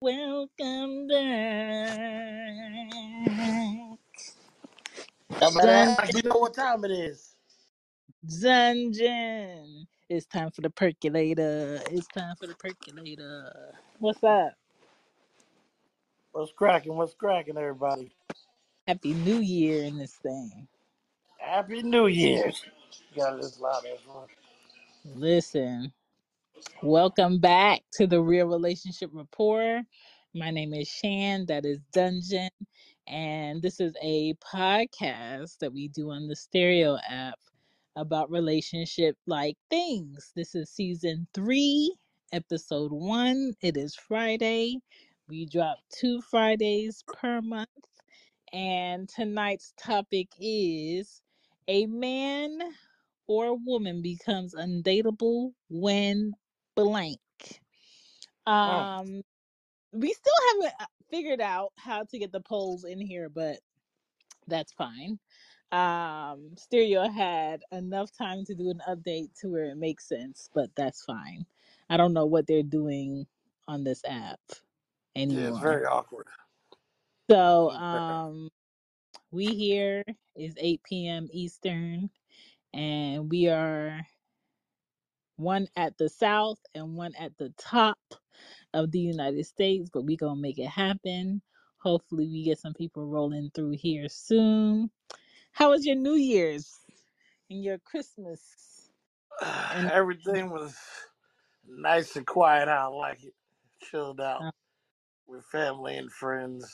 Welcome back. Yeah, man, Dun, I you know what time it is. dungeon. It's time for the percolator. It's time for the percolator. What's up? What's cracking? What's cracking, everybody? Happy New Year in this thing. Happy New Year's. Got this loud as well. Listen. Welcome back to the Real Relationship Rapport. My name is Chan, that is Dungeon, and this is a podcast that we do on the Stereo app about relationship like things. This is season three, episode one. It is Friday. We drop two Fridays per month, and tonight's topic is a man or woman becomes undateable when blank. Mm, Um, we still haven't uh, figured out how to get the polls in here, but that's fine. Um, Stereo had enough time to do an update to where it makes sense, but that's fine. I don't know what they're doing on this app yeah, it's anymore. very awkward. So, It's very awkward. um, we here is 8 p.m. Eastern, and we are one at the south and one at the top of the United States, but we gonna make it happen. Hopefully, we get some people rolling through here soon. How was your New Year's and your Christmas? And Everything was nice and quiet. I like it. Chilled out uh, with family and friends.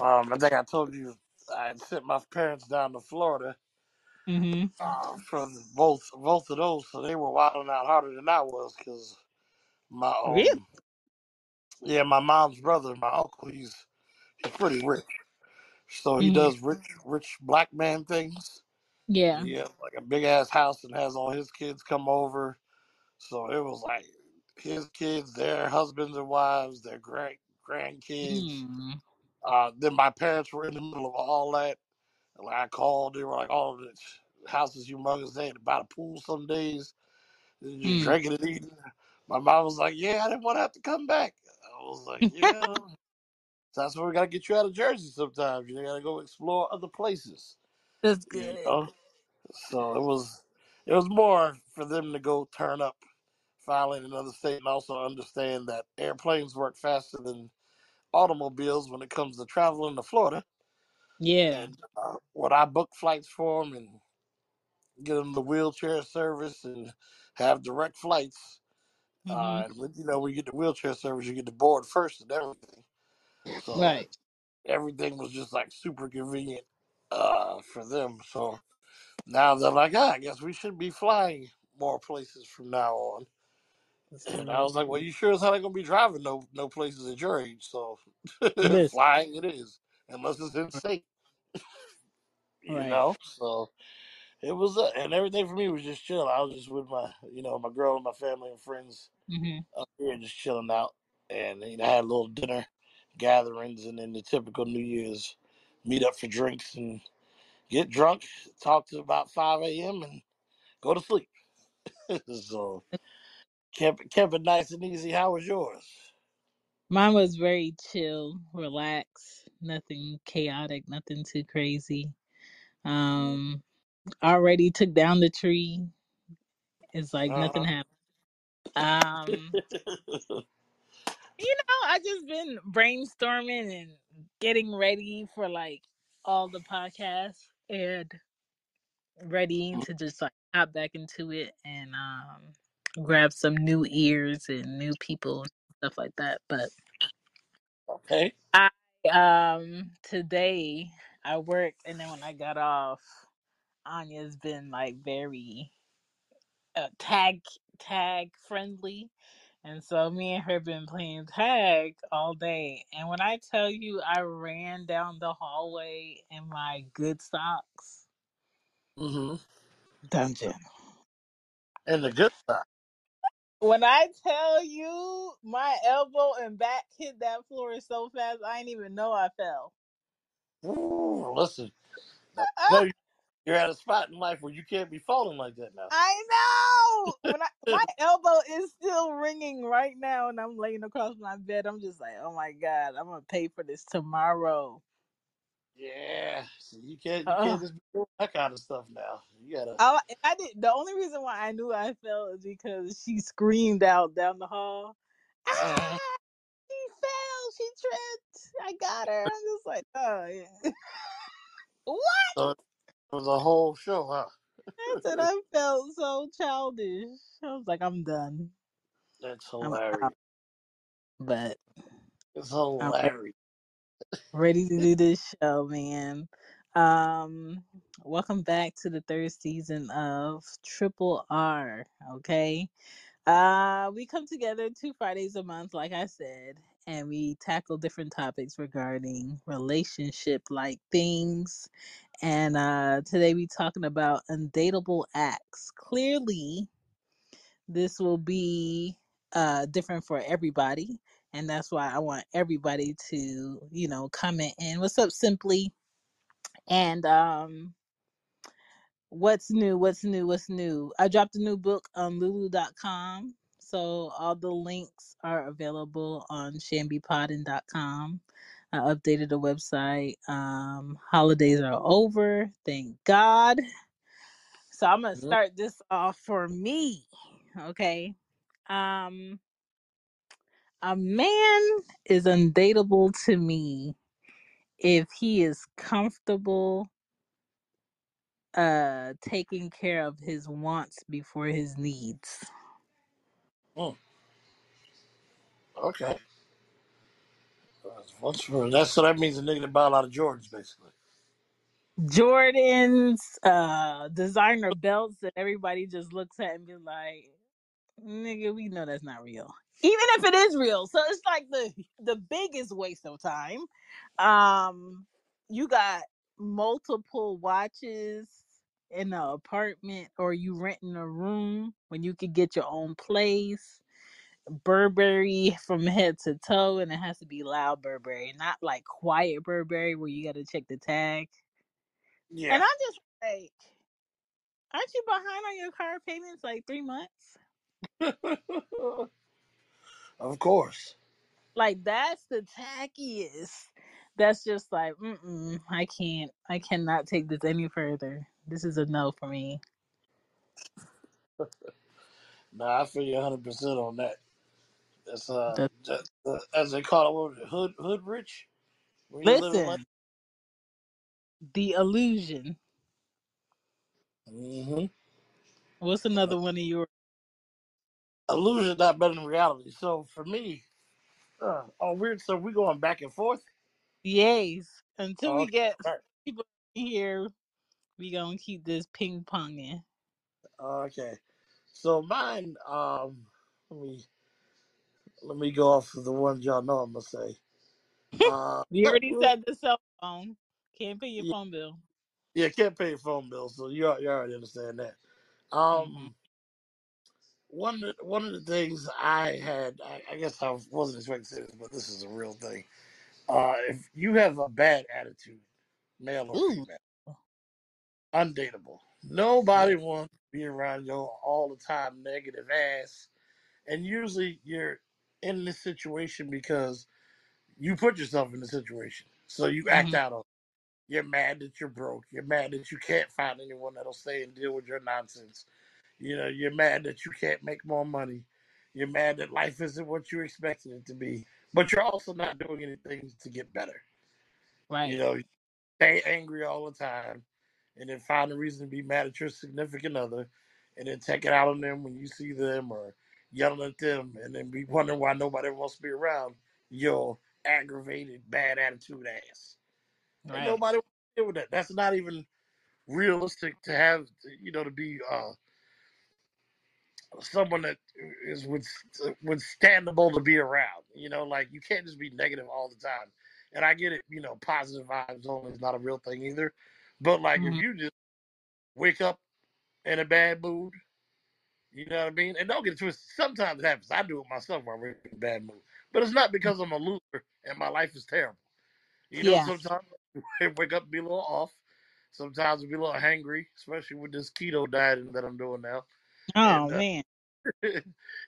Um, I think I told you I had sent my parents down to Florida mm-hmm. uh, for both both of those, so they were wilding out harder than I was because my really, um yeah my mom's brother, my uncle, he's he's pretty rich. So he mm-hmm. does rich rich black man things. yeah, He has like a big ass house and has all his kids come over. So it was like his kids, their husbands and wives, their great grandkids. mm-hmm. Uh, then my parents were in the middle of all that. And like I called, they were like, "Oh, the house is humongous." They had to buy the pool some days, just mm drinking and eating. My mom was like, "Yeah, I didn't want to have to come back." I was like, "Yeah." So that's why we gotta get you out of Jersey sometimes. You gotta go explore other places. that's You good. know. So it was it was more for them to go turn up finally in another state and also understand that airplanes work faster than automobiles when it comes to traveling to Florida. Yeah, And uh, when I book flights for them and get them the wheelchair service and have direct flights, mm-hmm. uh, and you know, when you get the wheelchair service, you get the board first and everything. So right. everything was just like super convenient uh, for them. So now they're like, ah, I guess we should be flying more places from now on. And I was like, well, you sure as hell ain't gonna be driving no no places at your age, so Listen, flying it is, unless it's in state, you right. know. So it was, uh, and everything for me was just chill. I was just with my, you know, my girl and my family and friends Mm-hmm. up here, just chilling out, and you know, had a little dinner gatherings, and then the typical New Year's meet up for drinks and get drunk, talk to about five a.m. and go to sleep. so kept kept it nice and easy. How was yours? Mine was very chill, relaxed, nothing chaotic, nothing too crazy. Um, already took down the tree. It's like nothing Uh-huh. happened. Um, you know, I just been brainstorming and getting ready for like all the podcasts and ready to just like hop back into it and um grab some new ears and new people and stuff like that. But okay. I um today I worked and then when I got off, Anya's been like very uh, tag tag friendly. And so me and her been playing tag all day. And when i tell you i ran down the hallway in my good socks. Hmm dungeon And the good side. when i tell you my elbow and back hit that floor so fast i didn't even know i fell. Ooh, listen, I Ah, you you're at a spot in life where you can't be falling like that now. I know. When I my elbow is still ringing right now, and I'm laying across my bed. I'm just like, oh my god, I'm gonna pay for this tomorrow. yeah, so you can't you Uh, can't just be doing that kind of stuff now. You gotta. I, I did. The only reason why I knew I fell is because she screamed out down the hall. Uh, Ah, she fell. She tripped. I got her. I'm just like, oh yeah. what? so was a whole show, huh? I said I felt so childish. I was like, I'm done. That's I'm out. hilarious. But It's I'm hilarious. ready to do this show, man. Um, welcome back to the third season of Triple R. Okay. Uh, we come together two Fridays a month, like I said, and we tackle different topics regarding relationship like things. And uh, today we talking about undateable acts. Clearly, this will be uh different for everybody and that's why i want everybody to you know comment in what's up simply and um what's new what's new what's new i dropped a new book on lulu.com so all the links are available on chanbepoddin.com i updated the website um holidays are over thank god. So i'm gonna start this off for me okay? Um A man is undateable to me if he is comfortable uh taking care of his wants before his needs. Mm, okay. For that's so that means a nigga that buy a lot of Jordans, basically. Jordan's uh designer belts that everybody just looks at and be like, nigga, we know that's not real. Even if it is real. So it's like the the biggest waste of time. Um you got multiple watches in an apartment or you renting a room when you could get your own place. Burberry from head to toe and it has to be loud Burberry, not like quiet Burberry where you gotta check the tag. Yeah. And I'm just like, aren't you behind on your car payments like three months? of course. Like that's the tackiest. That's just like, mm-mm, I can't, I cannot take this any further. This is a no for me. Nah, I feel you 100 percent on that. That's uh, The, just, uh, as they call it, what was it, hood hood rich. When you live like, listen, the illusion. mm-hmm. What's another one of yours? illusion not better than reality. So for me, uh, oh weird. So we going back and forth. yays? Until Oh, we okay. get All right. people in here, we gonna keep this ping ponging. Okay. So mine. Um, let me let me go off of the ones y'all know. I'm gonna say. Uh, We already said the cell phone. Can't pay your yeah, phone bill. yeah, can't pay your phone bill, so you al- you already understand that. hmm Um, one of the, one of the things I had, I, I guess I wasn't expecting to say this, but this is a real thing. Uh, if you have a bad attitude, male or Ooh, female, undateable. Nobody wants to be around your all the time negative ass, and usually you're in this situation because you put yourself in the situation, so you act hmm out on. it. You're mad that you're broke. You're mad that you can't find anyone that'll stay and deal with your nonsense You know, you're mad that you can't make more money. You're mad that life isn't what you expected it to be. But you're also not doing anything to get better. Right. You Right. know, stay angry all the time and then find a reason to be mad at your significant other and then take it out on them when you see them or yelling at them and then be wondering why nobody wants to be around your aggravated, bad attitude ass. Right. nobody wants to deal with that. That's not even realistic to have, you know, to be uh, someone that is with withstandable to be around. You know, like you can't just be negative all the time. And I get it, you know, positive vibes only is not a real thing either. But like if hmm you just wake up in a bad mood, you know what I mean? And don't get it twisted. Sometimes it happens. I do it myself when I'm in a bad mood. But it's not because I'm a loser and my life is terrible. You know, Yeah. sometimes I wake up and be a little off. Sometimes we be a little hangry, especially with this keto dieting that I'm doing now. Oh And uh, man.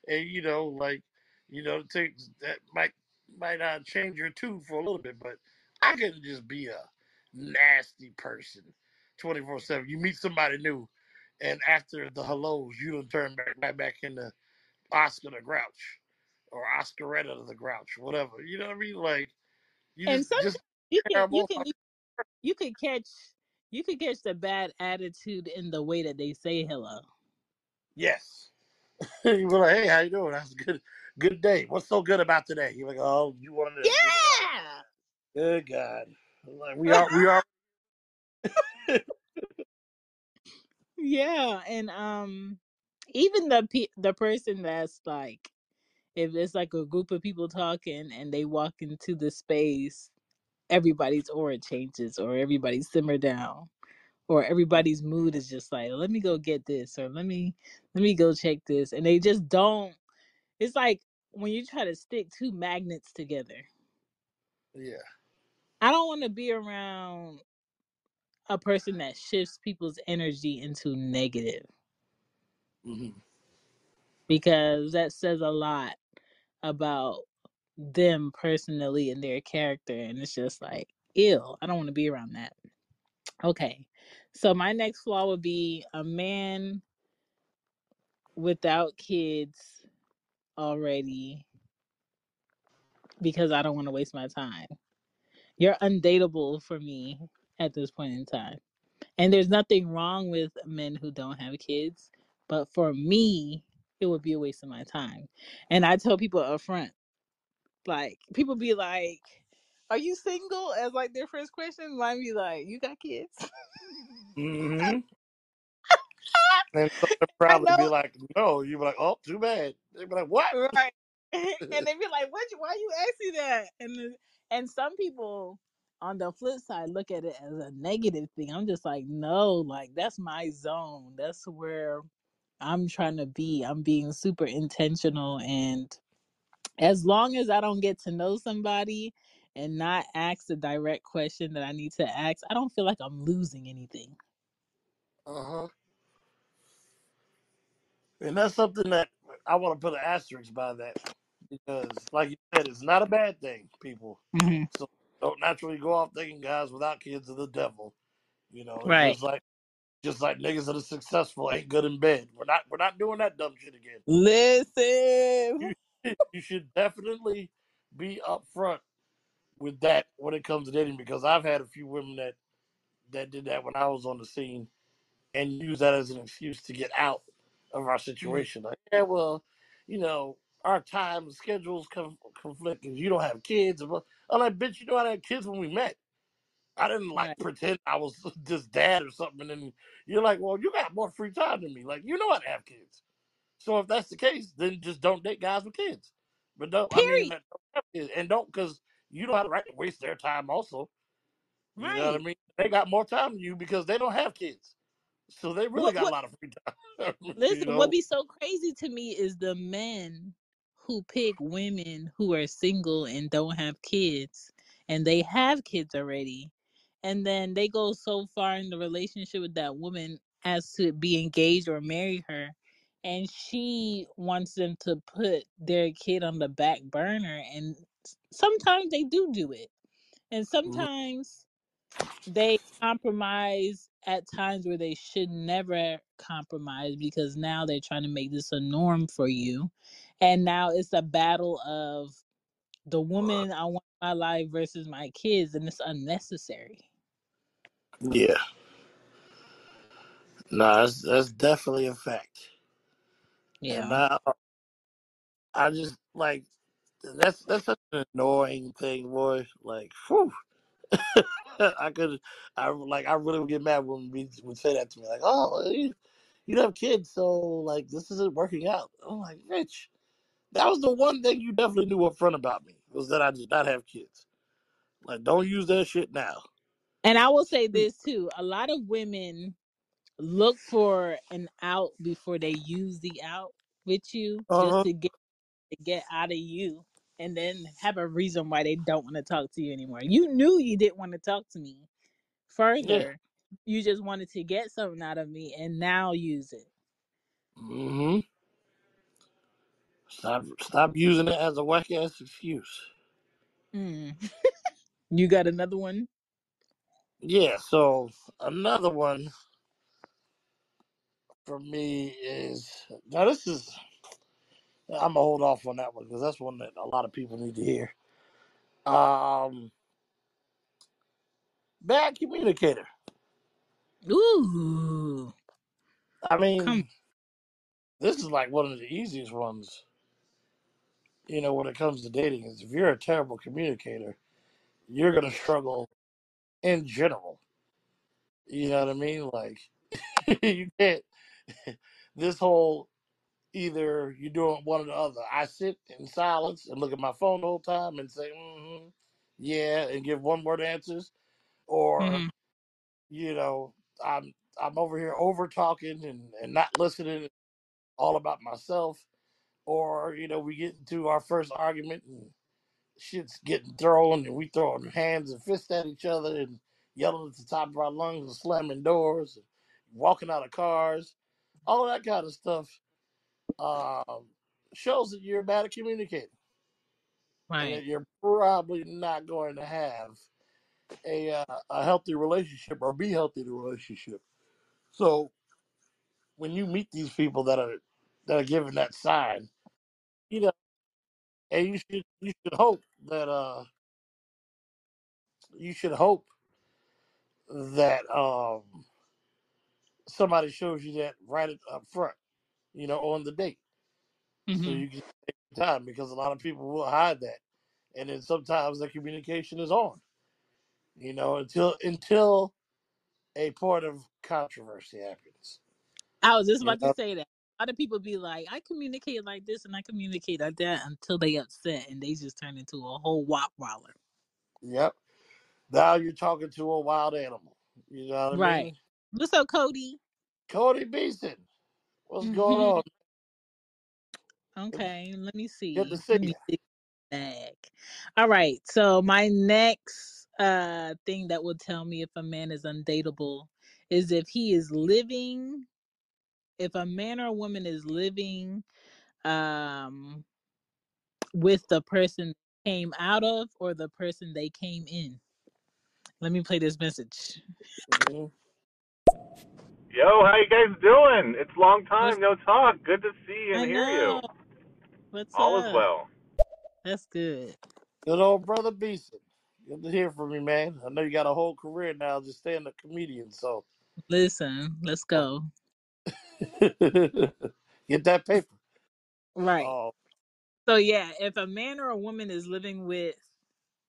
and you know, like you know, it takes that might might not change your tune for a little bit, but I can just be a nasty person, twenty four seven. You meet somebody new, and after the hellos, you don't turn back right back into Oscar the Grouch or Oscaretta the Grouch, whatever. You know what I mean? Like you And just sometimes just you can you can you could catch you could catch the bad attitude in the way that they say hello. Yes. you be like, hey, how you doing? That's good good day. What's so good about today? You're like, oh, you wanted to Yeah. Good God. Like we are we are yeah, and um even the pe- the person that's like if it's like a group of people talking and they walk into the space, everybody's aura changes or everybody simmer down or everybody's mood is just like, let me go get this or let me let me go check this and they just don't it's like when you try to stick two magnets together. Yeah. I don't want to be around a person that shifts people's energy into negative. Hmm because that says a lot about them personally and their character and it's just like ill i don't want to be around that. Okay so my next flaw would be a man without kids already because i don't want to waste my time you're undateable for me at this point in time and there's nothing wrong with men who don't have kids but for me it would be a waste of my time and i tell people up front Like people be like, "Are you single?" As like their first question. Mine be like, "You got kids?" hmm And so they'll probably be like, no. You be like, oh, too bad. They be like, what? right? and they be like, "What? you- Why you asking that?" And then- and some people on the flip side look at it as a negative thing. I'm just like, no, like that's my zone. That's where I'm trying to be. I'm being super intentional and as long as I don't get to know somebody and not ask the direct question that I need to ask, I don't feel like I'm losing anything. Uh huh. And that's something that I want to put an asterisk by that because, like you said, it's not a bad thing, people. hmm So don't naturally go off thinking guys without kids are the devil. You know, it's Right. just like just like niggas that are successful ain't good in bed. We're not we're not doing that dumb shit again. Listen. You you should definitely be upfront with that when it comes to dating because I've had a few women that that did that when I was on the scene and use that as an excuse to get out of our Mm, situation. Like, yeah, well, you know, our time schedules come conflict because you don't have kids. I'm like, bitch, you know I had kids when we met. I didn't like Right. pretend I was just dad or something. And then you're like, well, you got more free time than me. Like, you know I have kids. So if that's the case, then just don't date guys with kids. But don't, I mean, Period. that- don't have kids. and don't because you don't have the right to waste their time. Also, you know what Right. I mean. They got more time than you because they don't have kids, so they really What got a what lot of free time. you listen, what know. be so crazy to me is the men who pick women who are single and don't have kids and they have kids already and then they go so far in the relationship with that woman as to be engaged or marry her and she wants them to put their kid on the back burner and sometimes they do do it and Mhm. sometimes they compromise at times where they should never compromise because now they're trying to make this a norm for you and now it's a battle of the woman i want in my life versus my kids and it's unnecessary Yeah, no, that's that's definitely a fact. And yeah now uh, I just like that's that's such an annoying thing, boy. Like, whew. I could, I like, I really would get mad when we would say that to me, like, "Oh, you, you have kids, so like this isn't working out." I'm like, "Rich, that was the one thing you definitely knew up front about me was that I did not have kids. Like, don't use that shit now." and i will say this too a lot of women look for an out before they use the out with you just Uh huh. to get to get out of you and then have a reason why they don't want to talk to you anymore you knew you didn't want to talk to me Yeah. further you just wanted to get something out of me and now use it. hmm Stop, stop using it as a whack ass excuse. Mm. You got another one? Yeah. So another one for me is now. This is I'm gonna hold off on that one because that's one that a lot of people need to hear. Um, bad communicator. Ooh. I Come mean, this is like one of the easiest ones. You know, when it comes to dating, is if you're a terrible communicator, you're gonna struggle in general. You know what I mean? Like you can't. This whole either you're doing one or the other. I sit in silence and look at my phone the whole time and say, mm-hmm, yeah, and give one word answers, or hmm you know, I'm I'm over here over talking and, and not listening, all about myself, or you know, we get into our first argument and shit's getting thrown and we throwing hands and fists at each other and yelling at the top of our lungs and slamming doors and walking out of cars, all that kind of stuff um, shows that you're bad at communicating and Right. that you're probably not going to have a uh, a healthy relationship or be healthy in a relationship. So when you meet these people that are that are giving that sign, you know, and you should you should hope that uh you should hope that um somebody shows you that right up front, you know, on the date, so hmm you can take your time because a lot of people will hide that, and then sometimes the communication is on, you know, until until a point of controversy happens. I was just You about to know, say that. Of people be like, I communicate like this and I communicate like that until they upset and they just turn into a whole wop waller. yep. Now you're talking to a wild animal. You know what I Right. mean? Right. What's up, Cody? Cody Beeson, what's going hmm on? Okay, let me good to see. see Let you. see back. All right. So my next uh thing that will tell me if a man is undateable is if he is living if a man or a woman is living um with the person came out of or the person they came in. Let me play this message. Yo, how you guys doing? It's long What's time no talk. Good to see and I hear you. know. What's All is well. That's good. Good old brother Beeson. Good to hear from you, man. I know you got a whole career now just staying a comedian, so Listen, let's uh, go. get that paper. Right. Oh, So yeah, if a man or a woman is living with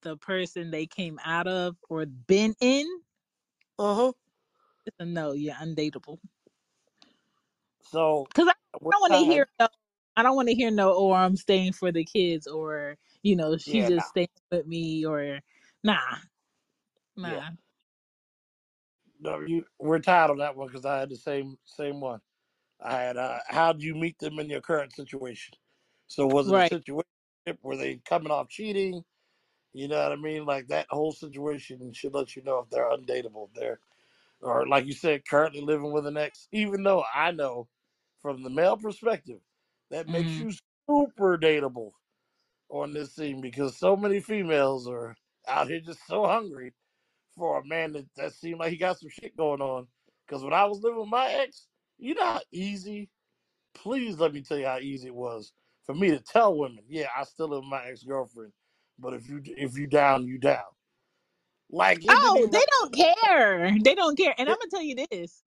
the person they came out of or been in, uh huh. it's a no. You're undateable. So Because I we're don't want to tied. hear no. I don't want to hear no. Or I'm staying for the kids, or you know, she Yeah, just staying with me, or nah, yeah. nah. No, you. We're tired on that one because I had the same same one. I had. Uh, how do you meet them in your current situation? So was it a situation where they coming off cheating? You know what I mean? Like that whole situation should let you know if they're undateable. If they're or like you said, currently living with an ex. Even though I know from the male perspective that makes Mm. you super dateable on this scene because so many females are out here just so hungry for a man that, that seemed like he got some shit going on. Because when I was living with my ex, you know how easy please let me tell you how easy it was for me to tell women, yeah, I still live with my ex girlfriend, but if you if you down, you down. Like it didn't Oh, even they don't care. They don't care. And I'm gonna tell you this: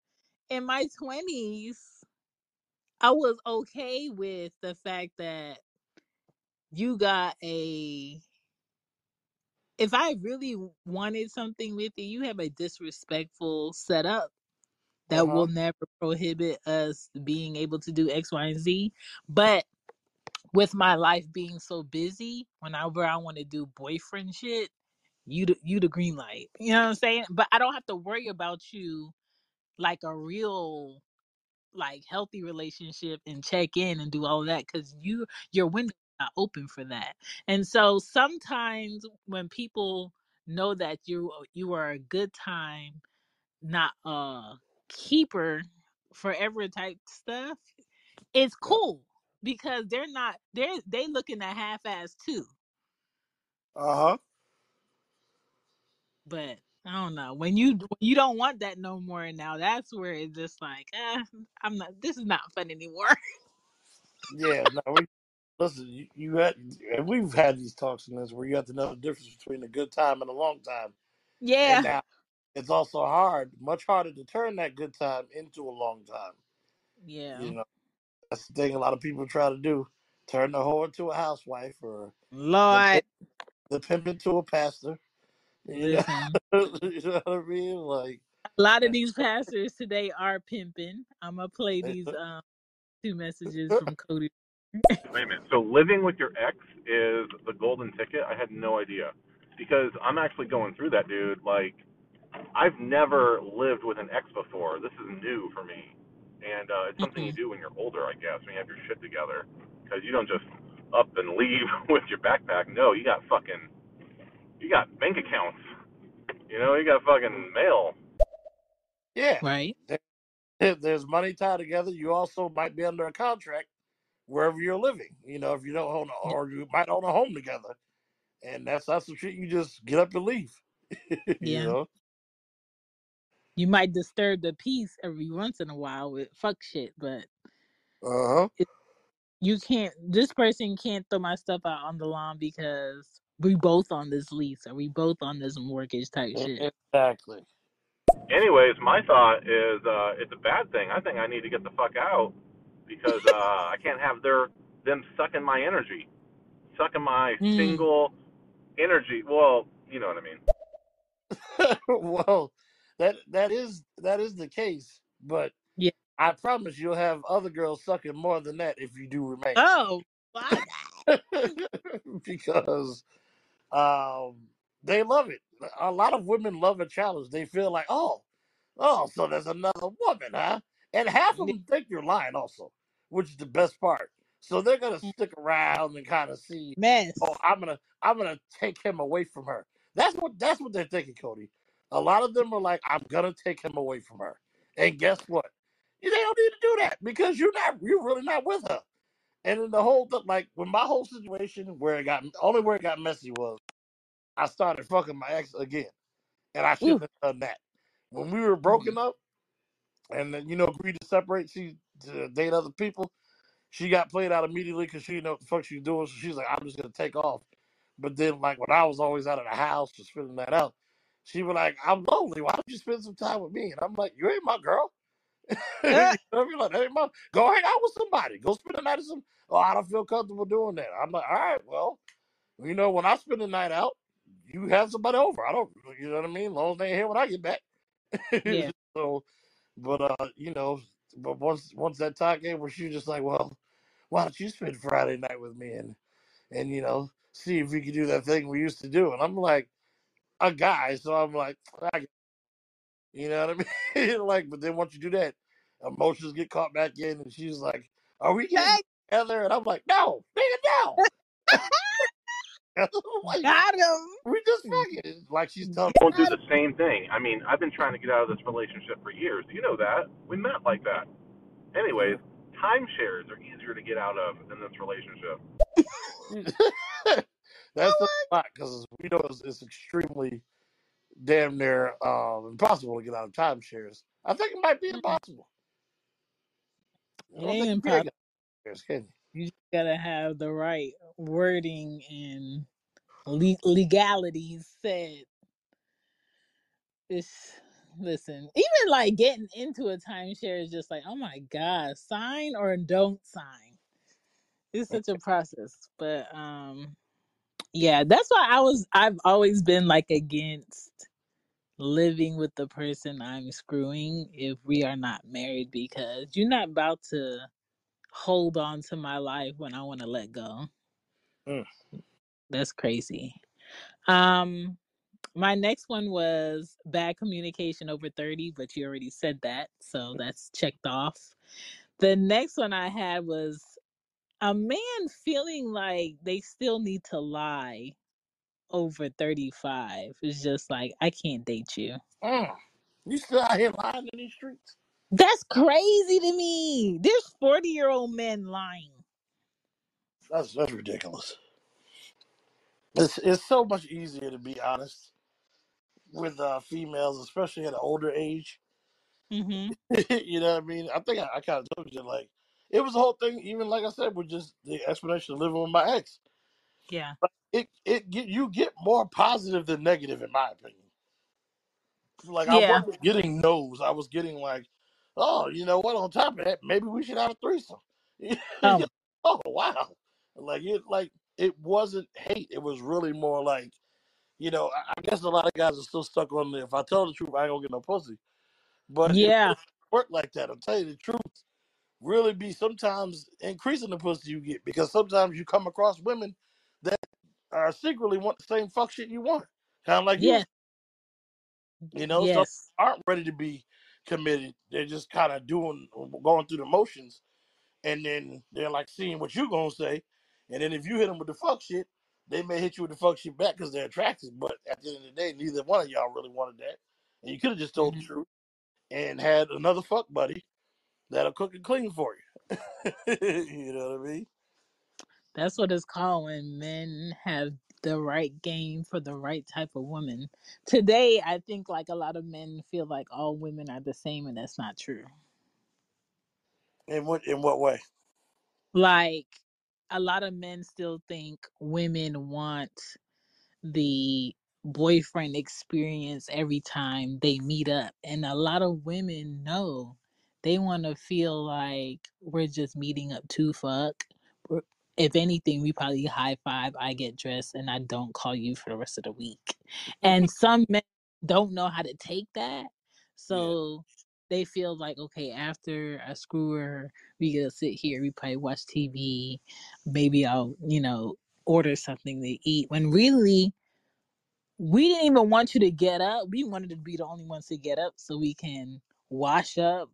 in my 20s, I was okay with the fact that you got a. If I really wanted something with you, you have a disrespectful setup uh that will never prohibit us being able to do X, Y, and Z. But with my life being so busy, whenever I want to do boyfriend shit, you the, you the green light. You know what I'm saying? But I don't have to worry about you like a real like healthy relationship and check in and do all that because you your window is not open for that. And so sometimes when people know that you you are a good time not a keeper forever type stuff, Yeah. cool because they're not they're they looking at half ass too. Uh huh. But I don't know when you when you don't want that no more now. That's where it's just like, uh, I'm not. This is not fun anymore. Yeah. No, we listen. You, you had, and we've had these talks in this where you have to know the difference between a good time and a long time. And yeah, now it's also hard, much harder to turn that good time into a long time. yeah. You know, that's the thing a lot of people try to do: turn the whore into a housewife, or Lord, pimp, the pimp into a pastor. You know, you know what I mean? Like, A lot of these pastors today are pimping. I'm gonna play these um two messages from Cody. Wait a minute. So living with your ex is the golden ticket? I had no idea. Because I'm actually going through that, dude. Like, I've never lived with an ex before. This is new for me. And uh, it's something you Mm-mm. do when you're older, I guess, when you have your shit together. Because you don't just up and leave with your backpack. No, you got fucking, you got bank accounts. You know, you got fucking mail. yeah, Right? there- there's money tied together. You also might be under a contract wherever you're living. You know, if you don't own, Y- or you might own a home together, and that's that's the shit you just get up and leave. you Yeah. know. You might disturb the peace every once in a while with fuck shit, but Uh huh. it, you can't. This person can't throw my stuff out on the lawn because we both on this lease or we both on this mortgage type shit. Exactly. Anyways, my thought is uh, it's a bad thing. I think I need to get the fuck out because uh, I can't have their them sucking my energy, sucking my Mm, single energy. Well, you know what I mean. well, that that is that is the case, but yeah. I promise you'll have other girls sucking more than that if you do remain. Oh, why because um, they love it. A lot of women love a challenge. They feel like, oh, oh, so there's another woman, huh? And half of them think you're lying, also, which is the best part. So they're gonna stick around and kind of see, Mess. oh, I'm gonna, I'm gonna take him away from her. That's what, that's what they're thinking, Cody. A lot of them are like, I'm gonna take him away from her. And guess what? They don't need to do that because you're not, you're really not with her. And then the whole like when my whole situation where it got only where it got messy was I started fucking my ex again, and I shouldn't have done that. When we were mm-hmm. broken up, and then, you know agreed to separate, she to date other people. She got played out immediately because she didn't know what the fuck she was doing. So she's like, I'm just gonna take off. But then like when I was always out of the house just filling that out, she was like, I'm lonely. Why don't you spend some time with me? And I'm like, you ain't my girl. you know Uh, what I mean? Like, ain't my, go hang out with somebody. Go spend the night with some. Oh, I don't feel comfortable doing that. I'm like, all right, well, you know, when I spend the night out, you have somebody over. I don't, you know what I mean? Long as they ain't here when I get back. yeah. so, but uh, you know, but once once that time came where she was just like, well, why don't you spend Friday night with me and and you know see if we could do that thing we used to do? And I'm like a guy, so I'm like, I, get- you know what I mean? like, but then once you do that, emotions get caught back in, and she's like, are we getting Hey, together? And I'm like, no, nigga, no. like, got him. we just mm. fucking like she's telling Don't do Got him. the same thing. I mean, I've been trying to get out of this relationship for years. You know that. We met like that. Anyways, mm. timeshares are easier to get out of than this relationship. That's a lot because we know it's, it's extremely damn near um, impossible to get out of timeshares. I think it might be Mm, impossible. I It don't think you can impossible. get shares, can you? You just gotta have the right wording and le- legalities said. It's listen, even like getting into a timeshare is just like, oh my god, sign or don't sign. It's such a process, but um, yeah, that's why I was. I've always been like against living with the person I'm screwing if we are not married because you're not about to hold on to my life when I want to let go. Mm. That's crazy. Um, my next one was bad communication over 30, but you already said that, so that's checked off. The next one I had was a man feeling like they still need to lie over 35 is just like I can't date you. Mm. You still out here lying in these streets? That's crazy to me. There's 40 year old men lying. That's that's ridiculous. It's it's so much easier to be honest with uh, females, especially at an older age. hmm you know what I mean? I think I, I kind of told you like it was the whole thing. Even like I said, with just the explanation of living with my ex. Yeah. It it get you get more positive than negative in my opinion. Like I Yeah. wasn't getting no's. I was getting like, oh, you know what? On top of that, maybe we should have a threesome. Oh, oh wow! Like it, like it wasn't hate. It was really more like, you know, I, I guess a lot of guys are still stuck on the. If I tell the truth, I ain't gonna get no pussy. But it yeah. doesn't work like that. I'll tell you the truth. Really, be sometimes increasing the pussy you get because sometimes you come across women that are secretly want the same fuck shit you want, kind of like you. Yes. You know, some Yes. aren't ready to be committed. They're just kind of doing, going through the motions, and then they're like seeing what you're gonna say, and then if you hit them with the fuck shit, they may hit you with the fuck shit back because they're attracted. But at the end of the day, neither one of y'all really wanted that, and you could have just told the Mhm. truth and had another fuck buddy that'll cook and clean for you. you know what I mean? That's what it's called when men have the right game for the right type of woman. Today, I think like a lot of men feel like all women are the same, and that's not true. In what in what way? Like a lot of men still think women want the boyfriend experience every time they meet up. And a lot of women know they want to feel like we're just meeting up to fuck. We're- If anything, we probably high five, I get dressed, and I don't call you for the rest of the week. And some men don't know how to take that. Yeah. So they feel like, okay, after I screw her, we get to sit here, we probably watch TV. Maybe I'll, you know, order something to eat. When really, we didn't even want you to get up. We wanted to be the only ones to get up so we can wash up,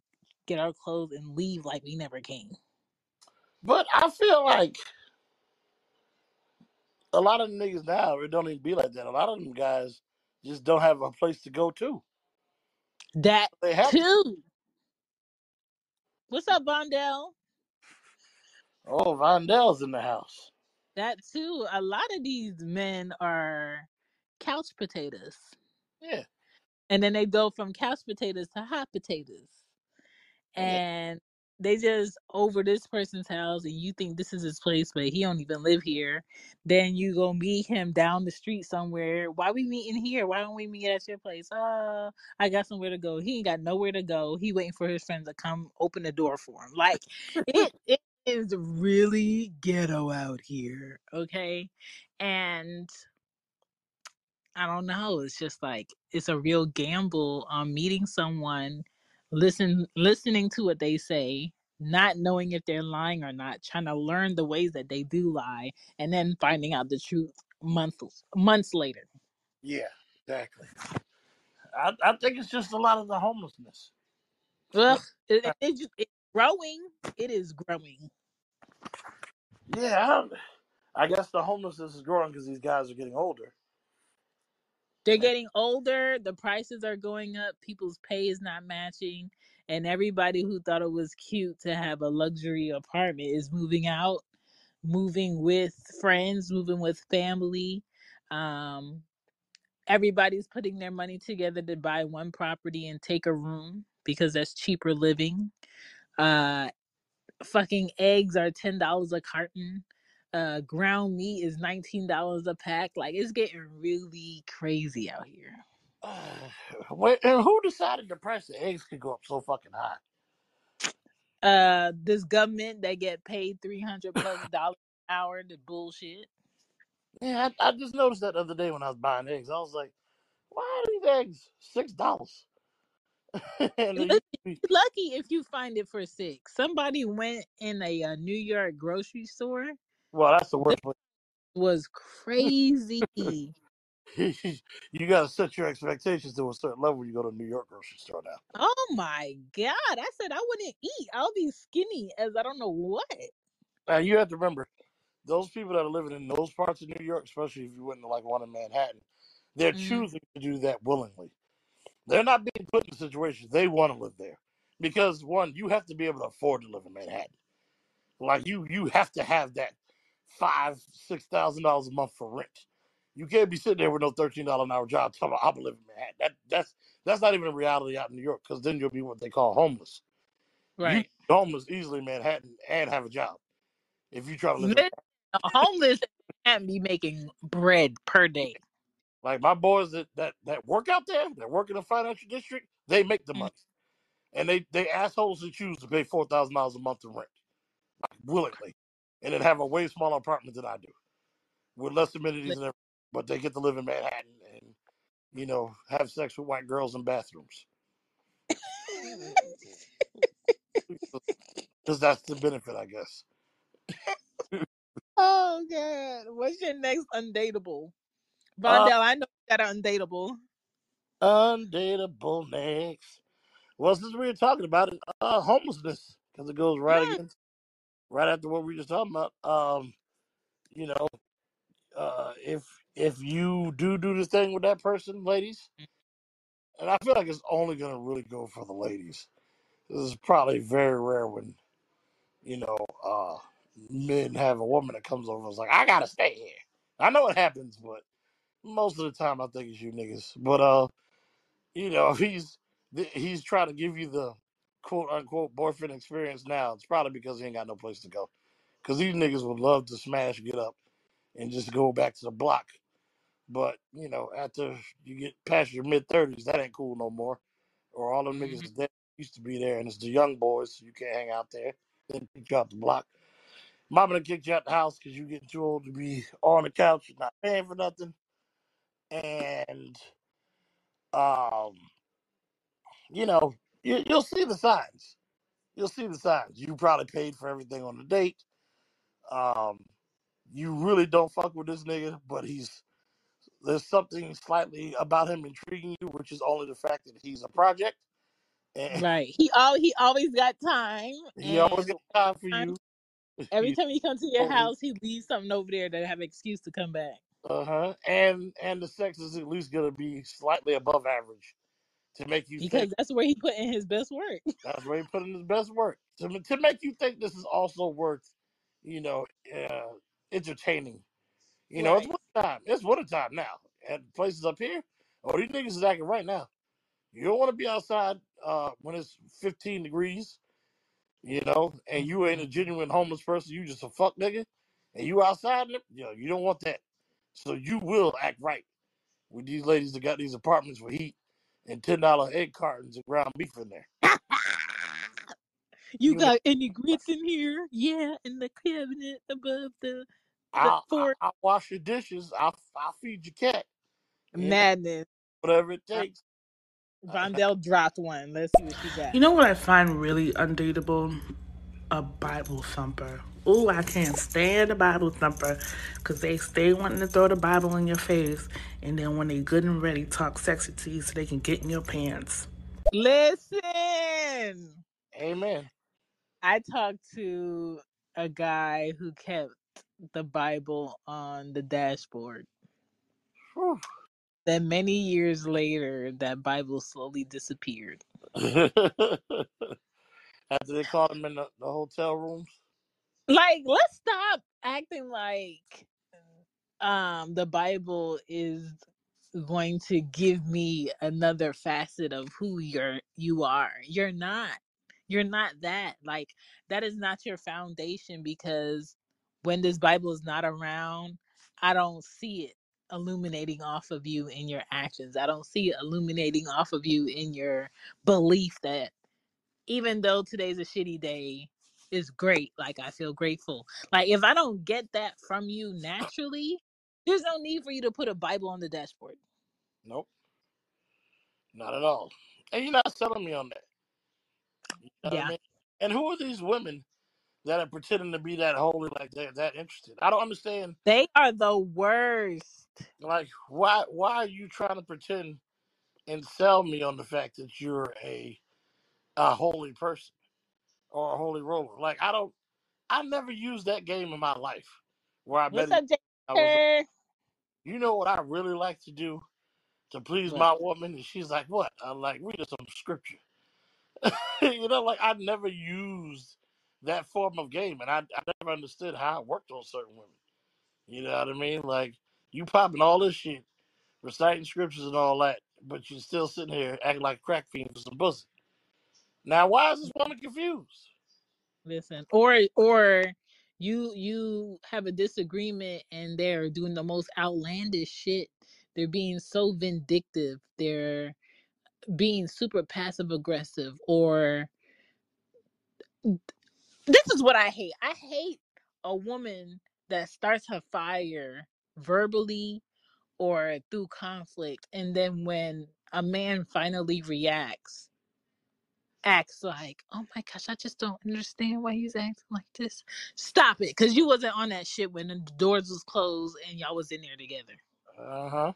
get our clothes, and leave like we never came. But I feel like a lot of niggas now it don't even be like that. A lot of them guys just don't have a place to go to. That They have to. too. What's up, Bondell? Oh, Vondel's in the house. That too. A lot of these men are couch potatoes. Yeah. And then they go from couch potatoes to hot potatoes. And they just over this person's house and you think this is his place but he don't even live here then you go meet him down the street somewhere why we meeting here? Why don't we meet at your place? Oh i got somewhere to go. He ain't got nowhere to go. He waiting for his friends to come open the door for him. Like it, it is really ghetto out here okay? And I don't know. It's just like it's a real gamble on meeting someone, listen listening to what they say, not knowing if they're lying or not, trying to learn the ways that they do lie, and then finding out the truth months months later. Yeah, exactly. I, I think it's just a lot of the homelessness. Ugh, it, it, it just, it's growing. It is growing. Yeah, I, I guess the homelessness is growing because these guys are getting older. They're getting older. The prices are going up. People's pay is not matching, and everybody who thought it was cute to have a luxury apartment is moving out moving with friends, moving with family. Um, everybody's putting their money together to buy one property and take a room because that's cheaper living. Uh, fucking eggs are ten dollars a carton. Uh, ground meat is nineteen dollars a pack. Like it's getting really crazy out here. Wait, and who decided the price of eggs could go up so fucking high? Uh, this government that get paid three hundred plus dollars an hour to bullshit. Yeah, I, I just noticed that the other day when I was buying eggs. I was like, why are these eggs six dollars? and they Look, used to be, you're lucky if you find it for six. Somebody went in a, uh New York grocery store. Well, that's the This worst. was crazy. you got to set your expectations to a certain level when you go to a New York grocery store now. Oh my god! I said I wouldn't eat. I'll be skinny as I don't know what. Now you have to remember, those people that are living in those parts of New York, especially if you went to like one in Manhattan, they're Mhm. choosing to do that willingly. They're not being put in situations they want to live there, because one, you have to be able to afford to live in Manhattan. Like you, you have to have that five, six thousand dollars a month for rent. You can't be sitting there with no thirteen dollar an hour job talking about I'm living in Manhattan. That that's that's not even a reality out in New York, because then you'll be what they call homeless. You Right. be homeless easily in Manhattan and have a job if you try to live homeless can't be making bread per day. like my boys that, that that work out there, that work in the financial district, they make the Mm, money. And they they assholes that choose to pay four thousand dollars a month in rent, like willingly. And then have a way smaller apartment than I do. With less amenities and everything. But they get to live in Manhattan and, you know, have sex with white girls in bathrooms. Because that's the benefit, I guess. oh god. What's your next undateable? Uh Vondell, I know you got an undateable. undateable next. Well, since we were talking about it, uh homelessness, because it goes right against right after what we were just talking about. Um, you know, uh, if if you do do the thing with that person, ladies, and I feel like it's only gonna really go for the ladies. This is probably very rare when you know uh, men have a woman that comes over and is like, "I gotta stay here." I know it happens, but most of the time I think it's you niggas. But uh, you know, if he's he's trying to give you the quote unquote boyfriend experience now, it's probably because he ain't got no place to go. Because these niggas would love to smash, get up, and just go back to the block But you know, after you get past your mid thirties, that ain't cool no more. Or all them niggas mhm. is dead used to be there, and it's the young boys. So you can't hang out there. Then kick you out the block. Mama done kicked you out the house because you getting too old to be on the couch and not paying for nothing. And um, you know, you, you'll see the signs. You'll see the signs. You probably paid for everything on the date. Um, you really don't fuck with this nigga, but he's there's something slightly about him intriguing you, which is only the fact that he's a project and Right. He al he always got time he always and got time for you. every He's time he comes to your always, house, he leaves something over there to have an excuse to come back. uh-huh. And and the sex is at least gonna be slightly above average to make you think Because that's where he put in his best work. that's where he put in his best work. To to make you think this is also worth, you know, uh, entertaining. You know, it's Right. winter time. It's winter time now. at places up here, oh these niggas is acting right now. You don't want to be outside uh, when it's 15 degrees you know, and you ain't a genuine homeless person, you just a fuck nigga, and you outside, you know, you don't want that. So you will act right with these ladies that got these apartments with heat and ten dollar egg cartons and ground beef in there. You You, know, got any grits in here? Yeah, in the cabinet above the the I'll, I'll, fork. I'll wash your dishes. I'll, I'll feed your cat. Madness. whatever it takes. Vondell dropped one. Let's see what she got. You know what I find really undateable? A Bible thumper. Ooh, I can't stand a Bible thumper because they stay wanting to throw the Bible in your face, and then when they good and ready, talk sexy to you so they can get in your pants. Listen. Amen. I talked to a guy who kept the Bible on the dashboard. Whew. Then many years later, that Bible slowly disappeared. After they caught him in the, the hotel rooms. Like, let's stop acting like um the Bible is going to give me another facet of who you're you are. You're not. You're not that. Like that is not your foundation because when this Bible is not around, I don't see it illuminating off of you in your actions. I don't see it illuminating off of you in your belief that even though today's a shitty day, is great. Like I feel grateful. Like if I don't get that from you naturally, there's no need for you to put a Bible on the dashboard. Nope, not at all. And you're not selling me on that. You know what I Yeah. mean? And who are these women that are pretending to be that holy, like they're that interested. I don't understand. They are the worst. Like, why why are you trying to pretend and sell me on the fact that you're a a holy person or a holy roller? Like, I don't. I never used that game in my life where I met. What's up, I was. You know what I really like to do? to please What? my woman, and she's like, "What?" I'm like, "Read us some scripture." you know, like I never used that form of game, and I, I never understood how it worked on certain women. You know what I mean? Like you popping all this shit, reciting scriptures and all that, but you're still sitting here acting like a crack fiend for some pussy. Now, why is this woman confused? Listen, or or you you have a disagreement and they're doing the most outlandish shit. They're being so vindictive. They're being super passive aggressive. Or this is what I hate. I hate a woman that starts her fire verbally or through conflict, and then when a man finally reacts acts like, oh my gosh, I just don't understand why he's acting like this. Stop it, because you wasn't on that shit when the doors was closed and y'all was in there together. Uh huh.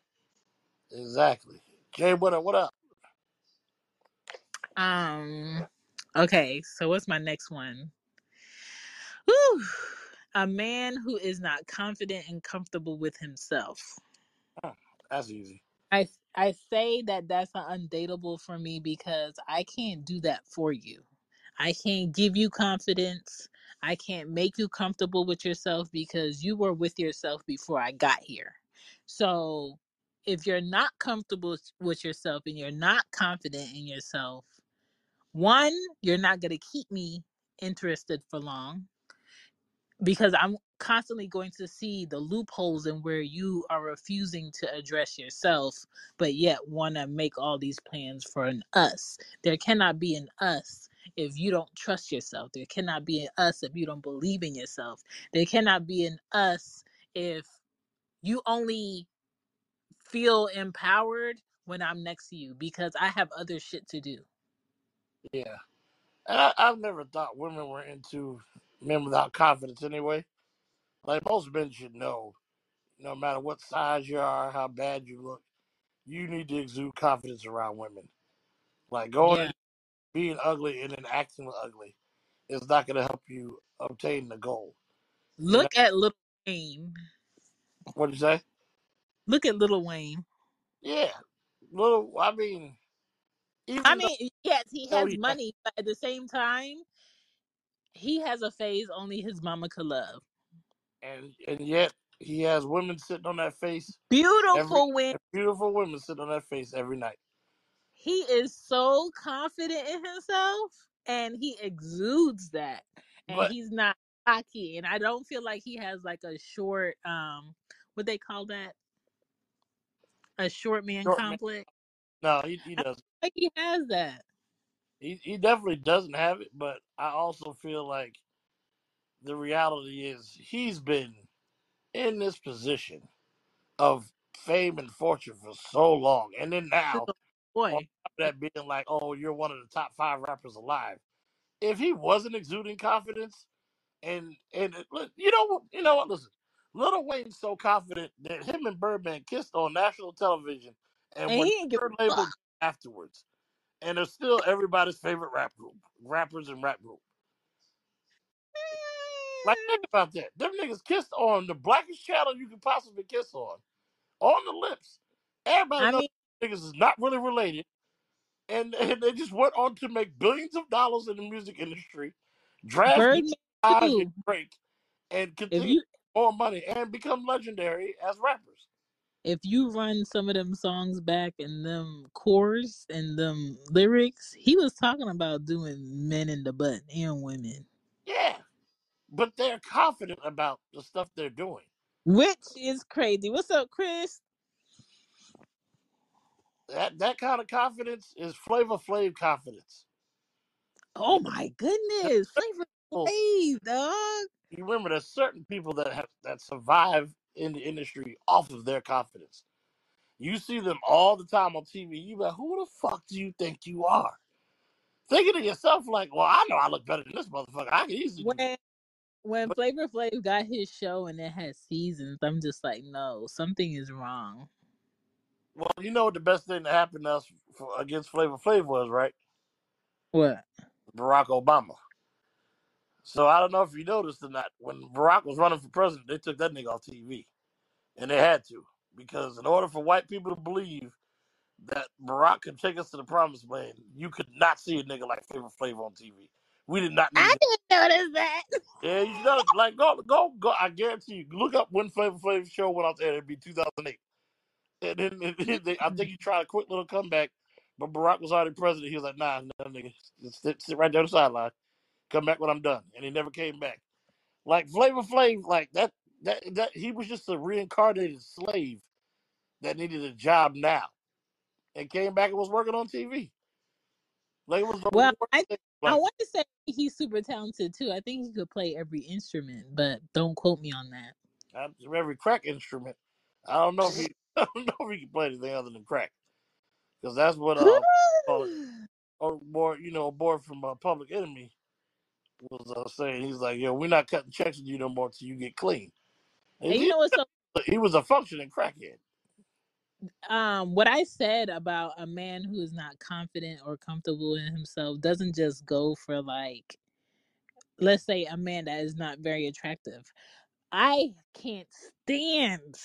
Exactly. Jay, what up? What up? Um. Okay, so what's my next one? Whew. A man who is not confident and comfortable with himself. Huh, That's easy. I I say that that's an undateable for me because I can't do that for you. I can't give you confidence. I can't make you comfortable with yourself because you were with yourself before I got here. So if you're not comfortable with yourself and you're not confident in yourself, one, you're not going to keep me interested for long because I'm constantly going to see the loopholes in where you are refusing to address yourself, but yet want to make all these plans for an us. There cannot be an us if you don't trust yourself. There cannot be an us if you don't believe in yourself. There cannot be an us if you only feel empowered when I'm next to you because I have other shit to do. Yeah. And I, I've never thought women were into men without confidence anyway. Like most men should know, no matter what size you are, how bad you look, you need to exude confidence around women. Like going Yeah. and being ugly and then acting ugly is not going to help you obtain the goal. Look at Lil Wayne. what you say? Look at Lil Wayne Yeah, little. I mean, I even though mean, yes, he though has he has, money, but at the same time, he has a phase only his mama could love. And and yet he has women sitting on that face every Beautiful when beautiful women sitting on that face every night. he is so confident in himself and he exudes that. And But he's not cocky. And I don't feel like he has like a short um what they call that? A short man short man, complex. no, he he I don't doesn't. think he has that. He he definitely doesn't have it. But I also feel like the reality is he's been in this position of fame and fortune for so long, and then now on boy. top of that being like, oh, you're one of the top five rappers alive. If he wasn't exuding confidence, and and it- look, you know what, you know what? Listen, Lil Wayne's so confident that him and Birdman kissed on national television, and And were he didn't give third a label afterwards, and they're still everybody's favorite rap group, rappers and rap group. Like think about that. Them niggas kissed on the blackest channel you could possibly kiss on, on the lips. Everybody I knows mean niggas is not really related and, and they just went on to make billions of dollars in the music industry, draft Birdman and too. Drake, and If continue you more money and become legendary as rappers. if you run some of them songs back and them chorus and them lyrics, he was talking about doing men in the butt and women, Yeah, but they're confident about the stuff they're doing. which is crazy. What's up, Chris? That that kind of confidence is Flavor Flav confidence. Oh my goodness, Flavor Flav, dog. You remember, there's certain people that have that survive in the industry off of their confidence. You see them all the time on TV. You be like, who the fuck do you think you are? Thinking to yourself, like, well, I know I look better than this motherfucker. I can easily do this. When Flavor Flav got his show and it had seasons, I'm just like, no, something is wrong. well, you know what the best thing that happened to us for, against Flavor Flav was, right? What? Barack Obama. So I don't know if you noticed or not. When Barack was running for president, they took that nigga off TV. And they had to. Because in order for white people to believe that Barack could take us to the promised land, you could not see a nigga like Flavor Flav on TV. We did not need I didn't notice that. Yeah, you know, like go, go, go. I guarantee you, look up when Flavor Flav show went out there. It'd be 2008. And then and then they, I think he tried a quick little comeback, but Barack was already president. He was like, "Nah, no, nigga, just sit, sit right there on the sideline. Come back when I'm done." And he never came back. Like Flavor Flav, like that, that, that he was just a reincarnated slave that needed a job now, and came back and was working on TV. Like it was the Well, worst I thing. I want to say he's super talented too. I think he could play every instrument, but don't quote me on that. Every crack instrument. I don't know if he, I don't know if he can play anything other than crack, because that's what uh, or boy, you know, a boy from uh, Public Enemy was uh, saying. He's like, "Yo, we're not cutting checks with you no more till you get clean." And and you he, know what's so he was a functioning crackhead. Um what I said about a man who is not confident or comfortable in himself doesn't just go for like let's say a man that is not very attractive. I can't stand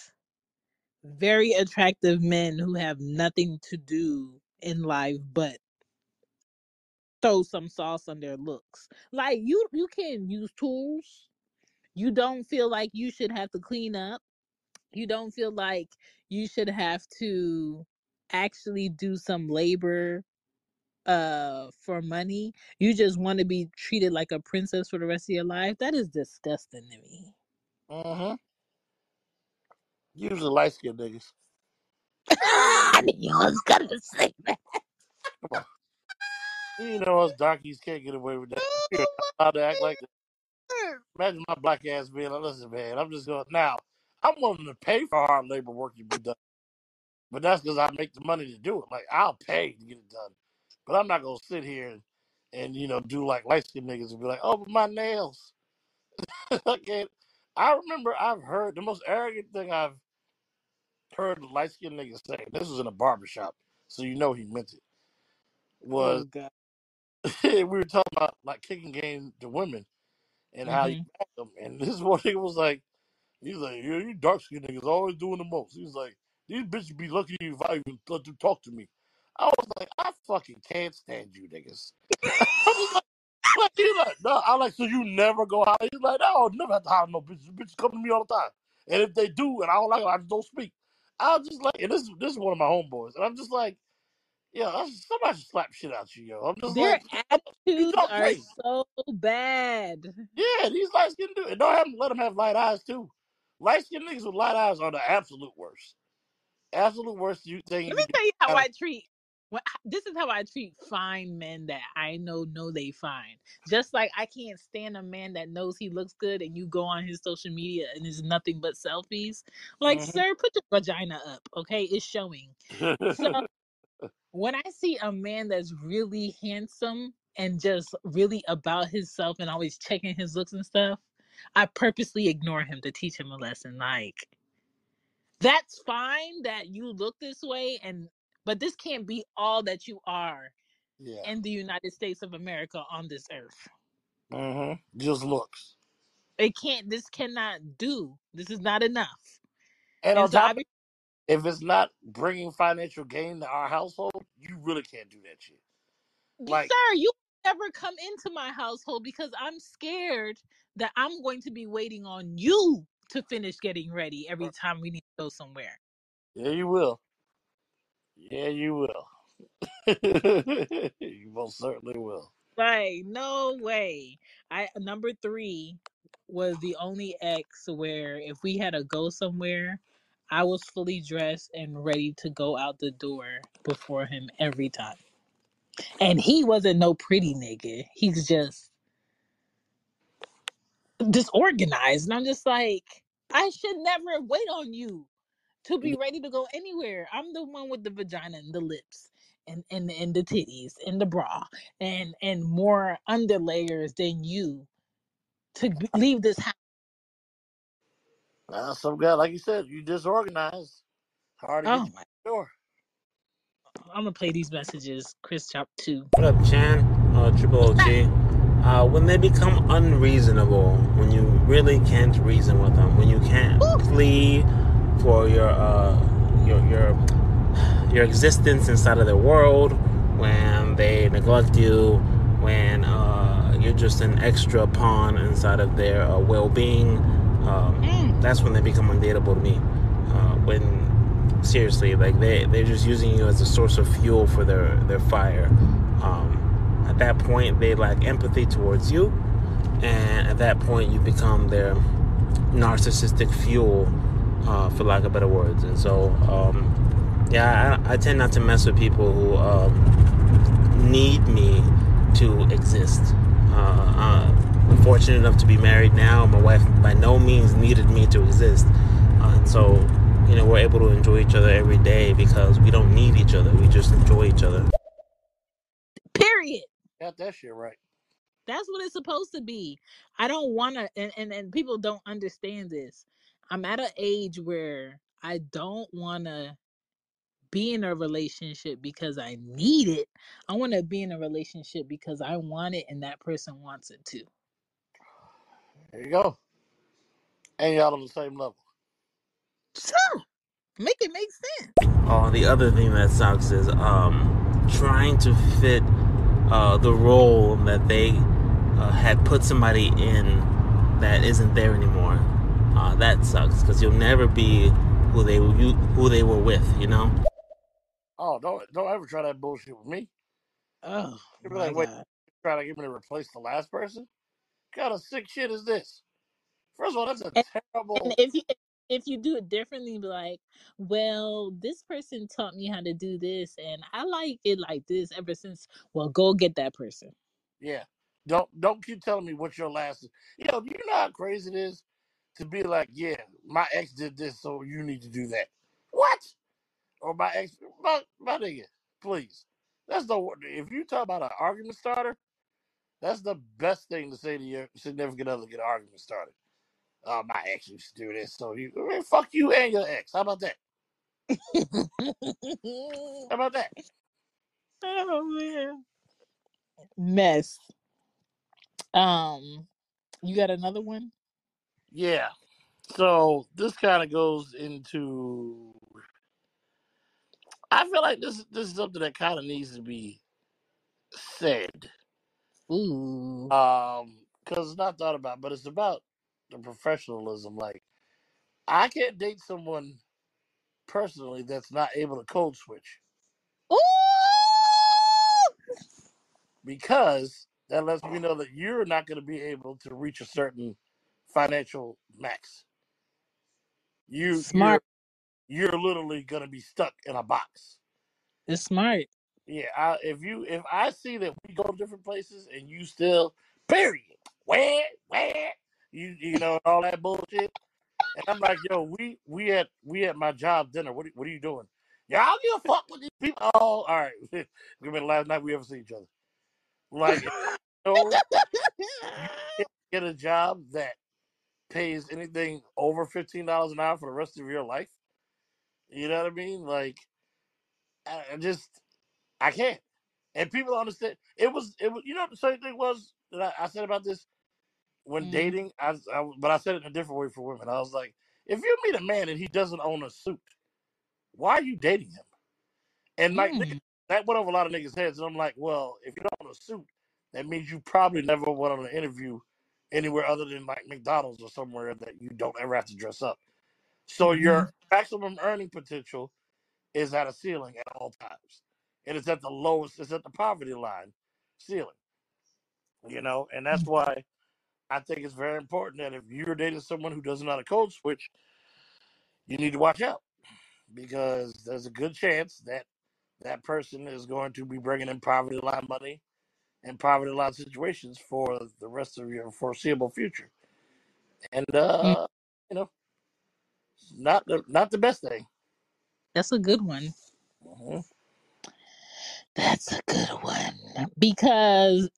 very attractive men who have nothing to do in life but throw some sauce on their looks. Like you you can use tools. You don't feel like you should have to clean up. You don't feel like you should have to actually do some labor uh for money. You just want to be treated like a princess for the rest of your life. That is disgusting to me. Mm-hmm. Usually light skinned niggas. I knew I was gonna say that. Come on. You know us darkies can't get away with that. You're not allowed to act like that. Imagine my black ass being like, listen, man, I'm just going now. I'm willing to pay for hard labor work to be done. But that's because I make the money to do it. Like I'll pay to get it done. But I'm not gonna sit here and, and you know, do like light skinned niggas and be like, oh but my nails. I can't I remember I've heard the most arrogant thing I've heard a light skinned niggas say, this was in a barber shop, so you know he meant it, Oh was god. we were talking about like kicking game to women and how you hmm them. And this one nigga was like, he's like, yeah, you dark skinned niggas always doing the most. He's like, these bitches be lucky if I even let them talk to me. I was like, I fucking can't stand you niggas. I was like, like, he like, no, I like, so you never go out. He's like, no, I'll never have to hire no bitches. Bitches come to me all the time. And if they do, and I don't like it, I just don't speak. I was just like, and this, this is one of my homeboys. And I'm just like, yeah, I- somebody should slap shit out you, yo. I'm just Their like, attitudes are crazy. so bad. Yeah, these light skinned dudes. And don't have, let them have light eyes, too. Light skinned niggas with light eyes are the absolute worst. Absolute worst you thing you Let me tell you how. I treat. What this is how I treat fine men that I know know they fine. Just like I can't stand a man that knows he looks good and you go on his social media and it's nothing but selfies. Like, Mhm. sir, put your vagina up, okay? It's showing. So when I see a man that's really handsome and just really about himself and always checking his looks and stuff, I purposely ignore him to teach him a lesson. Like, that's fine that you look this way and but this can't be all that you are yeah. in the United States of America on this earth. hmm Just looks. It can't this cannot do. This is not enough. And And on so top be if it's not bringing financial gain to our household, you really can't do that shit. Like, sir, you never come into my household because I'm scared that I'm going to be waiting on you to finish getting ready every time we need to go somewhere. yeah, you will. Yeah, you will. you most certainly will. Like, no way. I number three was the only ex where if we had to go somewhere, I was fully dressed and ready to go out the door before him every time. And he wasn't no pretty nigga. He's just disorganized. And I'm just like, I should never wait on you to be ready to go anywhere. I'm the one with the vagina and the lips and and, and the titties and the bra and and more underlayers than you to leave this house. Uh, some guy, like you said, you disorganized. Hard to get Oh my! door. I'm gonna play these messages. Chris Chop two. What up, Chan? Uh, Triple OG. Uh, when they become unreasonable, when you really can't reason with them, when you can't plead for your uh, your your your existence inside of their world, when they neglect you, when uh, you're just an extra pawn inside of their uh, well-being. Um, Mm. that's when they become undateable to me. Uh, when seriously, like they they're just using you as a source of fuel for their their fire. Um, at that point, they lack empathy towards you, and at that point, you become their narcissistic fuel, uh, for lack of better words. And so, um, yeah, I, I tend not to mess with people who um, need me to exist. Uh, uh, I'm fortunate enough to be married now. My wife by no means needed me to exist. Uh, and so, you know, we're able to enjoy each other every day because we don't need each other. We just enjoy each other. Period. Got that shit right. That's what it's supposed to be. I don't want to, and, and and people don't understand this. I'm at an age where I don't want to be in a relationship because I need it. I want to be in a relationship because I want it and that person wants it too. There you go. And y'all on the same level. Sure. Make it make sense. Oh, the other thing that sucks is um, trying to fit uh, the role that they uh, had put somebody in that isn't there anymore. Uh, that sucks because you'll never be who they you, who they were with. You know. Oh, don't don't ever try that bullshit with me. Oh You be my like, wait, god. try to get me to replace the last person? What kind of sick shit is this? First of all, that's a And, and terrible. if you if you do it differently, be like, well, this person taught me how to do this, and I like it like this ever since. Well, go get that person. Yeah. Don't don't keep telling me what your last. You know, you know how crazy it is to be like, yeah, my ex did this, so you need to do that. What? Or my ex, my my nigga, please. That's the if you talk about an argument starter, that's the best thing to say to your significant other. Get an argument started. Oh, my ex used to do this, so you I mean, fuck you and your ex. How about that? How about that? oh man, mess. Um, you got another one? Yeah. So this kind of goes into. I feel like this this is something that kind of needs to be said. Ooh, Um, because it's not thought about, but it's about the professionalism. Like, I can't date someone personally that's not able to code switch ooh, because that lets me know that you're not going to be able to reach a certain financial max. You you're smart. you're literally going to be stuck in a box. It's smart. Yeah, I, if you if I see that we go to different places and you still period where where you you know all that bullshit, and I'm like, yo, we we at we at my job dinner. What are- what are you doing? Yeah, I don't give a fuck with these people. Oh, all right. Gonna be the last night we ever see each other. Like, you get a job that pays anything over fifteen dollars an hour for the rest of your life. You know what I mean? Like, I, I just I can't. And people understand. It was it was you know what the same thing was that I, I said about this when mm, dating. I, I but I said it in a different way for women. I was like, if you meet a man and he doesn't own a suit, why are you dating him? And like niggas, mm, that went over a lot of niggas' heads. And I'm like, well, if you don't own a suit, that means you probably never went on an interview anywhere other than like McDonald's or somewhere that you don't ever have to dress up. So mhm. your maximum earning potential is at a ceiling at all times. And it's at the lowest, it's at the poverty line ceiling, you know? And that's why I think it's very important that if you're dating someone who doesn't know how to code switch, you need to watch out because there's a good chance that that person is going to be bringing in poverty line money and poverty line situations for the rest of your foreseeable future. And, Mm, uh, you know, not the, not the best thing. That's a good one. Mhm. That's a good one because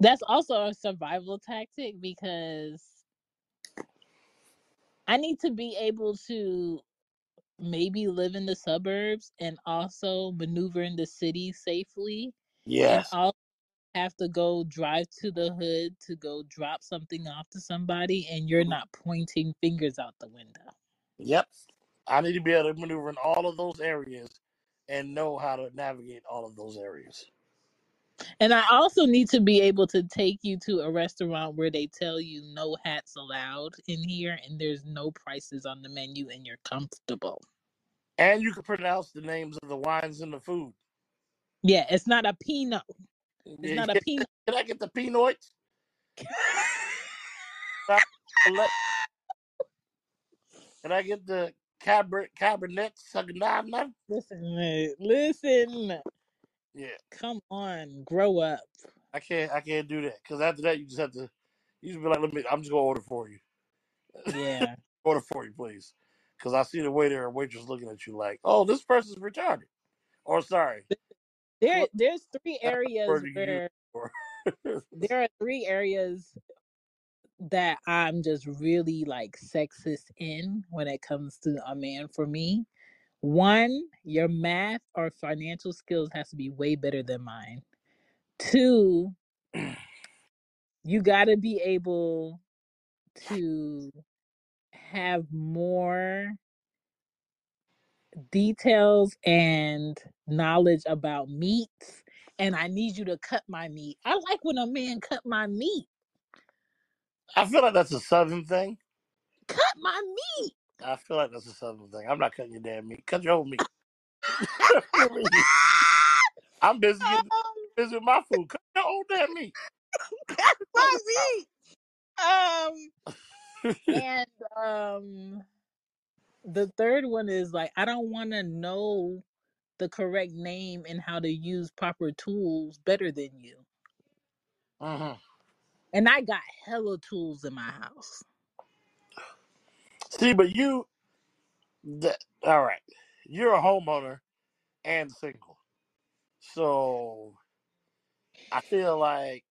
that's also a survival tactic because I need to be able to maybe live in the suburbs and also maneuver in the city safely and Yes. also have to go drive to the hood to go drop something off to somebody and you're mm-hmm. not pointing fingers out the window. Yep. I need to be able to maneuver in all of those areas and know how to navigate all of those areas. And I also need to be able to take you to a restaurant where they tell you no hats allowed in here and there's no prices on the menu and you're comfortable. And you can pronounce the names of the wines and the food. Yeah, it's not a Pinot. It's not a peanut. Can I get the Pinots? Can I get the Cabernet Cabernet Sauvignon? listen, listen. Yeah, Come on, grow up. I can't. I can't do that because after that, you just have to. You just be like, "Let me." I'm just gonna order for you. Yeah. Order for you, please. Because I see the waiter or waitress looking at you like, "Oh, this person's retarded," or "Sorry." There What there's three areas word do you use? where For? there are three areas that I'm just really like sexist in when it comes to a man for me. One, your math or financial skills has to be way better than mine. Two, you got to be able to have more details and knowledge about meats and I need you to cut my meat. I like when a man cut my meat. I feel like that's a southern thing. Cut my meat. I feel like that's a southern thing. I'm not cutting your damn meat. Cut your own meat. What do you mean? I'm busy getting Um, busy with my food. Cut your own damn meat. cut my meat. Um and um the third one is like I don't want to know the correct name and how to use proper tools better than you. hmm And I got hella tools in my house. See, but you, that, all right, you're a homeowner and single, so I feel like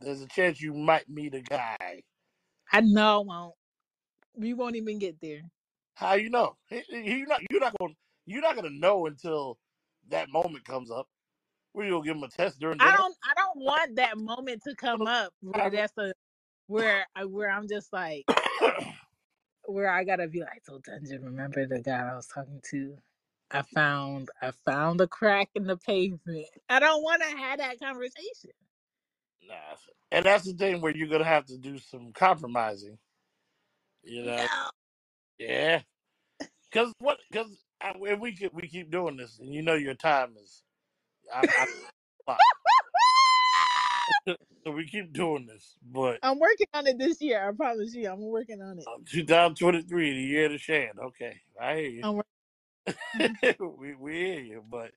there's a chance you might meet a guy. I know I won't. We won't even get there. How you know? He- he- You're not. You're not going. You're not going to know until that moment comes up. Where you gonna give him a test during I dinner? don't I don't want that moment to come up where that's a where I where I'm just like where I gotta be like, so Dungeon, remember the guy I was talking to? I found I found a crack in the pavement. I don't wanna have that conversation. nah, and that's the thing where you're gonna have to do some compromising. You know? No. Yeah. Because what? Because if we keep, we keep doing this, and you know your time is, I, I, so we keep doing this. But I'm working on it this year. I promise you, I'm working on it. uh, 2023, the year of the Chan. Okay, I hear you. I'm working. we we hear you, but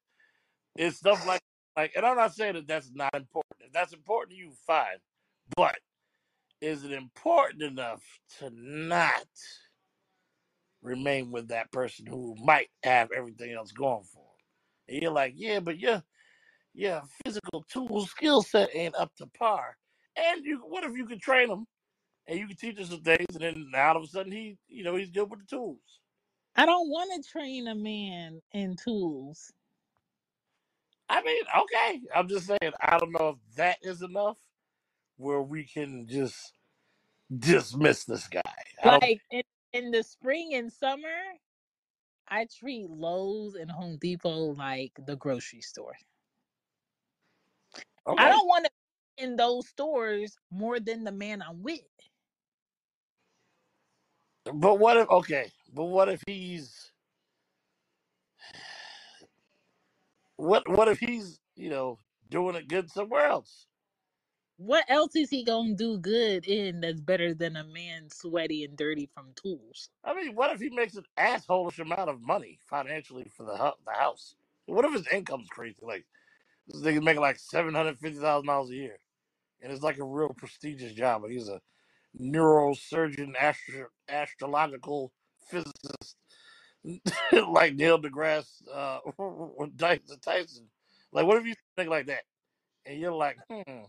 it's stuff like like, and I'm not saying that that's not important. If that's important to you, fine. But is it important enough to not remain with that person who might have everything else going for them? And you're like, yeah, but your your physical tool skill set ain't up to par. And you, what if you could train him and you could teach him some things, and then all of a sudden he, you know, he's good with the tools. I don't want to train a man in tools. I mean, okay, I'm just saying, I don't know if that is enough where we can just dismiss this guy. I don't. Like in, in the spring and summer, I treat Lowe's and Home Depot like the grocery store. I Okay, don't want to be in those stores more than the man I'm with. but what if? Okay, but what if he's what? What if he's you know doing it good somewhere else? What else is he gonna do good in that's better than a man sweaty and dirty from tools? I mean, what if he makes an assholish amount of money financially for the hu- the house? What if his income's crazy? Like this nigga making like seven hundred fifty thousand dollars a year, and it's like a real prestigious job. But he's a neurosurgeon, astro- astrological physicist, like Neil deGrasse uh, Tyson. Tyson. Like, what if you think like that, and you're like, hmm,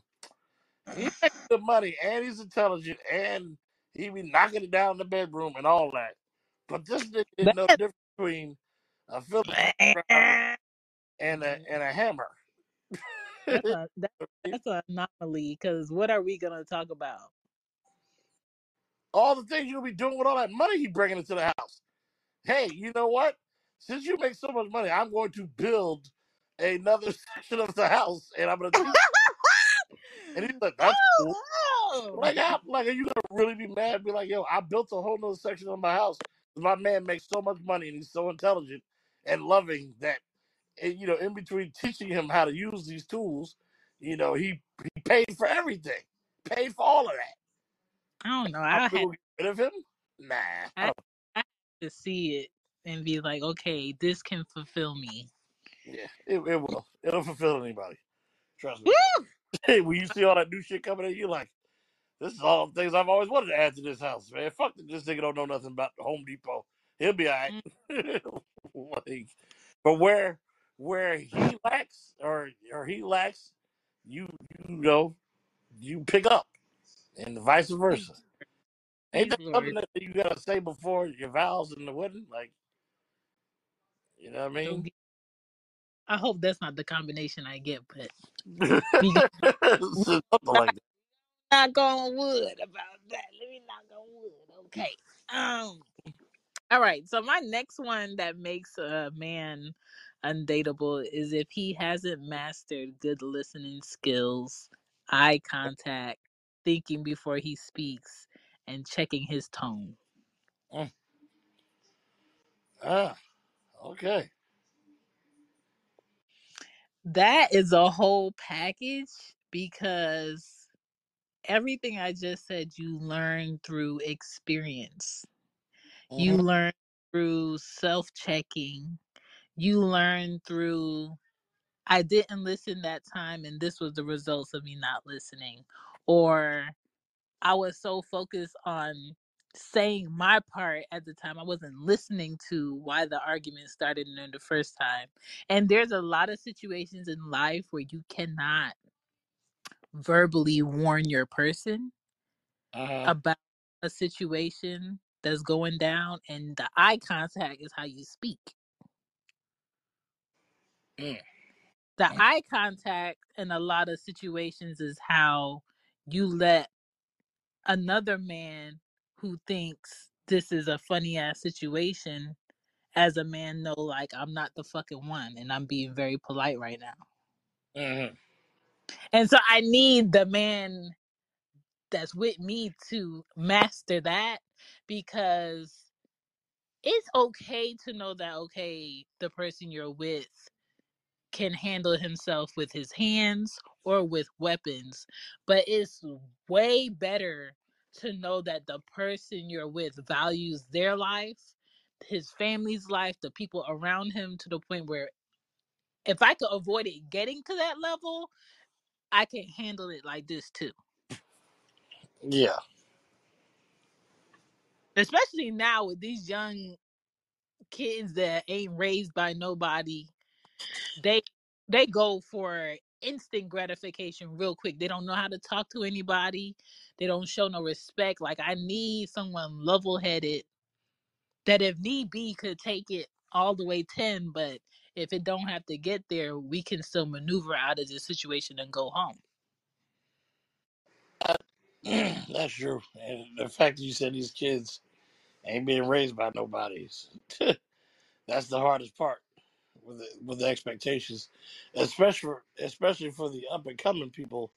he makes good money, and he's intelligent, and he be knocking it down in the bedroom and all that. But this nigga didn't know the difference between a Phillips and a and a hammer. That's a that, that's an anomaly. Because what are we gonna talk about? all the things you'll be doing with all that money he bringing into the house. Hey, you know what? since you make so much money, I'm going to build another section of the house, and I'm going to teach. And he's like, that's cool. oh, Like, how, like, are you gonna really be mad? Be like, yo, I built a whole nother section of my house. My man makes so much money, and he's so intelligent and loving that, and, you know, in between teaching him how to use these tools, you know, he he paid for everything, paid for all of that. I don't know. I'm I had rid of him? Nah, I I. I to see it and be like, okay, this can fulfill me. Yeah, it, it will. It'll fulfill anybody. Trust me. Hey, when you see all that new shit coming in, you like, this is all things I've always wanted to add to this house, man. Fuck that this nigga don't know nothing about the Home Depot. He'll be alright. Mm, like, but where where he lacks or or he lacks, you you know you pick up, and vice versa. Ain't that something that you gotta say before your vows in the wedding? Like, you know what I mean? I hope that's not the combination I get, but Something like that. knock on wood about that. Let me knock on wood. Okay. Um. All right. So my next one that makes a man undateable is if he hasn't mastered good listening skills, eye contact, thinking before he speaks, and checking his tone. Mm, ah, okay. That is a whole package because everything I just said you learn through experience. You hmm learn through self checking. You learn through I didn't listen that time, and this was the results of me not listening. Or I was so focused on saying my part at the time, I wasn't listening to why the argument started in the first time. And there's a lot of situations in life where you cannot verbally warn your person Uh-huh. about a situation that's going down, and the eye contact is how you speak. Mm, The mm, eye contact in a lot of situations is how you let another man who thinks this is a funny ass situation as a man know like I'm not the fucking one and I'm being very polite right now. mhm. And so I need the man that's with me to master that because it's okay to know that okay the person you're with can handle himself with his hands or with weapons but it's way better to know that the person you're with values their life his family's life the people around him to the point where if i could avoid it getting to that level i can handle it like this too Yeah. especially now with these young kids that ain't raised by nobody they they go for instant gratification real quick. They don't know how to talk to anybody. They don't show no respect. Like i need someone level-headed that if need be could take it all the way 10 but if it don't have to get there we can still maneuver out of the situation and go home. Uh, that's true. And the fact that you said these kids ain't being raised by nobody's that's the hardest part with the, with the expectations, especially for, especially for the up and coming people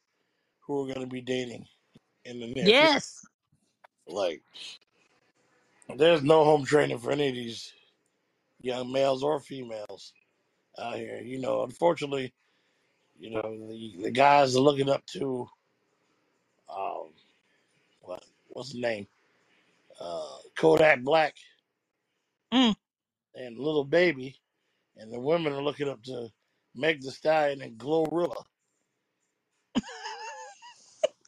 who are going to be dating in the near future. yes Like, there's no home training for any of these young males or females out here. You know, unfortunately, you know the the guys are looking up to um what what's the name uh Kodak Black mm. and Lil Baby and the women are looking up to Meg the Stallion and Glorilla.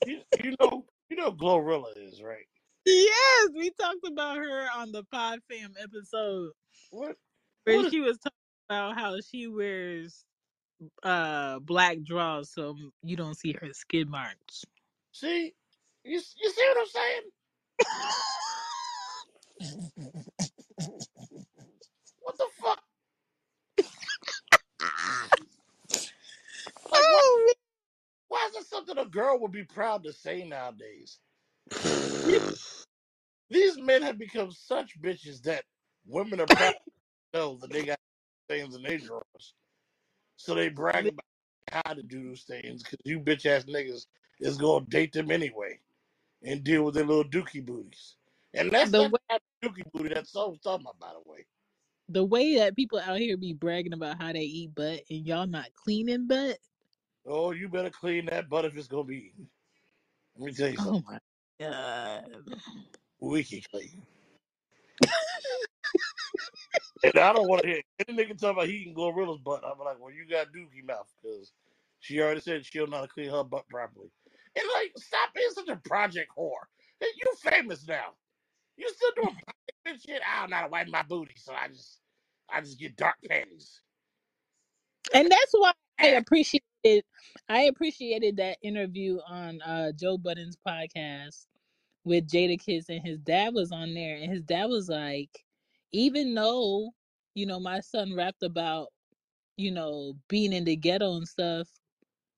You you know you know Glorilla is right. yes we talked about her on the pod fam episode What where what she was talking about how she wears uh black drawers so you don't see her skid marks. see you you see what I'm saying? What the fuck? Like why Oh, why is it something a girl would be proud to say nowadays? These men have become such bitches that women are proud. know that they got things in their drawers. So they brag about how to do those things because you bitch ass niggas is gonna date them anyway and deal with their little dookie booties. And that's The way dookie booty that song was talking about, by the way. the way that people out here be bragging about how they eat butt and y'all not cleaning butt. Oh, you better clean that butt if it's gonna be. Let me tell you something. Oh my god. We can clean. And I don't want to hear any nigga talk about he eating Glorilla's butt. I'm like, well, you got dookie mouth because she already said she'll not clean her butt properly. And like, stop being such a project whore. Hey, You famous now. You still doing project shit? I don't know how to wipe my booty, so I just, I just get dark panties. And that's why I Ah, appreciated I appreciated that interview on uh Joe Budden's podcast with Jadakiss and his dad was on there and his dad was like, even though, you know, my son rapped about, you know, being in the ghetto and stuff,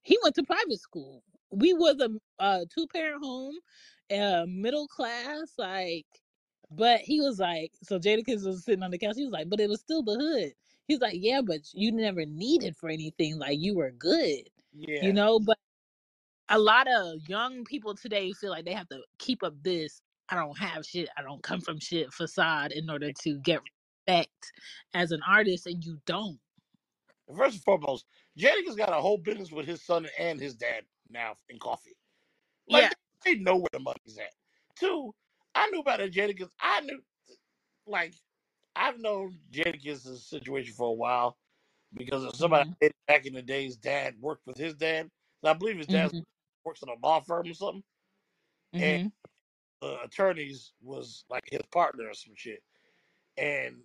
he went to private school. We was a, a two parent home, uh, middle class, like, but he was like, so Jada Jadakiss was sitting on the couch. He was like, but it was still the hood. He's like, yeah, but you never needed for anything. Like you were good, Yeah. you know. But a lot of young people today feel like they have to keep up this. I don't have shit. I don't come from shit facade in order to get respect as an artist, and you don't. First and foremost, Jadakiss got a whole business with his son and his dad now in coffee. Like Yeah. they know where the money's at. Two, I knew about Jadakiss. I knew, like, I've known Jadakiss' situation for a while because of somebody Mhm. I dated back in the days. Dad worked with his dad. And I believe his dad Mhm. works in a law firm or something, and Mhm. the attorneys was like his partner or some shit. And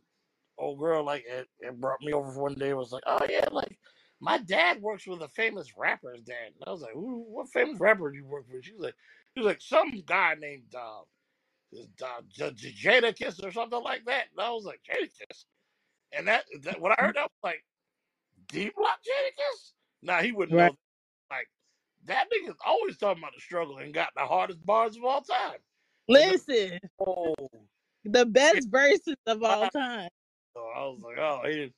old girl like it, it brought me over for one day. and Was like, oh yeah, like my dad works with a famous rapper's dad. And I was like, Who, what famous rapper do you work with? She was like, she was like some guy named uh, uh, J- J- Jadakiss or something like that. And I was like, Jadakiss. And that, that when I heard that, I was like, D Block Jadakiss? Nah, he wouldn't Right. know. Like that nigga's always talking about the struggle and got the hardest bars of all time. Listen, oh, the best verses of all time. so I was like, oh, he didn't,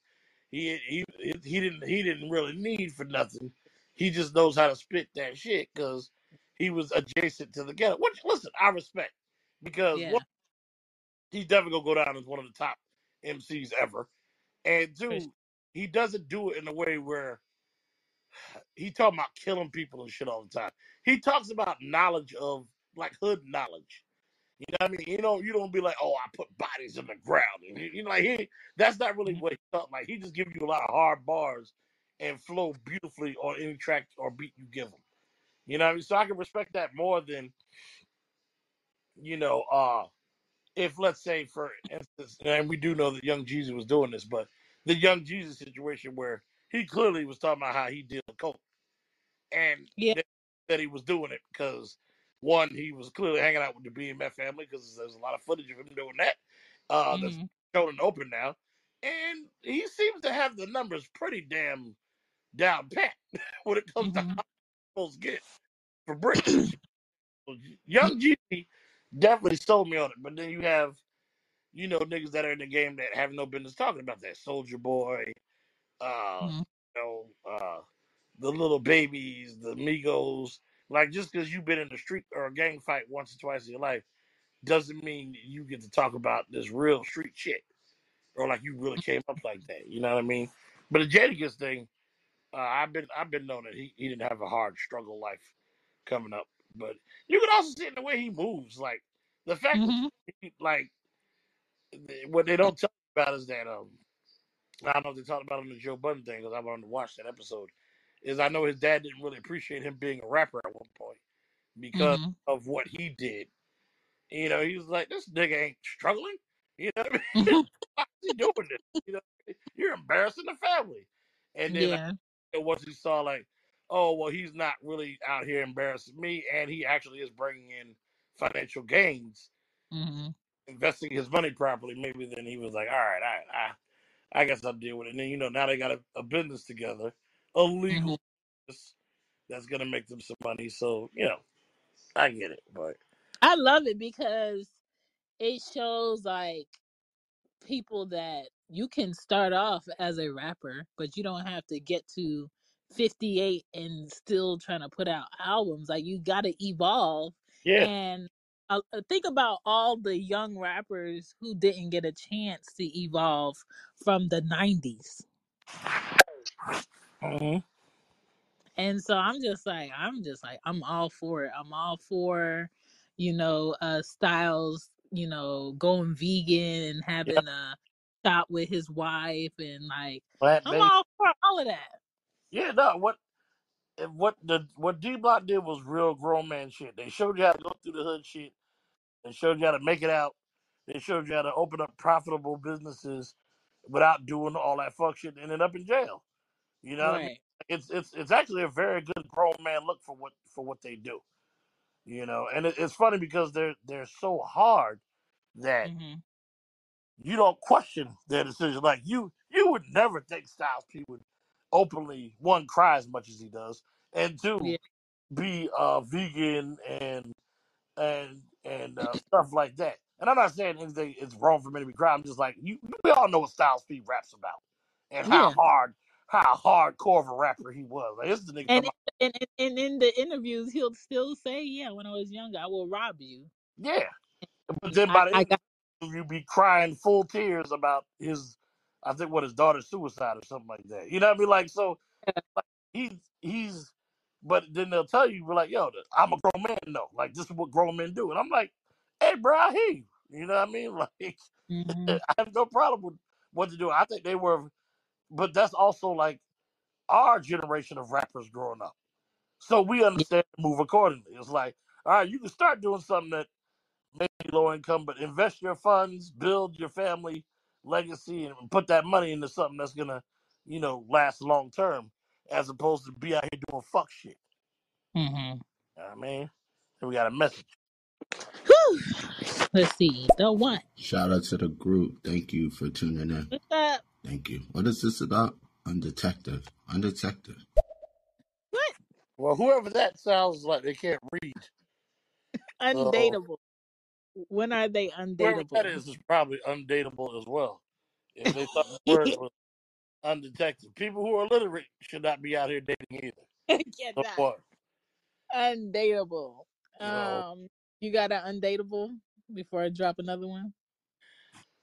he he he didn't he didn't really need for nothing. He just knows how to spit that shit because he was adjacent to the ghetto. Which listen, I respect because Yeah. one, he's definitely gonna go down as one of the top MCs ever, and For two, he doesn't do it in a way where he talking about killing people and shit all the time. He talks about knowledge of like hood knowledge. You know what I mean? You know, you don't be like, oh, I put bodies in the ground. And you know, like he that's not really sure. what he thought. Like he just gives you a lot of hard bars and flow beautifully on any track or beat you give him. You know what I mean? So I can respect that more than you know, uh if let's say for instance, and we do know that Young Jeezy was doing this, but the Young Jeezy situation where he clearly was talking about how he did coke and Yeah. that, that he was doing it because one, he was clearly hanging out with the BMF family because there's a lot of footage of him doing that. Uh, that's hmm shown and open now, and he seems to have the numbers pretty damn down pat when it comes to hmm how get for bricks and shit. So Young G definitely sold me on it, but then you have you know niggas that are in the game that have no business talking about that. Soulja Boy, uh, hmm you know, uh, the little babies, the Migos. Like just because you've been in the street or a gang fight once or twice in your life doesn't mean you get to talk about this real street shit or like you really came up like that. You know what I mean? But the Jadakiss thing, uh, I've been I've been known that he, he didn't have a hard struggle life coming up. But you can also see it in the way he moves, like the fact that hmm he, like what they don't tell you about is that um I don't know if they talked about on the Joe Budden thing because I wanted to watch that episode. Is I know his dad didn't really appreciate him being a rapper at one point because hmm of what he did. You know, he was like, "This nigga ain't struggling." You know what I mean? hmm Why is he doing this? You know, you're embarrassing the family. And then Yeah. uh, once he saw like, oh well, he's not really out here embarrassing me, and he actually is bringing in financial gains, hmm investing his money properly. Maybe then he was like, all right, I, I I guess I'll deal with it. And then you know now they got a, a business together, a legal business that's gonna make them some money. So you know, I get it, but I love it because it shows like people that you can start off as a rapper, but you don't have to get to 58 and still trying to put out albums. Like you got to evolve Yeah. and uh, uh, think about all the young rappers who didn't get a chance to evolve from the 90s. hmm And so I'm just like I'm just like I'm all for it. I'm all for you know uh Styles, you know, going vegan and having a shop with his wife and like Plant I'm all for all of that. Yeah. No. What what the what D Block did was real grown man shit. They showed you how to go through the hood shit. They showed you how to make it out. They showed you how to open up profitable businesses without doing all that fuck shit and ended up in jail. You know what I mean? Right. It's it's it's actually a very good grown man look for what for what they do. You know, and it, it's funny because they're they're so hard that Mhm. you don't question their decision. Like you you would never think Styles P would openly one cry as much as he does, and two Yeah. be uh vegan and and and uh, stuff like that. And I'm not saying anything is wrong for me to be crying. I'm just like you. We all know what Styles P raps about, and how Yeah. hard, how hardcore of a rapper he was. Like this is the nigga And and, and and in the interviews he'll still say, "Yeah, when I was younger, I will rob you." yeah. But then by the I end, got you be crying full tears about his, I think what his daughter's suicide or something like that. You know what I mean? Like so, he's he's. But then they'll tell you, we're like, yo, I'm a grown man, though. Like this is what grown men do, and I'm like, hey, bro, I hear you. You know what I mean? Like. mhm. I have no problem with what to do. I think they were, but that's also like our generation of rappers growing up. So we Yeah. understand and move accordingly. It's like, all right, you can start doing something that may be low income, but invest your funds, build your family legacy, and put that money into something that's gonna, you know, last long term, as opposed to be out here doing fuck shit. Mm-hmm. You know what I mean? And we got a message. Whew. Let's see. The one. Shout out to the group. Thank you for tuning in. What's up? Thank you. What is this about? Undetective. Undetective. What? Well, whoever that sounds like they can't read. So Undateable. When are they whoever undateable? that is is probably undateable as well. If they thought the word was undetected. People who are illiterate should not be out here dating either. Get So that. Undateable. You know. Um, you got an undateable before I drop another one.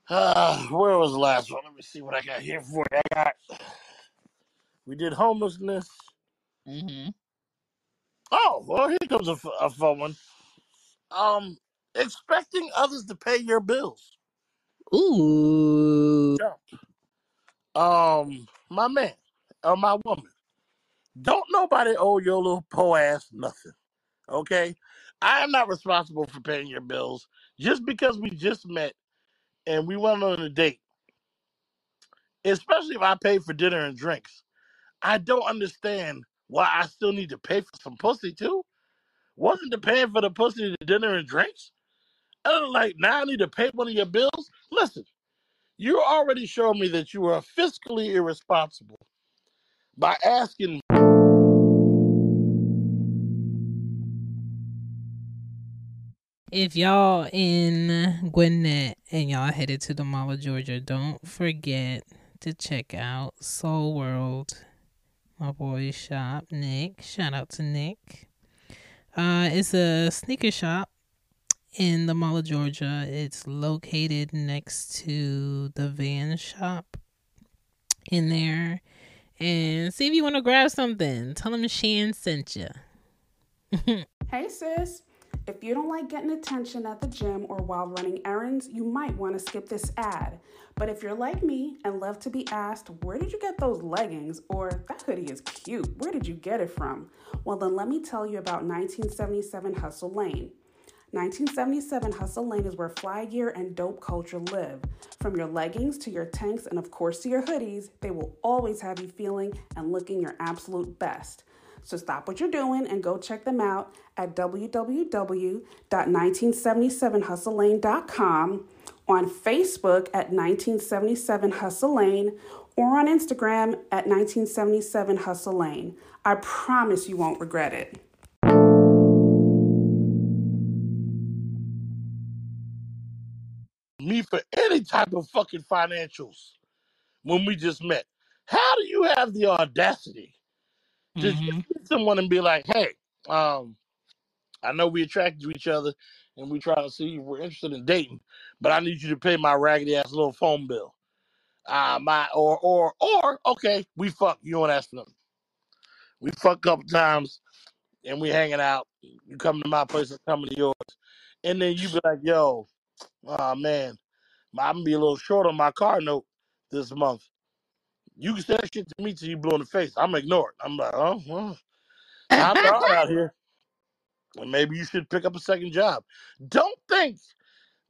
Uh, where was the last one? Let me see what I got here for you. I got. We did homelessness. Mm-hmm. Oh, well, here comes a fun one. Um, expecting others to pay your bills. Ooh. Jump. Um, my man or my woman. Don't nobody owe your little po ass nothing. Okay? I am not responsible for paying your bills just because we just met and we went on a date, especially if I paid for dinner and drinks. I don't understand why I still need to pay for some pussy too. Wasn't the paying for the pussy the dinner and drinks? Like, now I need to pay one of your bills? Listen, you already showed me that you are fiscally irresponsible by asking If y'all in Gwinnett and y'all headed to the Mall of Georgia, don't forget to check out Soul World, my boy's shop, Nick. Shout out to Nick. Uh, it's a sneaker shop in the Mall of Georgia. It's located next to the van shop in there. And see if you want to grab something. Tell them Chan sent you. Hey sis, if you don't like getting attention at the gym or while running errands, you might want to skip this ad. But if you're like me and love to be asked, where did you get those leggings? Or that hoodie is cute, where did you get it from? Well, then let me tell you about 1977 Hustle Lane. 1977 Hustle Lane is where fly gear and dope culture live. From your leggings to your tanks and of course to your hoodies, they will always have you feeling and looking your absolute best. So stop what you're doing and go check them out at www.1977hustlelane.com, on Facebook at 1977 Hustle Lane, or on Instagram at 1977 Hustle Lane. I promise you won't regret it. Any type of fucking financials. when we just met. How do you have the audacity to just hmm meet someone and be like, hey, um, I know we attracted to each other and we try to see if we're interested in dating, but I need you to pay my raggedy ass little phone bill. Uh my or or or okay, we fuck, you don't ask for nothing. We fuck a couple times and we hanging out. You come to my place, I come to yours. And then you be like, yo, oh man, I'm gonna be a little short on my car note this month. You can say that shit to me till you blow in the face. I'm ignore it. I'm like, oh, well, are hard out here. And maybe you should pick up a second job. Don't think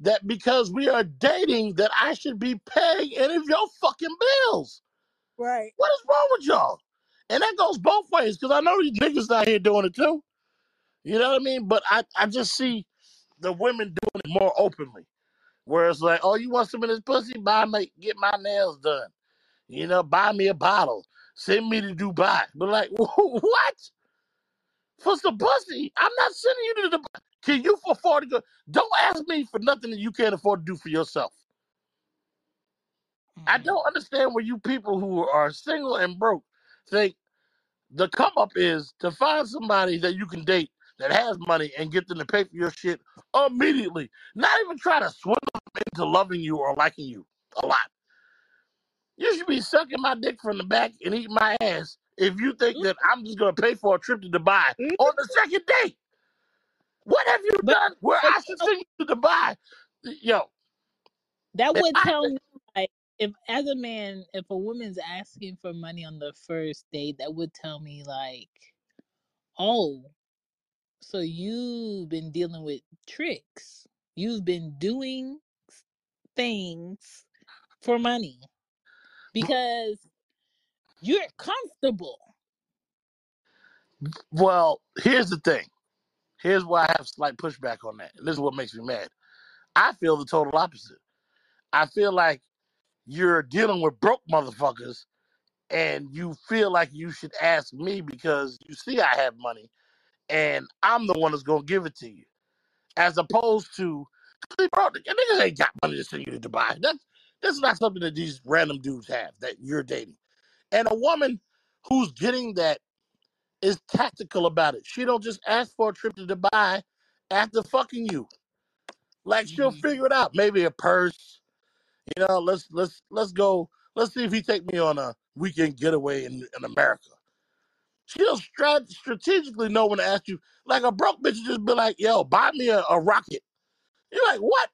that because we are dating that I should be paying any of your fucking bills. right. What is wrong with y'all? And that goes both ways because I know these niggas out here doing it too. You know what I mean? But I, I just see the women doing it more openly. Where it's like, oh, you want some of this pussy? Buy me, get my nails done. You know, buy me a bottle. Send me to Dubai. But like, what? For some pussy? I'm not sending you to Dubai. Can you afford to go? Don't ask me for nothing that you can't afford to do for yourself. I Mm. don't understand where you people who are single and broke think the come up is to find somebody that you can date that has money and get them to pay for your shit immediately. Not even try to swindle them into loving you or liking you a lot. You should be sucking my dick from the back and eating my ass if you think that I'm just gonna pay for a trip to Dubai Mm. on the second date. What have you But done where I should send you to Dubai? Yo, that would I tell me like if as a man, if a woman's asking for money on the first date, that would tell me like, oh, so you've been dealing with tricks. You've been doing things for money because you're comfortable. well, here's the thing. Here's why I have slight pushback on that. This is what makes me mad. I feel the total opposite. I feel like you're dealing with broke motherfuckers and you feel like you should ask me because you see I have money and I'm the one that's gonna give it to you. As opposed to bro, niggas ain't got money to send you to Dubai. That's that's not something that these random dudes have that you're dating. And a woman who's getting that is tactical about it. She don't just ask for a trip to Dubai after fucking you. Like she'll Mhm. figure it out. Maybe a purse. You know, let's let's let's go. Let's see if he take me on a weekend getaway in, in America. She'll strat- strategically know when to ask you. Like a broke bitch will just be like, yo, buy me a, a rocket. You're like, what?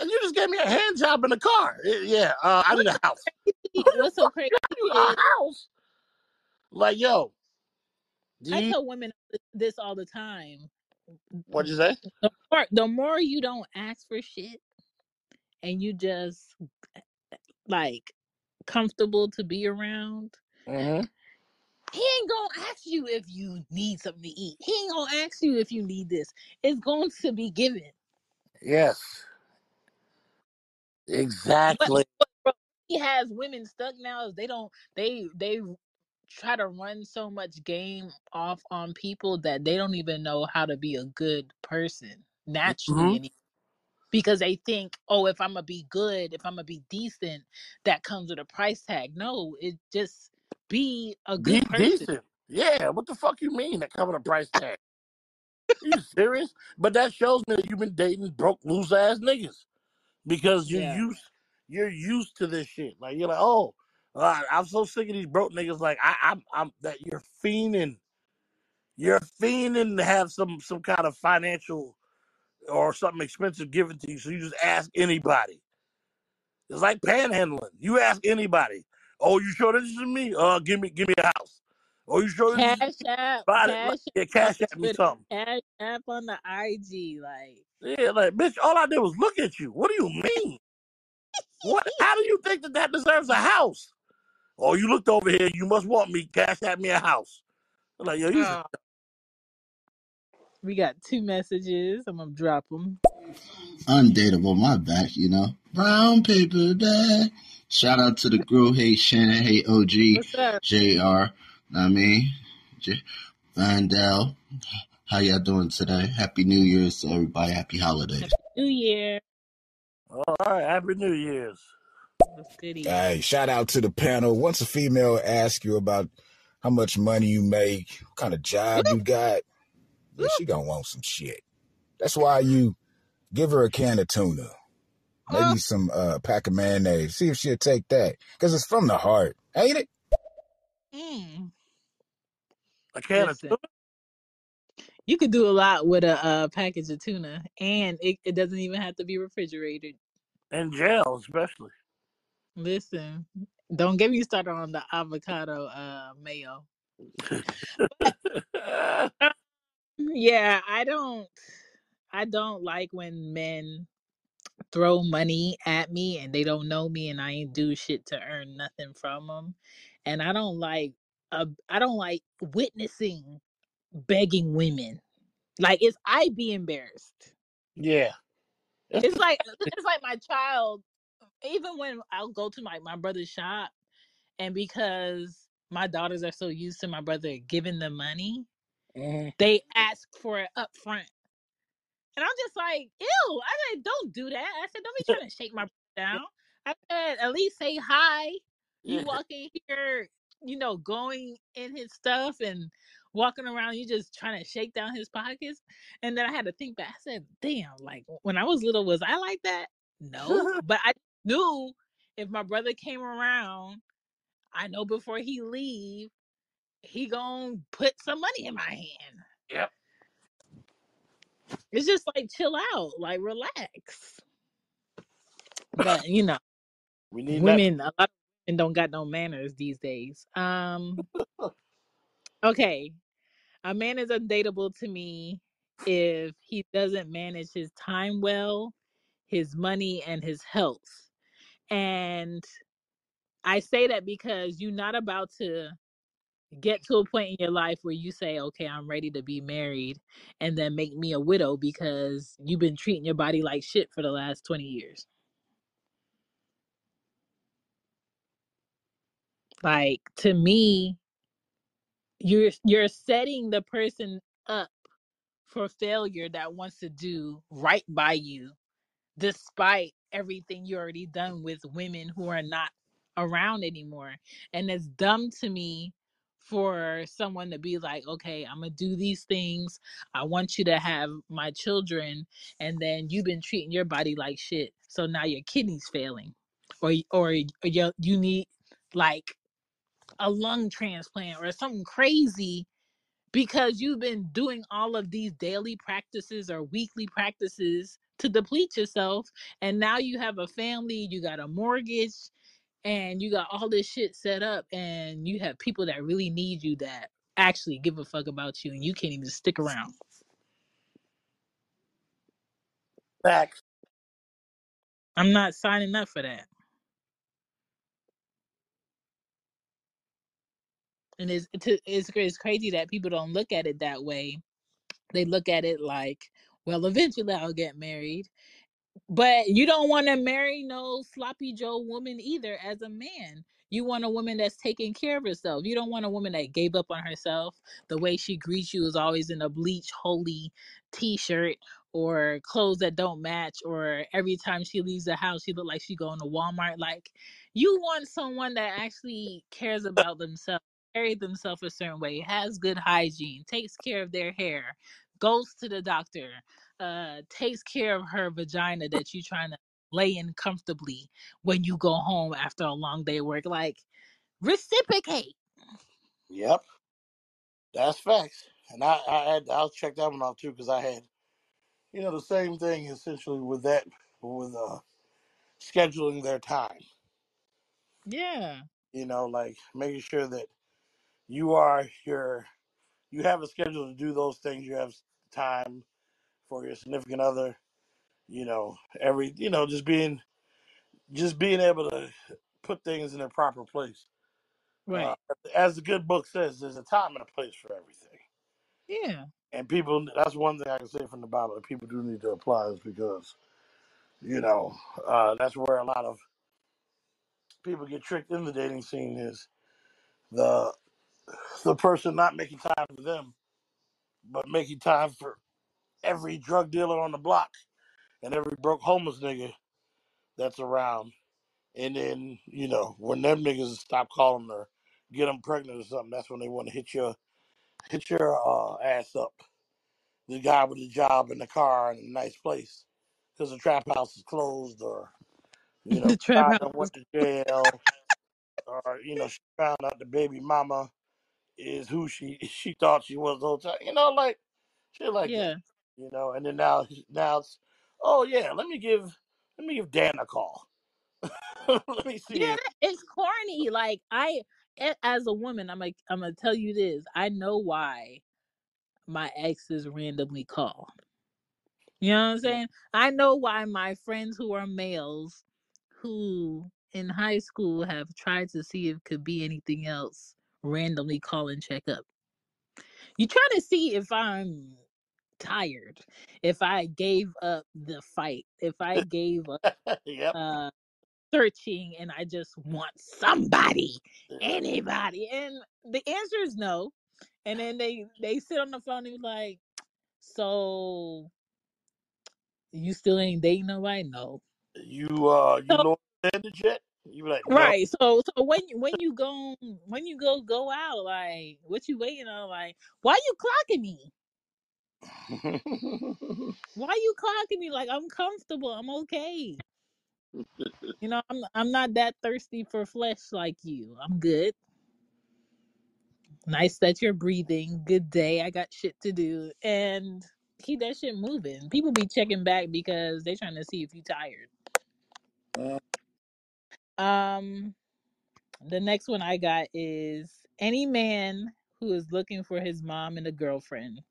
And you just gave me a hand job in the car. "Eh, Yeah, uh, I need What's a house. Who crazy? the What's so crazy got you is a house? Like, yo, do I you, tell women this all the time. what'd you say? The more, the more you don't ask for shit and you just like comfortable to be around, hmm he ain't gonna ask you if you need something to eat. He ain't gonna ask you if you need this. It's going to be given. Yes, exactly. bro, he has women stuck now is they don't they they try to run so much game off on people that they don't even know how to be a good person hmm naturally anymore. because they think, oh, if I'm gonna be good, if I'm gonna be decent, that comes with a price tag. No, it just be a Be good person. decent. Yeah, what the fuck you mean that come with a price tag? you serious? But that shows me that you've been dating broke, loose ass niggas because you're Yeah. used you're used to this shit. Like you're like, oh, uh, I'm so sick of these broke niggas. Like I, I'm, I'm that you're fiending, you're fiending to have some some kind of financial or something expensive given to you. So you just ask anybody. It's like panhandling. You ask anybody. Oh, you sure this is me? Uh, give me give me a house. Oh, you sure this is Cash app, buy it? Like, cash yeah, app on cash the at me Twitter, something. cash app on the IG. Like, Yeah, like bitch, all I did was look at you. What do you mean? What? How do you think that that deserves a house? Oh, you looked over here. You must want me. Cash at me a house. I'm like, yo, you. oh, we got two messages. I'm gonna drop them. Undateable, my bad, you know. Brown paper bag. Shout out to the crew. Hey, Shannon. Hey, OG. What's up? JR. I mean, J- Vandal. How y'all doing today? Happy New Year's to everybody. Happy holidays. Happy New Year. All right, happy New Year's. What's goody? Hey, shout out to the panel. Once a female asks you about how much money you make, what kind of job you got, yeah, she gonna want some shit. That's why you give her a can of tuna, Maybe some uh, pack of mayonnaise. See if she'll take that, cause it's from the heart, ain't it? mm. A can of Listen, tuna you could do a lot with a uh, package of tuna, and it, it doesn't even have to be refrigerated. in jail, especially. Listen, don't get me started on the avocado uh, mayo. Uh, yeah, I don't. I don't like when men throw money at me and they don't know me and I ain't do shit to earn nothing from them. And I don't like. Uh, I don't like witnessing begging women. Like it's I be embarrassed. yeah. It's like it's like my child. Even when I'll go to my my brother's shop, and because my daughters are so used to my brother giving them money, Mhm. they ask for it up front. And I'm just like, ew. I said, don't do that. I said, don't be trying to shake my down. I said, at least say hi. You walk in here, you know, going in his stuff and walking around, you just trying to shake down his pockets. And then I had to think back. I said, damn, like when I was little, was I like that? No. But I knew if my brother came around, I know before he leave, he gonna put some money in my hand. yep. It's just like chill out, like relax. But you know, We need that. women a lot of women don't got no manners these days. Um, okay. A man is undateable to me if he doesn't manage his time well, his money, and his health. And I say that because you're not about to get to a point in your life where you say, okay, I'm ready to be married, and then make me a widow because you've been treating your body like shit for the last 20 years. Like, to me, you're you're setting the person up for failure that wants to do right by you despite everything you already done with women who are not around anymore and it's dumb to me for someone to be like okay i'm gonna do these things. I want you to have my children and then you've been treating your body like shit so now your kidneys failing or or, or you, you need like a lung transplant or something crazy because you've been doing all of these daily practices or weekly practices to deplete yourself and now you have a family you got a mortgage and you got all this shit set up and you have people that really need you that actually give a fuck about you and you can't even stick around. Back. i'm not signing up for that. And it's it's, it's it's crazy that people don't look at it that way. They look at it like well eventually i'll get married But you don't want to marry no sloppy Joe woman either as a man. You want a woman that's taking care of herself. You don't want a woman that gave up on herself. The way she greets you is always in a bleach holy t-shirt or clothes that don't match or every time she leaves the house she look like she going to Walmart like you want someone that actually cares about themselves, carry themselves a certain way, has good hygiene, takes care of their hair, goes to the doctor, uh takes care of her vagina that you're trying to lay in comfortably when you go home after a long day of work like reciprocate Yep. That's facts. And I, I had I'll check that one off too because I had you know the same thing essentially with that with uh scheduling their time. yeah You know, like making sure that you are your you have a schedule to do those things. You have time for your significant other. You know, every you know just being just being able to put things in their proper place. Uh, right as the good book says, there's a time and a place for everything. yeah And people, that's one thing I can say from the Bible that people do need to apply is because, you know, uh, that's where a lot of people get tricked in the dating scene is the the person not making time for them, but making time for every drug dealer on the block and every broke homeless nigga that's around. And then, you know, when them niggas stop calling her, get them pregnant or something, that's when they want to hit your hit your uh, ass up. The guy with the job in the car in a nice place because the trap house is closed, or you know, the trap house. went to jail, or you know, she found out the baby mama is who she she thought she was the whole time. You know, like shit like that. You know, and then now now it's oh yeah, let me give let me give Dan a call. let me see yeah. if It's corny. Like I, a- as a woman, I'm like, I'm gonna tell you this. I know why my exes randomly call. You know what I'm mm. saying? I know why my friends who are males, who in high school have tried to see if it could be anything else, randomly call and check up. You trying to see if I'm tired, if I gave up the fight, if I gave up yep. uh searching and I just want somebody, anybody. And the answer is no. And then they they sit on the phone and be like, so you still ain't dating nobody? No. You uh you So know the jet? You like, no. right. So so when you when you go when you go go out, like what you waiting on? Like, why you clocking me? Why you clocking me? Like I'm comfortable. I'm okay. You know, I'm I'm not that thirsty for flesh like you. I'm good. Nice that you're breathing. Good day. I got shit to do. And keep that shit moving. People be checking back because they trying to see if you tired. Um the next one I got is any man who is looking for his mom and a girlfriend.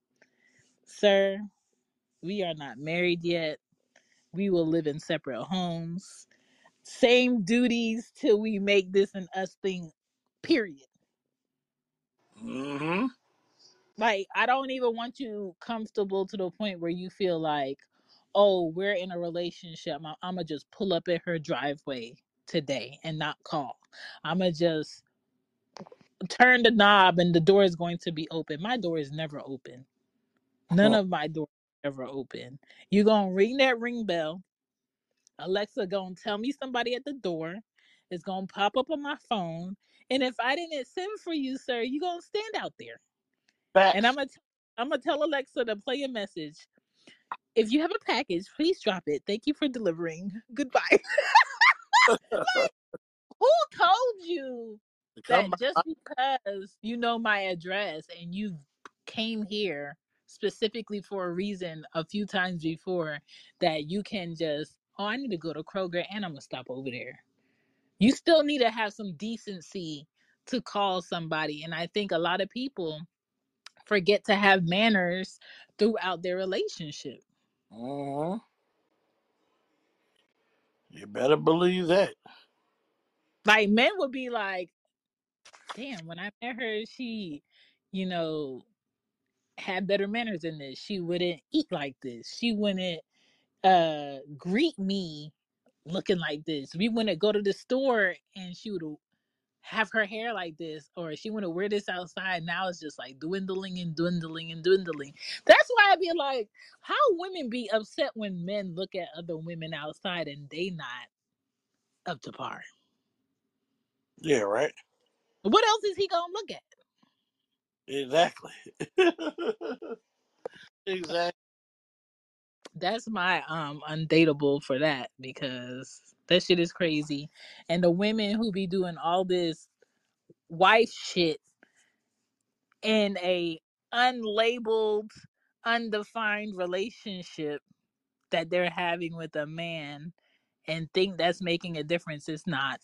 Sir, we are not married yet. We will live in separate homes. Same duties till we make this an us thing. Period. mm-hmm. Like I don't even want you comfortable to the point where you feel like, oh, we're in a relationship. I'm, I'm gonna just pull up at her driveway today and not call. I'm gonna just turn the knob and the door is going to be open. My door is never open. None of my doors ever open. You gonna ring that ring bell. Alexa gonna tell me somebody at the door. It's gonna pop up on my phone. And if I didn't send for you, sir, you gonna stand out there. And I'm Facts. gonna t- I'm gonna tell Alexa to play a message. If you have a package, please drop it. Thank you for delivering. Goodbye. Who told you that just because you know my address and you came here specifically for a reason a few times before that you can just oh I need to go to Kroger and I'm gonna stop over there. You still need to have some decency to call somebody. And I think a lot of people forget to have manners throughout their relationship. hmm You better believe that. Like men would be like, damn, when I met her, she, you know, had better manners than this. She wouldn't eat like this. She wouldn't uh greet me looking like this. We wouldn't go to the store and she would have her hair like this or she want to wear this outside now it's just like dwindling and dwindling and dwindling that's why i'd be like how women be upset when men look at other women outside and they not up to par Yeah, right. what else is he gonna look at Exactly. exactly. that's my um undateable for that because that shit is crazy and the women who be doing all this wife shit in a unlabeled undefined relationship that they're having with a man and think that's making a difference it's not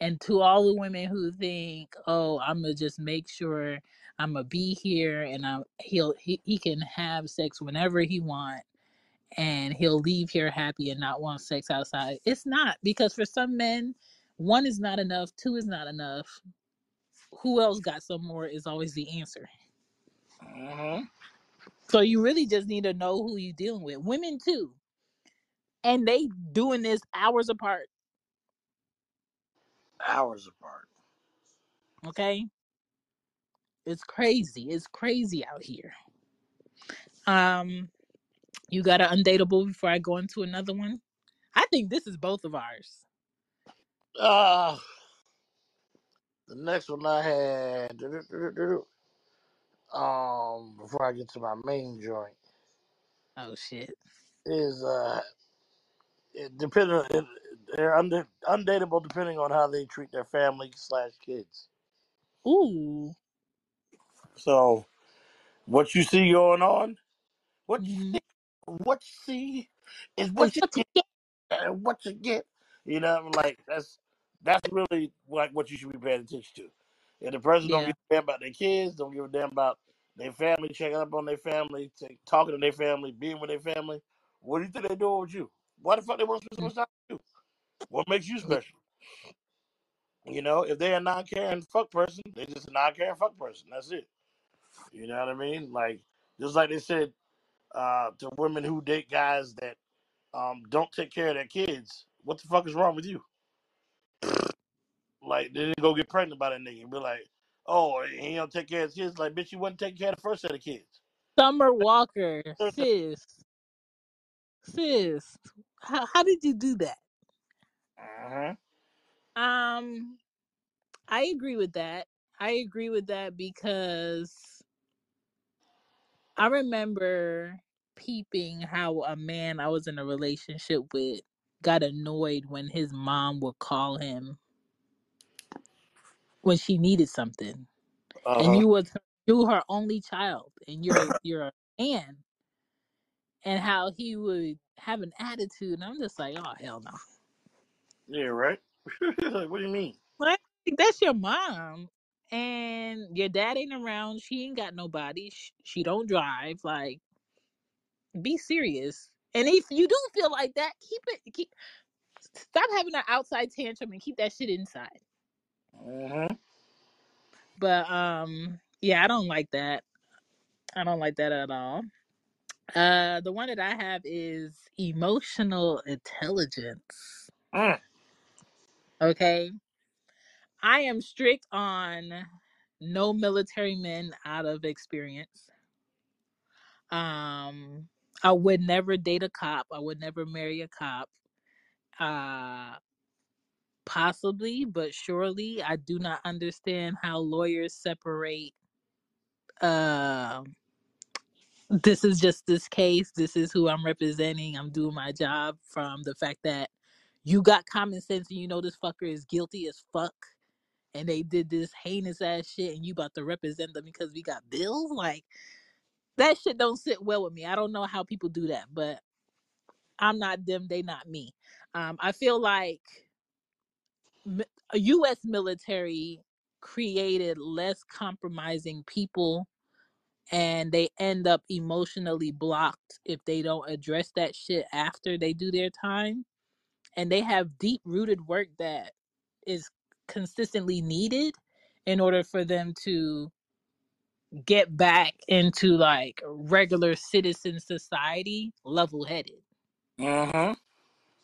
and to all the women who think oh i'm gonna just make sure i'm gonna be here and i'm he'll he, he can have sex whenever he want and he'll leave here happy and not want sex outside. It's not because for some men one is not enough two is not enough. Who else got some more is always the answer. Hmm so you really just need to know who you're dealing with. Women too. And they doing this hours apart Hours apart. okay It's crazy. It's crazy out here. Um, you got an undateable before I go into another one. I think this is both of ours. Uh, the next one I had, um, before I get to my main joint, Oh shit. is uh, it depending on it, they're under undateable depending on how they treat their family slash kids. Ooh. So what you see going on, what you Mm-hmm. see, what you see is what you get, and what you get. You know, like that's that's really like what you should be paying attention to. If the person don't Yeah. give a damn about their kids, don't give a damn about their family, checking up on their family, take, talking to their family, being with their family, what do you think they're doing with you? Why the fuck they want to spend so much time with you? What makes you special? You know, if they're a non-caring fuck person, they just a non-caring fuck person. That's it. You know what I mean? Like just like they said uh, to women who date guys that um, don't take care of their kids. What the fuck is wrong with you? Like they didn't go get pregnant by that nigga and be like, oh, he don't take care of his kids. Like bitch, you wasn't taking care of the first set of kids. Summer Walker, sis, sis. How how did you do that? Uh-huh. Um, I agree with that. I agree with that because I remember peeping how a man I was in a relationship with got annoyed when his mom would call him when she needed something, and Uh-huh. you was her, you her only child, and you're you're a man, and how he would have an attitude, and I'm just like, oh hell no, Yeah, right. like, what do you mean? like that's your mom, and your dad ain't around, she ain't got nobody, she, she don't drive, like be serious. And if you do feel like that, keep it. Keep stop having an outside tantrum and keep that shit inside. Uh-huh. But um, yeah, I don't like that. I don't like that at all. Uh, the one that I have is emotional intelligence. Mm. Okay, I am strict on no military men out of experience. Um, I would never date a cop. I would never marry a cop. Uh, possibly, but surely, I do not understand how lawyers separate. Uh, this is just this case. This is who I'm representing. I'm doing my job from the fact that you got common sense and you know this fucker is guilty as fuck and they did this heinous ass shit and you about to represent them because we got bills? Like that shit don't sit well with me. I don't know how people do that but i'm not them they not me. Um i feel like a us military created less compromising people and they end up emotionally blocked if they don't address that shit after they do their time and they have deep rooted work that is consistently needed in order for them to get back into like regular citizen society level headed Uh-huh.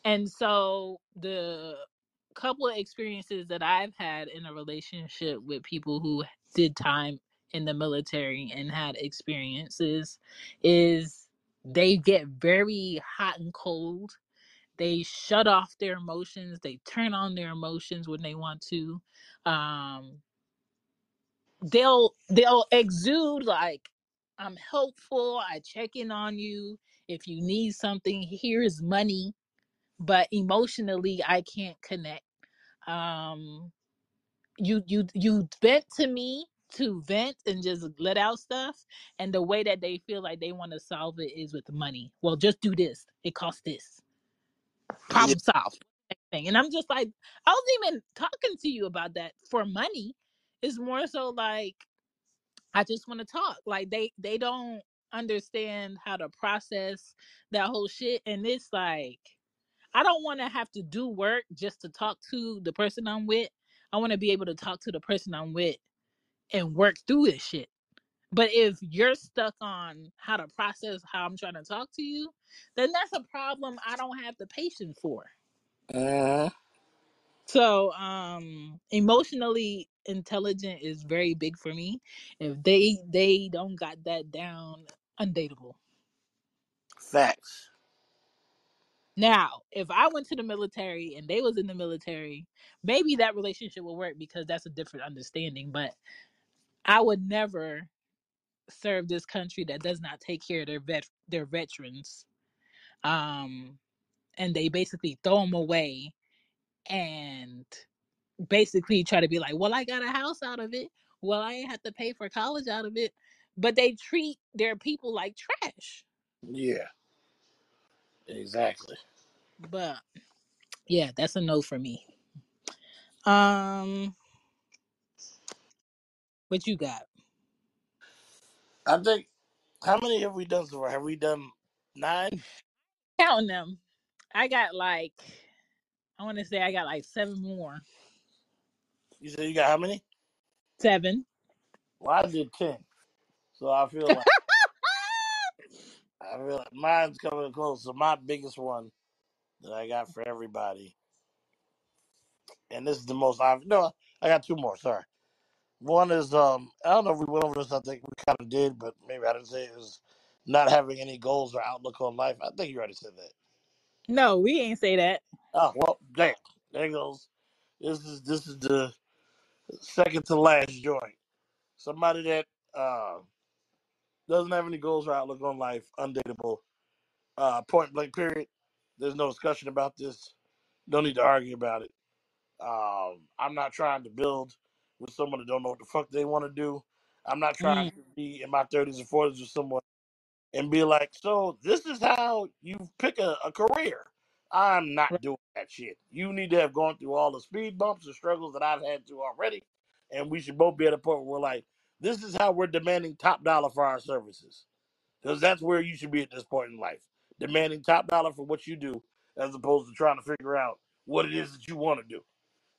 and so the couple of experiences that i've had in a relationship with people who did time in the military and had experiences is they get very hot and cold they shut off their emotions they turn on their emotions when they want to um they'll they'll exude like i'm helpful i check in on you if you need something here is money but emotionally i can't connect um you you you vent to me to vent and just let out stuff and the way that they feel like they want to solve it is with money well just do this it costs this. Problem solved thing. And I'm just like, I wasn't even talking to you about that for money. It's more so like I just want to talk. Like they they don't understand how to process that whole shit. And it's like I don't want to have to do work just to talk to the person I'm with. I want to be able to talk to the person I'm with and work through this shit. But if you're stuck on how to process how I'm trying to talk to you, then that's a problem I don't have the patience for. Uh-huh. So, um, emotionally intelligent is very big for me. If they they don't got that down, undateable. Facts. Now, if I went to the military and they was in the military, maybe that relationship would work because that's a different understanding. But I would never serve this country that does not take care of their vet their veterans. Um, and they basically throw them away and basically try to be like, "Well, I got a house out of it. Well, I ain't have to pay for college out of it." But they treat their people like trash. Yeah, exactly. But yeah, that's a no for me. Um, what you got? I think how many have we done so far? Have we done nine? Counting them. I got like I want to say I got like seven more. You said you got how many? Seven. Well, I did ten. So I feel like I feel like mine's coming close. So my biggest one that I got for everybody, and this is the most I've no, I got two more. Sorry. One is um I don't know if we went over this. I think we kind of did, but maybe I didn't say it was not having any goals or outlook on life. I think you already said that. No, we ain't say that. Oh well, damn. There goes. This is this is the second to last joint. Somebody that uh doesn't have any goals or outlook on life, undateable. Uh, point blank. Period. There's no discussion about this. Don't need to argue about it. Um, I'm not trying to build with someone that don't know what the fuck they want to do. I'm not trying Mm, to be in my 30s and 40s with someone and be like, so this is how you pick a, a career. I'm not right. doing that shit. You need to have gone through all the speed bumps and struggles that I've had to already. And we should both be at a point where we're like, this is how we're demanding top dollar for our services. Because that's where you should be at this point in life. Demanding top dollar for what you do as opposed to trying to figure out what it is that you want to do.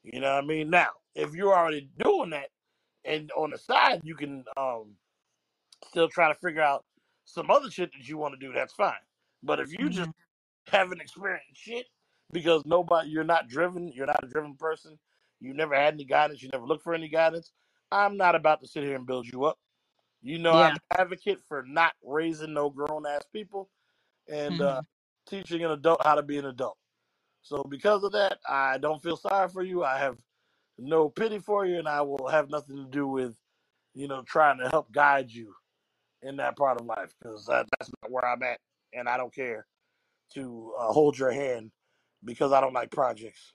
You know what I mean? Now, if you're already doing that and on the side you can um still try to figure out some other shit that you want to do, that's fine. But if you just Mhm. haven't experienced shit because nobody you're not driven, you're not a driven person, you never had any guidance, you never looked for any guidance, I'm not about to sit here and build you up. You know I'm an advocate for not raising no grown ass people and uh hmm teaching an adult how to be an adult. So because of that, I don't feel sorry for you. I have no pity for you, and I will have nothing to do with you know trying to help guide you in that part of life because that's not where I'm at, and I don't care to uh, hold your hand because I don't like projects.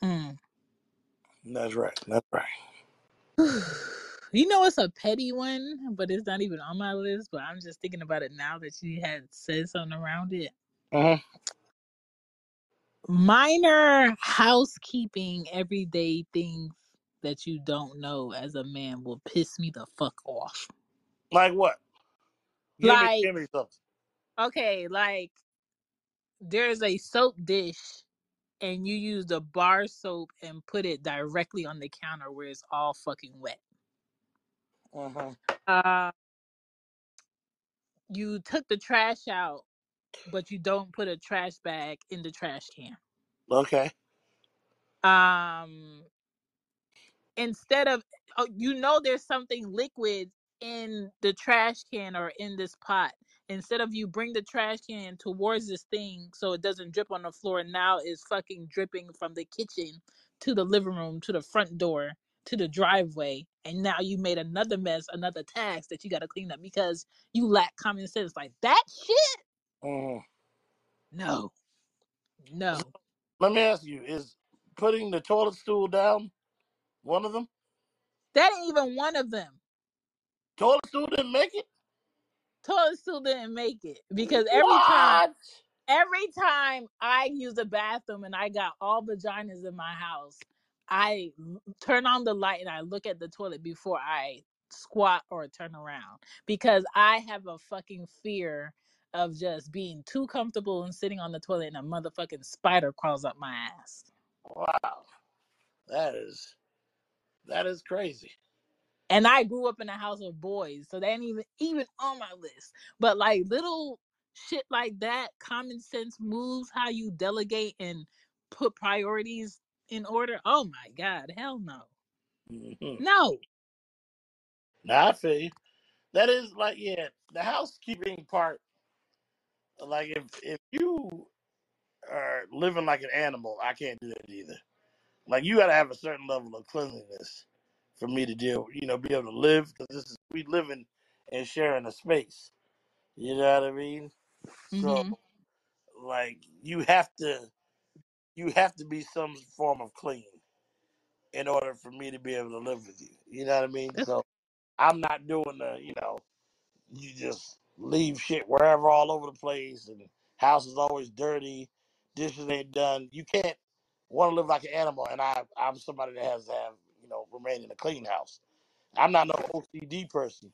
Mm. That's right. That's right. you know, it's a petty one, but it's not even on my list. But I'm just thinking about it now that you had said something around it. uh Minor housekeeping, everyday things that you don't know as a man will piss me the fuck off. Like what? Give me, Like, give me something. okay, like there's a soap dish and you use the bar soap and put it directly on the counter where it's all fucking wet. Uh-huh. Uh, you took the trash out, but you don't put a trash bag in the trash can. Okay. Um, instead of oh, you know there's something liquid in the trash can or in this pot instead of you bring the trash can towards this thing so it doesn't drip on the floor now it's fucking dripping from the kitchen to the living room to the front door to the driveway and now you made another mess another task that you got to clean up because you lack common sense like that shit uh no So no let me ask you: Is putting the toilet stool down one of them? that ain't even one of them Toilet stool didn't make it. toilet stool didn't make it because every time What? every time I use the bathroom and I got all vaginas in my house, I l- turn on the light and I look at the toilet before I squat or turn around because I have a fucking fear of just being too comfortable and sitting on the toilet and a motherfucking spider crawls up my ass. Wow. That is that is crazy. And I grew up in a house of boys, so they ain't even even on my list. But like little shit like that, common sense moves, how you delegate and put priorities in order. Oh my god, hell no. hmm No. Now I feel you. That is like yeah, the housekeeping part. Like if if you are living like an animal, I can't do that either. Like you got to have a certain level of cleanliness for me to deal. You know, be able to live because this is we living and sharing a space. You know what I mean? So Mm-hmm. like you have to you have to be some form of clean in order for me to be able to live with you. You know what I mean? So I'm not doing the you know you just leave shit wherever all over the place and house is always dirty, dishes ain't done. You can't want to live like an animal and I I'm somebody that has to have, you know, remain in a clean house. I'm not no OCD person,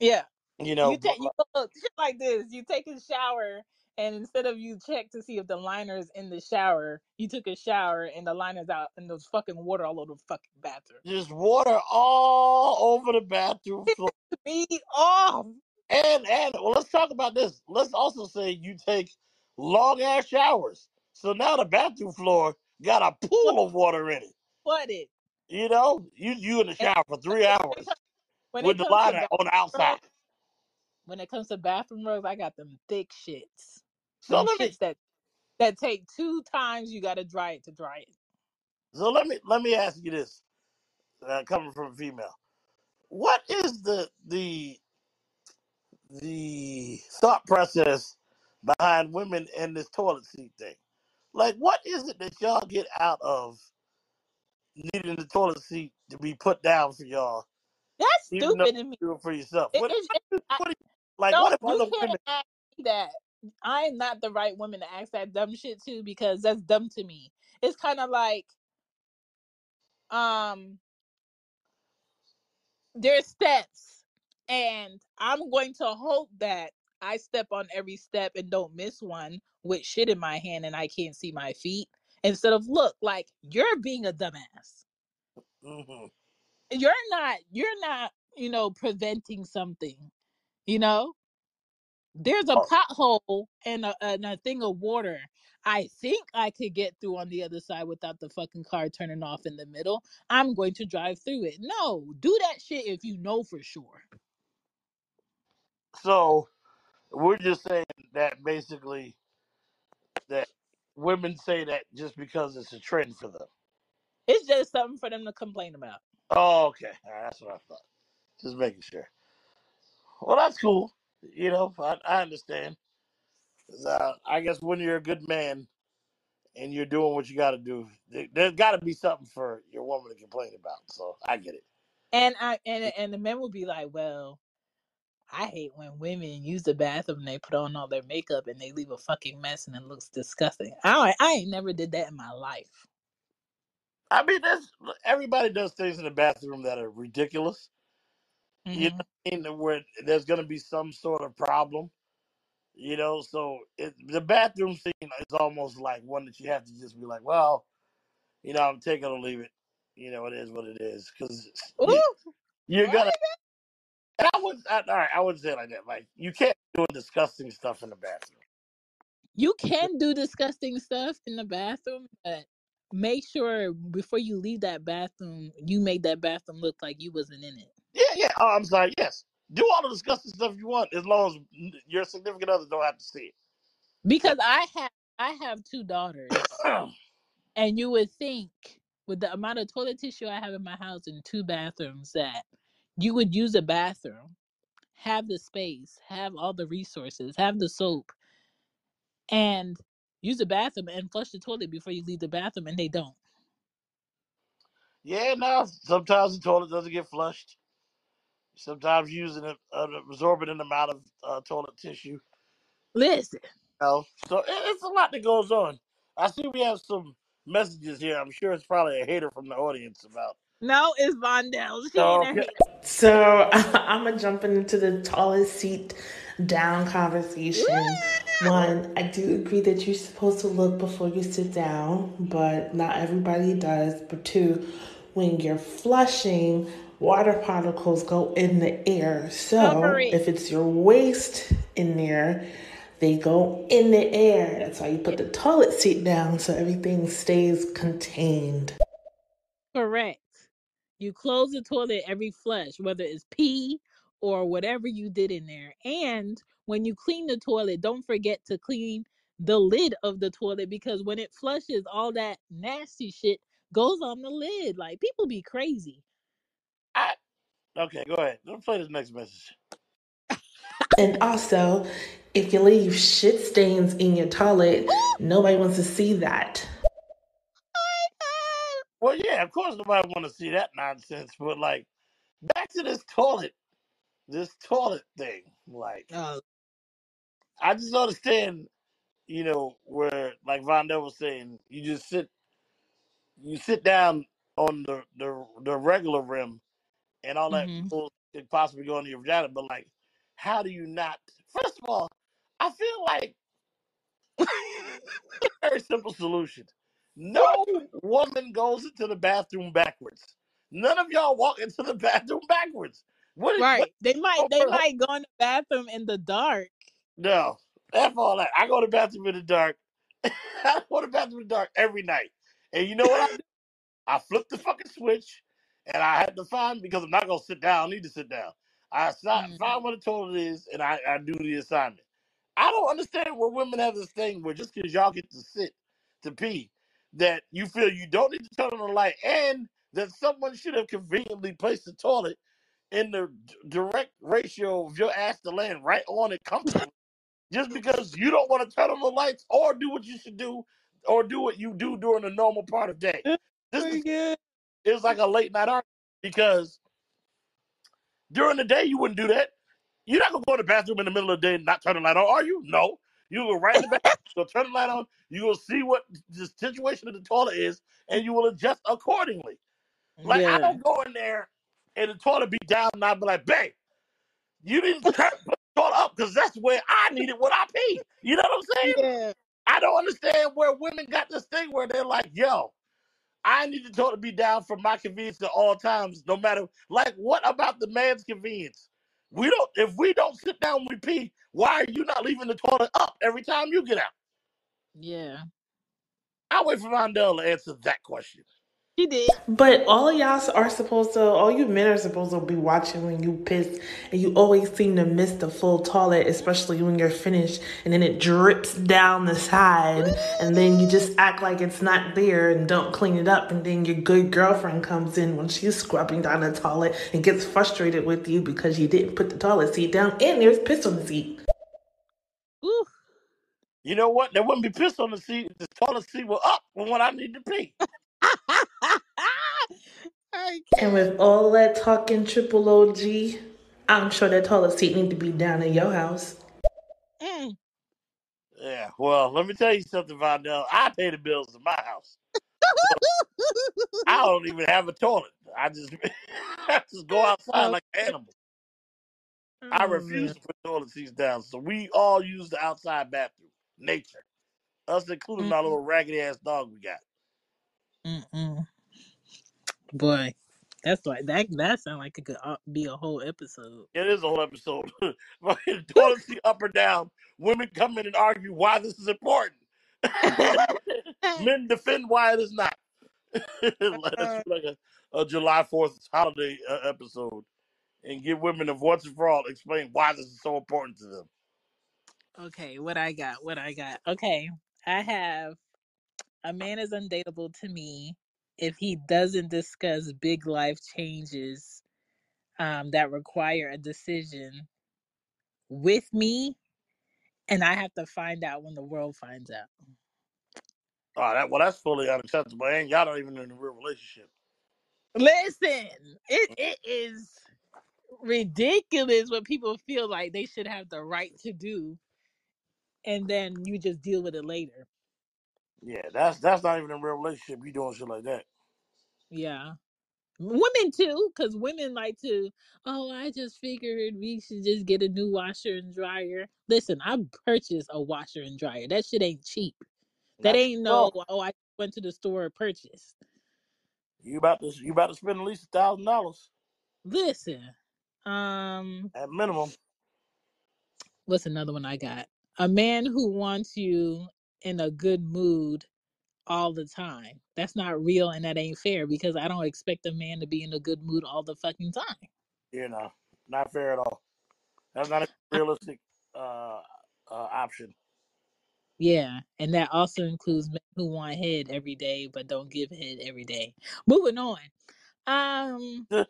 yeah. you know, You take you go shit like this. You take a shower, and instead of you check to see if the liner's in the shower, you took a shower and the liner's out, and there's fucking water all over the fucking bathroom. just water all over the bathroom floor. Me off. And and well let's talk about this. Let's also say you take long ass showers. So now the bathroom floor got a pool of water in it. Flooded. You know, you you in the shower for three hours when with the liner on the outside. rugs, when it comes to bathroom rugs, I got them thick shits. So Them let me that that take two times you got to dry it to dry it. so let me let me ask you this, uh, coming from a female. What is the the the thought process behind women and this toilet seat thing? Like, what is it that y'all get out of needing the toilet seat to be put down for y'all, That's even though stupid to me. do it for yourself? It, What, it, it, I, what you, like? What don't if you other can't women? ask me that. I am not the right woman to ask that dumb shit to because that's dumb to me. It's kind of like um there's steps and I'm going to hope that I step on every step and don't miss one with shit in my hand and I can't see my feet instead of look like you're being a dumbass. hmm You're not you're not, you know, preventing something. You know? There's a Oh, pothole and a, and a thing of water. I think I could get through on the other side without the fucking car turning off in the middle. I'm going to drive through it. No, do that shit if you know for sure. So we're just saying that basically that women say that just because it's a trend for them. It's just something for them to complain about. Oh, okay, All right, that's what I thought. Just making sure. Well, that's cool. You know, I, I understand. 'Cause, Uh, I guess when you're a good man and you're doing what you got to do, there, there's got to be something for your woman to complain about. So I get it. And I and and the men will be like, "Well, I hate when women use the bathroom and they put on all their makeup and they leave a fucking mess and it looks disgusting." I I ain't never did that in my life. I mean, there's everybody does things in the bathroom that are ridiculous. You mm-hmm. know, what I mean? where there's going to be some sort of problem. You know, so it, the bathroom scene is almost like one that you have to just be like, well, you know, I'm taking or leave it. You know, it is what it is because you, you're what? gonna. And I would, I, all right, I wouldn't say it like that. Like you can't do disgusting stuff in the bathroom. You can do disgusting stuff in the bathroom, but make sure before you leave that bathroom, you make that bathroom look like you wasn't in it. Yeah, yeah. Oh, I'm sorry. Yes, do all the disgusting stuff you want as long as your significant others don't have to see it. Because I have I have two daughters, and you would think with the amount of toilet tissue I have in my house and two bathrooms that you would use a bathroom, have the space, have all the resources, have the soap, and use the bathroom and flush the toilet before you leave the bathroom, and they don't. Yeah, no. Sometimes the toilet doesn't get flushed. Sometimes using an, an absorbent amount of uh, toilet tissue. You Listen, know? So it, it's a lot that goes on. I see we have some messages here. I'm sure it's probably a hater from the audience about. No, it's Vondell. She ain't Oh, a hater. So I'm gonna jump into the tallest seat down conversation. One, I do agree that you're supposed to look before you sit down, but not everybody does. But two, when you're flushing, water particles go in the air. So it. if it's your waste in there, they go in the air. That's why you put the toilet seat down so everything stays contained. correct. You close the toilet every flush, whether it's pee or whatever you did in there. And when you clean the toilet, don't forget to clean the lid of the toilet because when it flushes, all that nasty shit goes on the lid. Like people be crazy. I, okay, go ahead. Let's play this next message. And also, if you leave shit stains in your toilet, nobody wants to see that. Well, yeah, of course nobody want to see that nonsense, but like, back to this toilet, this toilet thing. Like, Oh, I just don't understand, you know, where like Vondell was saying, you just sit, you sit down on the the, the regular rim, and all that hmm bull could possibly go into your vagina. But like, how do you not? First of all, I feel like very simple solution. No woman goes into the bathroom backwards. None of y'all walk into the bathroom backwards. What? Is, what? right. They might they might go in the bathroom in the dark. No, F all that. I go to the bathroom in the dark. I go to the bathroom in the dark every night. And you know what I do? I flip the fucking switch, and I had to find because I'm not gonna sit down. I need to sit down. I si- Mm. find what the toilet is, and I, I do the assignment. I don't understand where women have this thing where just because y'all get to sit to pee, that you feel you don't need to turn on the light, and that someone should have conveniently placed the toilet in the d- direct ratio of your ass to land right on it comfortably just because you don't want to turn on the lights or do what you should do or do what you do during the normal part of day. This is it's like a late night argument because during the day you wouldn't do that. You're not gonna go in the bathroom in the middle of the day and not turn the light on, are you? No. You go right in the back. you'll turn the light on, you will see what the situation of the toilet is, and you will adjust accordingly. Like I Yeah. don't go in there and the toilet be down and I'll be like, babe, you didn't turn put the toilet up because that's where I need it when I pee. You know what I'm saying? Yeah. I don't understand where women got this thing where they're like, yo, I need the toilet to be down for my convenience at all times, no matter like what about the man's convenience? We don't if we don't sit down when we pee, why are you not leaving the toilet up every time you get out? Yeah. I'll wait for Rondell to answer that question. She did. But all of y'all are supposed to, all you men are supposed to be watching when you piss, and you always seem to miss the full toilet, especially when you're finished, and then it drips down the side, and then you just act like it's not there and don't clean it up, and then your good girlfriend comes in when she's scrubbing down the toilet and gets frustrated with you because you didn't put the toilet seat down, and there's piss on the seat. Ooh. You know what? There wouldn't be piss on the seat if the toilet seat were up when I need to pee. I And with all that talking triple OG, I'm sure that toilet seat need to be down in your house. Mm. Yeah, well, let me tell you something, Vondell. I pay the bills in my house. I don't even have a toilet. I just I just go outside like an animal. I Oh, refuse man. to put toilet seats down. So we all use the outside bathroom. Nature. Us including our little raggedy ass dog we got. Mm-mm. Boy, that's like that. That sounds like it could uh, be a whole episode. It is a whole episode. Fucking seat up or down. Women come in and argue why this is important. Men defend why it is not. Let's do like a, a July 4th holiday uh, episode and give women a once and for all explain why this is so important to them. okay, what I got? What I got? Okay, I have a man is undateable to me if he doesn't discuss big life changes um, that require a decision with me, and I have to find out when the world finds out. Oh, that well, that's fully unacceptable. And y'all don't even in a real relationship. Listen, it it is ridiculous what people feel like they should have the right to do, and then you just deal with it later. Yeah, that's that's not even a real relationship. You doing shit like that. Yeah. Women too, because women like to, oh, I just figured we should just get a new washer and dryer. Listen, I purchased a washer and dryer. That shit ain't cheap. That Not ain't no, oh, I went to the store and purchased. You about to you about to spend at least a thousand dollars Listen, um, at minimum. what's another one I got? A man who wants you in a good mood all the time. That's not real and that ain't fair because I don't expect a man to be in a good mood all the fucking time. You know, not fair at all. That's not a realistic uh, uh, option. Yeah, and that also includes men who want head every day but don't give head every day. Moving on. Um,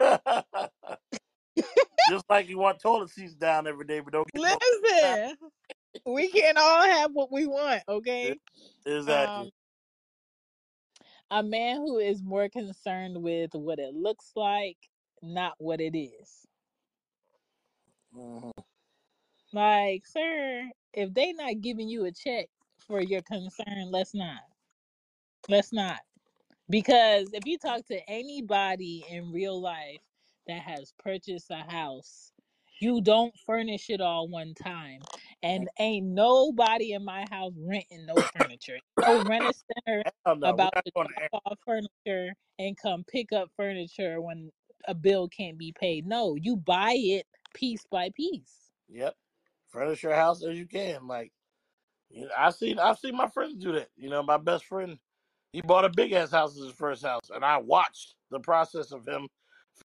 Just like you want toilet seats down every day, but don't get listen, we can't all have what we want, okay? Exactly. Um, a man who is more concerned with what it looks like, not what it is. Mhm. Like, sir, if they not giving you a check for your concern, let's not. Let's not. Because if you talk to anybody in real life that has purchased a house, you don't furnish it all one time. And ain't nobody in my house renting no furniture. No rent a center Hell no, about to drop off furniture and come pick up furniture when a bill can't be paid. No, you buy it piece by piece. Yep, furnish your house as you can. Like you know, I seen, I've seen my friends do that. You know, my best friend, he bought a big ass house as his first house, and I watched the process of him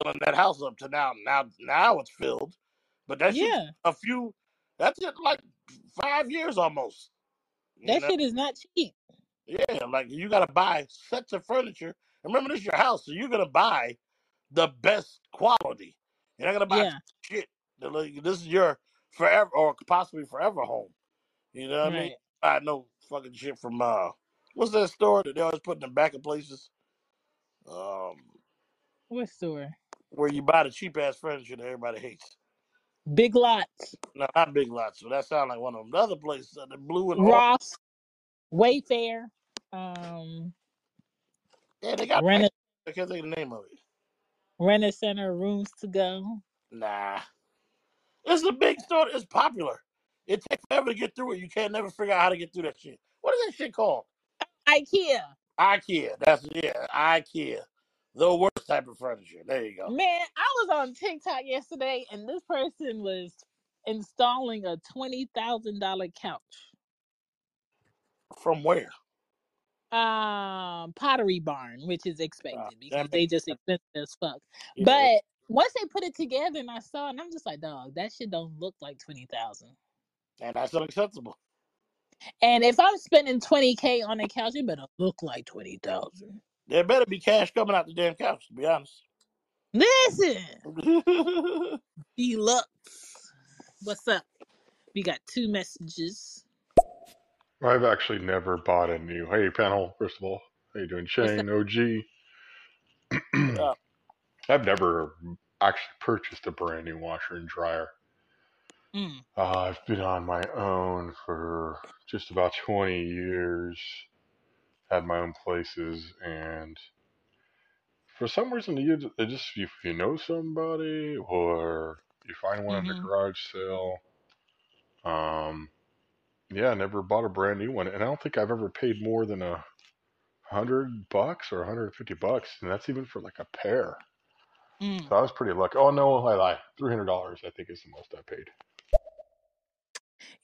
filling that house up to now. Now, now it's filled, but that's Yeah, a few. That's it, like five years almost. You that know, shit is not cheap. yeah, like you got to buy sets of furniture. Remember, this is your house, so you're gonna buy the best quality. You're not gonna buy Yeah, shit. that, This is your forever or possibly forever home. You know what I mean? right. I know fucking shit from uh, what's that store that they always put in the back of places? Um, What store? where you buy the cheap ass furniture that everybody hates. Big Lots, No, not Big Lots. So that sounds like one of them. The other places, uh, the blue and orange. Ross, Wayfair, um, Yeah, they got. I Rent I can't think of the name of it. Rent a Center, Rooms to Go. Nah, it's a big store. It's popular. It takes forever to get through it. You can't never figure out how to get through that shit. What is that shit called? IKEA. IKEA. That's yeah, IKEA. The worst type of furniture. There you go. Man, I was on TikTok yesterday and this person was installing a twenty thousand dollar couch. From where? Um Pottery Barn, which is Uh, expected because that they just expensive as fuck. yeah, But once they put it together and I saw it, and I'm just like, dog, that shit don't look like twenty thousand. and that's unacceptable. And if I'm spending twenty K on a couch, it better look like twenty thousand. There better be cash coming out the damn couch. To be honest. Listen, deluxe. What's up? We got two messages. I've actually never bought a new. Hey, panel. First of all, how you doing, What's up? Shane? OG. uh, I've never actually purchased a brand new washer and dryer. Mm, Uh, I've been on my own for just about 20 years. Had my own places, and for some reason, you just if you know somebody or you find one at a hmm garage sale. Um, yeah, I never bought a brand new one, and I don't think I've ever paid more than a hundred bucks or 150 bucks, and that's even for like a pair. mm. So I was pretty lucky. Oh no, I lie. Three hundred dollars, I think, is the most I paid.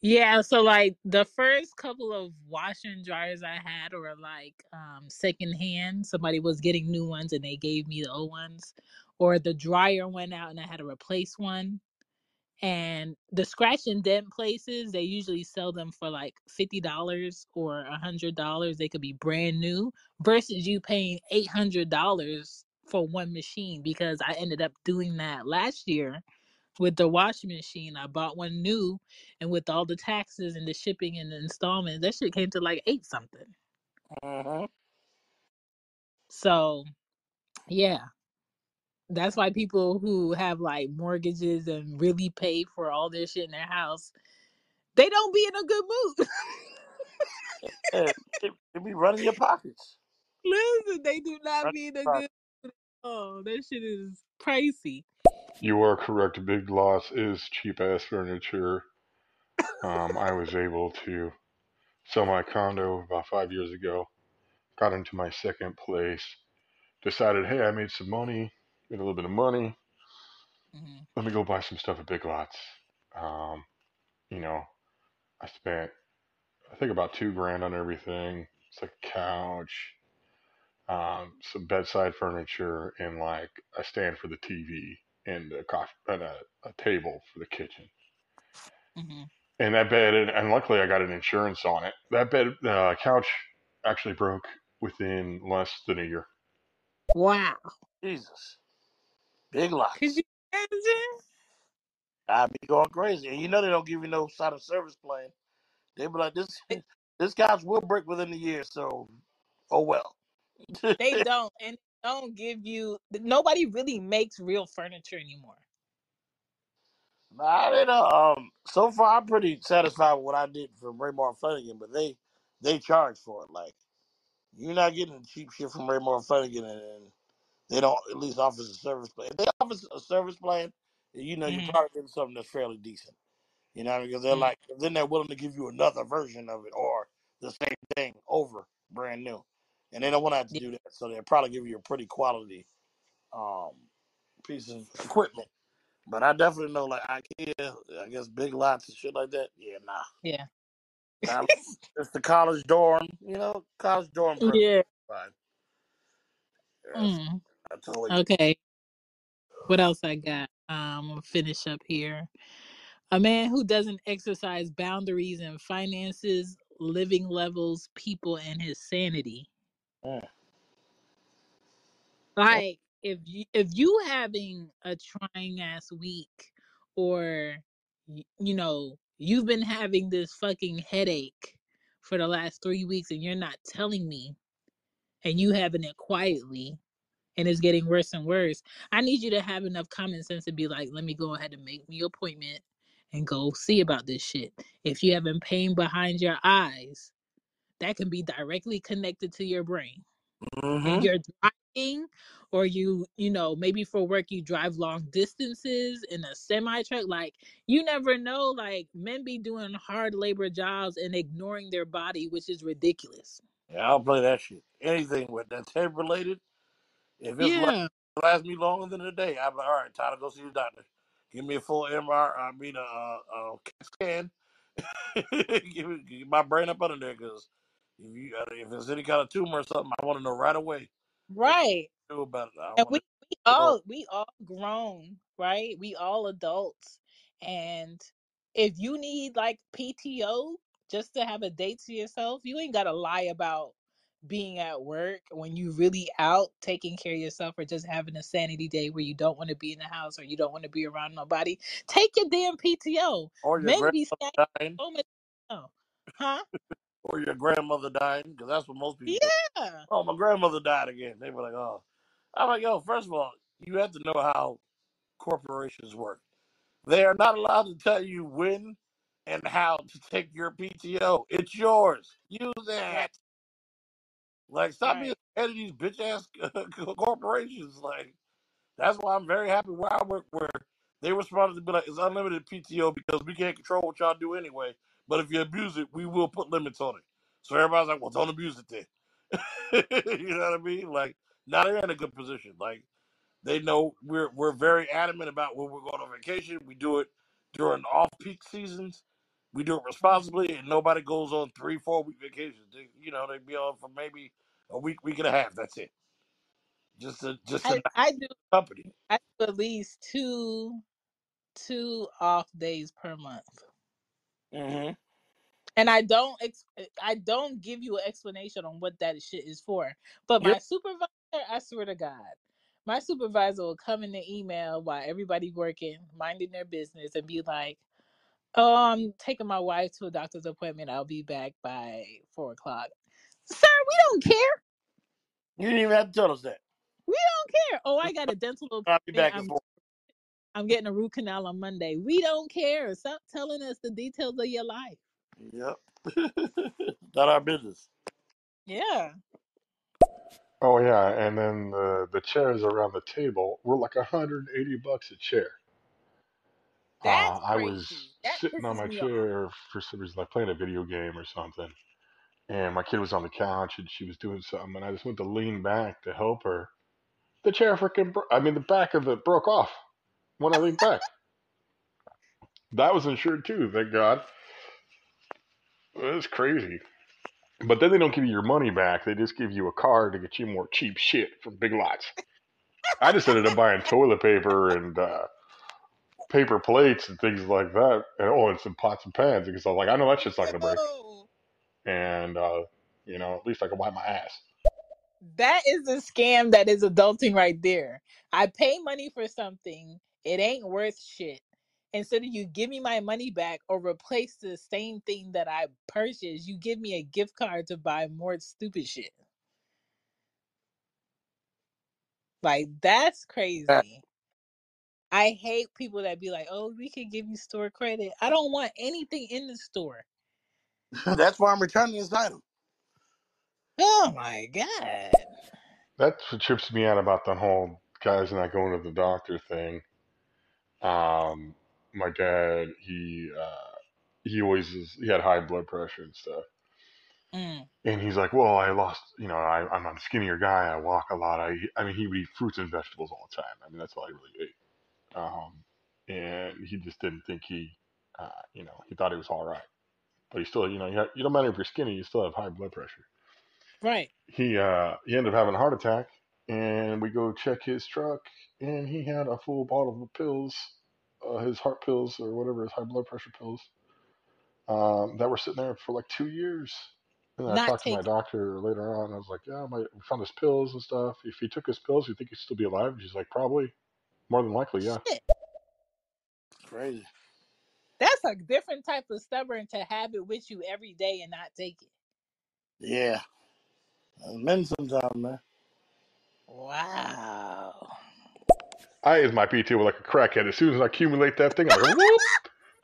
Yeah, so like the first couple of washer and dryers I had were like um secondhand. Somebody was getting new ones and they gave me the old ones. Or the dryer went out and I had to replace one. And the scratch and dent places, they usually sell them for like fifty dollars or a hundred dollars. They could be brand new versus you paying eight hundred dollars for one machine because I ended up doing that last year with the washing machine. I bought one new, and with all the taxes and the shipping and the installment, that shit came to like eight something. mhm. So yeah, that's why people who have like mortgages and really pay for all their shit in their house, they don't be in a good mood. yeah, it, it be running your pockets. Listen, they do not Running be in a your good. pockets. Oh, that shit is pricey. You are correct. Big Lots is cheap ass furniture. Um, I was able to sell my condo about five years ago. Got into my second place. Decided, hey, I made some money. Made a little bit of money. hmm Let me go buy some stuff at Big Lots. Um, you know, I spent I think about two grand on everything. It's like a couch, um, some bedside furniture, and like a stand for the TV. And a coffee and a, a table for the kitchen. hmm And that bed, and, and luckily I got an insurance on it. That bed uh, couch actually broke within less than a year. Wow. Jesus. Big Could lots. you imagine? I'd be going crazy. And you know they don't give you no side of service plan. They be like, this this couch will break within the year, so oh well. They don't, and they don't give you. Nobody really makes real furniture anymore. I don't know. Um, so far I'm pretty satisfied with what I did for Raymour Flanigan, but they they charge for it. Like you're not getting cheap shit from Raymour Flanigan, and, and they don't at least offer a service plan. If they offer a service plan, you know you're hmm probably getting something that's fairly decent. You know, because they're like then they're willing to give you another version of it or the same thing over brand new, and they don't want to have to do that. So they'll probably give you a pretty quality um piece of equipment. But I definitely know like IKEA, I guess big lots and shit like that. Yeah, nah. Yeah. Nah, it's the college dorm, you know, college dorm perfect. Yeah. Fine. Yes, Mm. I totally Okay. What else I got? Um, I'm gonna finish up here. A man who doesn't exercise boundaries and finances, living levels, people, and his sanity. Mm, Like if you if you having a trying ass week, or you know you've been having this fucking headache for the last three weeks, and you're not telling me, and you having it quietly, and it's getting worse and worse. I need you to have enough common sense to be like, let me go ahead and make me appointment and go see about this shit. If you having pain behind your eyes, that can be directly connected to your brain. And hmm you're driving, or you, you know, maybe for work you drive long distances in a semi truck. Like you never know. Like men be doing hard labor jobs and ignoring their body, which is ridiculous. Yeah, I'll play that shit. Anything with that's head related. If it's Yeah, last me longer than a day, I'm like, all right, time to go see the doctor. Give me a full MR. I mean, a, a, a CAT scan. give, me, get my brain up under there, because if you uh, if there's any kind of tumor or something, I want to know right away. Right. do about it? I and we, we all we all grown right we all adults and if you need like pto just to have a date to yourself you ain't gotta lie about being at work when you really out taking care of yourself or just having a sanity day where you don't want to be in the house or you don't want to be around nobody take your damn pto Or your men be grandmother stacking dying, so much oh, huh or your grandmother dying, because that's what most people do. yeah Oh, my grandmother died again. They were like, oh. I'm like, yo, first of all, you have to know how corporations work. They are not allowed to tell you when and how to take your PTO. It's yours. Use right it. Like, stop being right head of these bitch ass corporations. Like, that's why I'm very happy where I work, where they responded to be like, it's unlimited PTO because we can't control what y'all do anyway. But if you abuse it, we will put limits on it. So everybody's like, well, don't abuse it then. you know what I mean? Like, now they're in a good position. Like, they know we're we're very adamant about when we're going on vacation. We do it during off peak seasons. We do it responsibly, and nobody goes on three, four week vacations. They, you know, they'd be on for maybe a week, week and a half. That's it. Just to just to i i do company. i do at least two two off days per month. hmm And I don't ex- eh, I don't give you an explanation on what that shit is for. But Yep. my supervisor, I swear to God, my supervisor will come in the email while everybody working, minding their business, and be like, "Oh, I'm taking my wife to a doctor's appointment. I'll be back by four o'clock." Sir, we don't care. You didn't even have to tell us that. We don't care. Oh, I got a dental appointment. I'll be back in I'm. I'm getting a root canal on Monday. We don't care. Stop telling us the details of your life. Yep. Not our business. Yeah. Oh yeah, and then the the chairs around the table were like 180 bucks a chair. Uh, That's I was crazy. That sitting on pisses my me off. chair for some reason, like playing a video game or something, and my kid was on the couch and she was doing something, and I just went to lean back to help her. The chair freaking, bro- I mean, the back of it broke off when I leaned back. That was insured too, thank God. Was crazy. But then they don't give you your money back. They just give you a card to get you more cheap shit from Big Lots. I just ended up buying toilet paper and uh, paper plates and things like that, and oh, and some pots and pans because I was like, I know that shit's not gonna break, and uh, you know, at least I can wipe my ass. that is a scam that is adulting right there. I pay money for something, it ain't worth shit. Instead of you give me my money back or replace the same thing that I purchased, you give me a gift card to buy more stupid shit. Like that's crazy. I hate people that be like, "Oh, we can give you store credit." I don't want anything in the store. That's why I'm returning this item. Oh my god. That's what trips me out about the whole guys not going to the doctor thing. Um, my dad, he uh, he always is, he had high blood pressure and stuff, Mm, and he's like, well, I lost, you know, I, I'm a skinnier guy, I walk a lot, I I mean, he would eat fruits and vegetables all the time. I mean, that's all he really ate. Um, and he just didn't think he, uh, you know, he thought he was all right, but he still, you know, you, have, you don't matter if you're skinny, you still have high blood pressure. right. He uh, he ended up having a heart attack, and we go check his truck, and he had a full bottle of pills, uh, his heart pills or whatever, his high blood pressure pills, um, that were sitting there for like two years. And I Not talked to my doctor later on. I was like, "Yeah, my, we found his pills and stuff. If he took his pills, you think he'd still be alive?" And She's like, "Probably, more than likely, yeah." shit. Crazy. That's a different type of stubborn to have it with you every day and not take it. Yeah. Men sometimes, man. Wow. I is my PTO like a crackhead. As soon as I accumulate that thing, I'm like, "Whoop,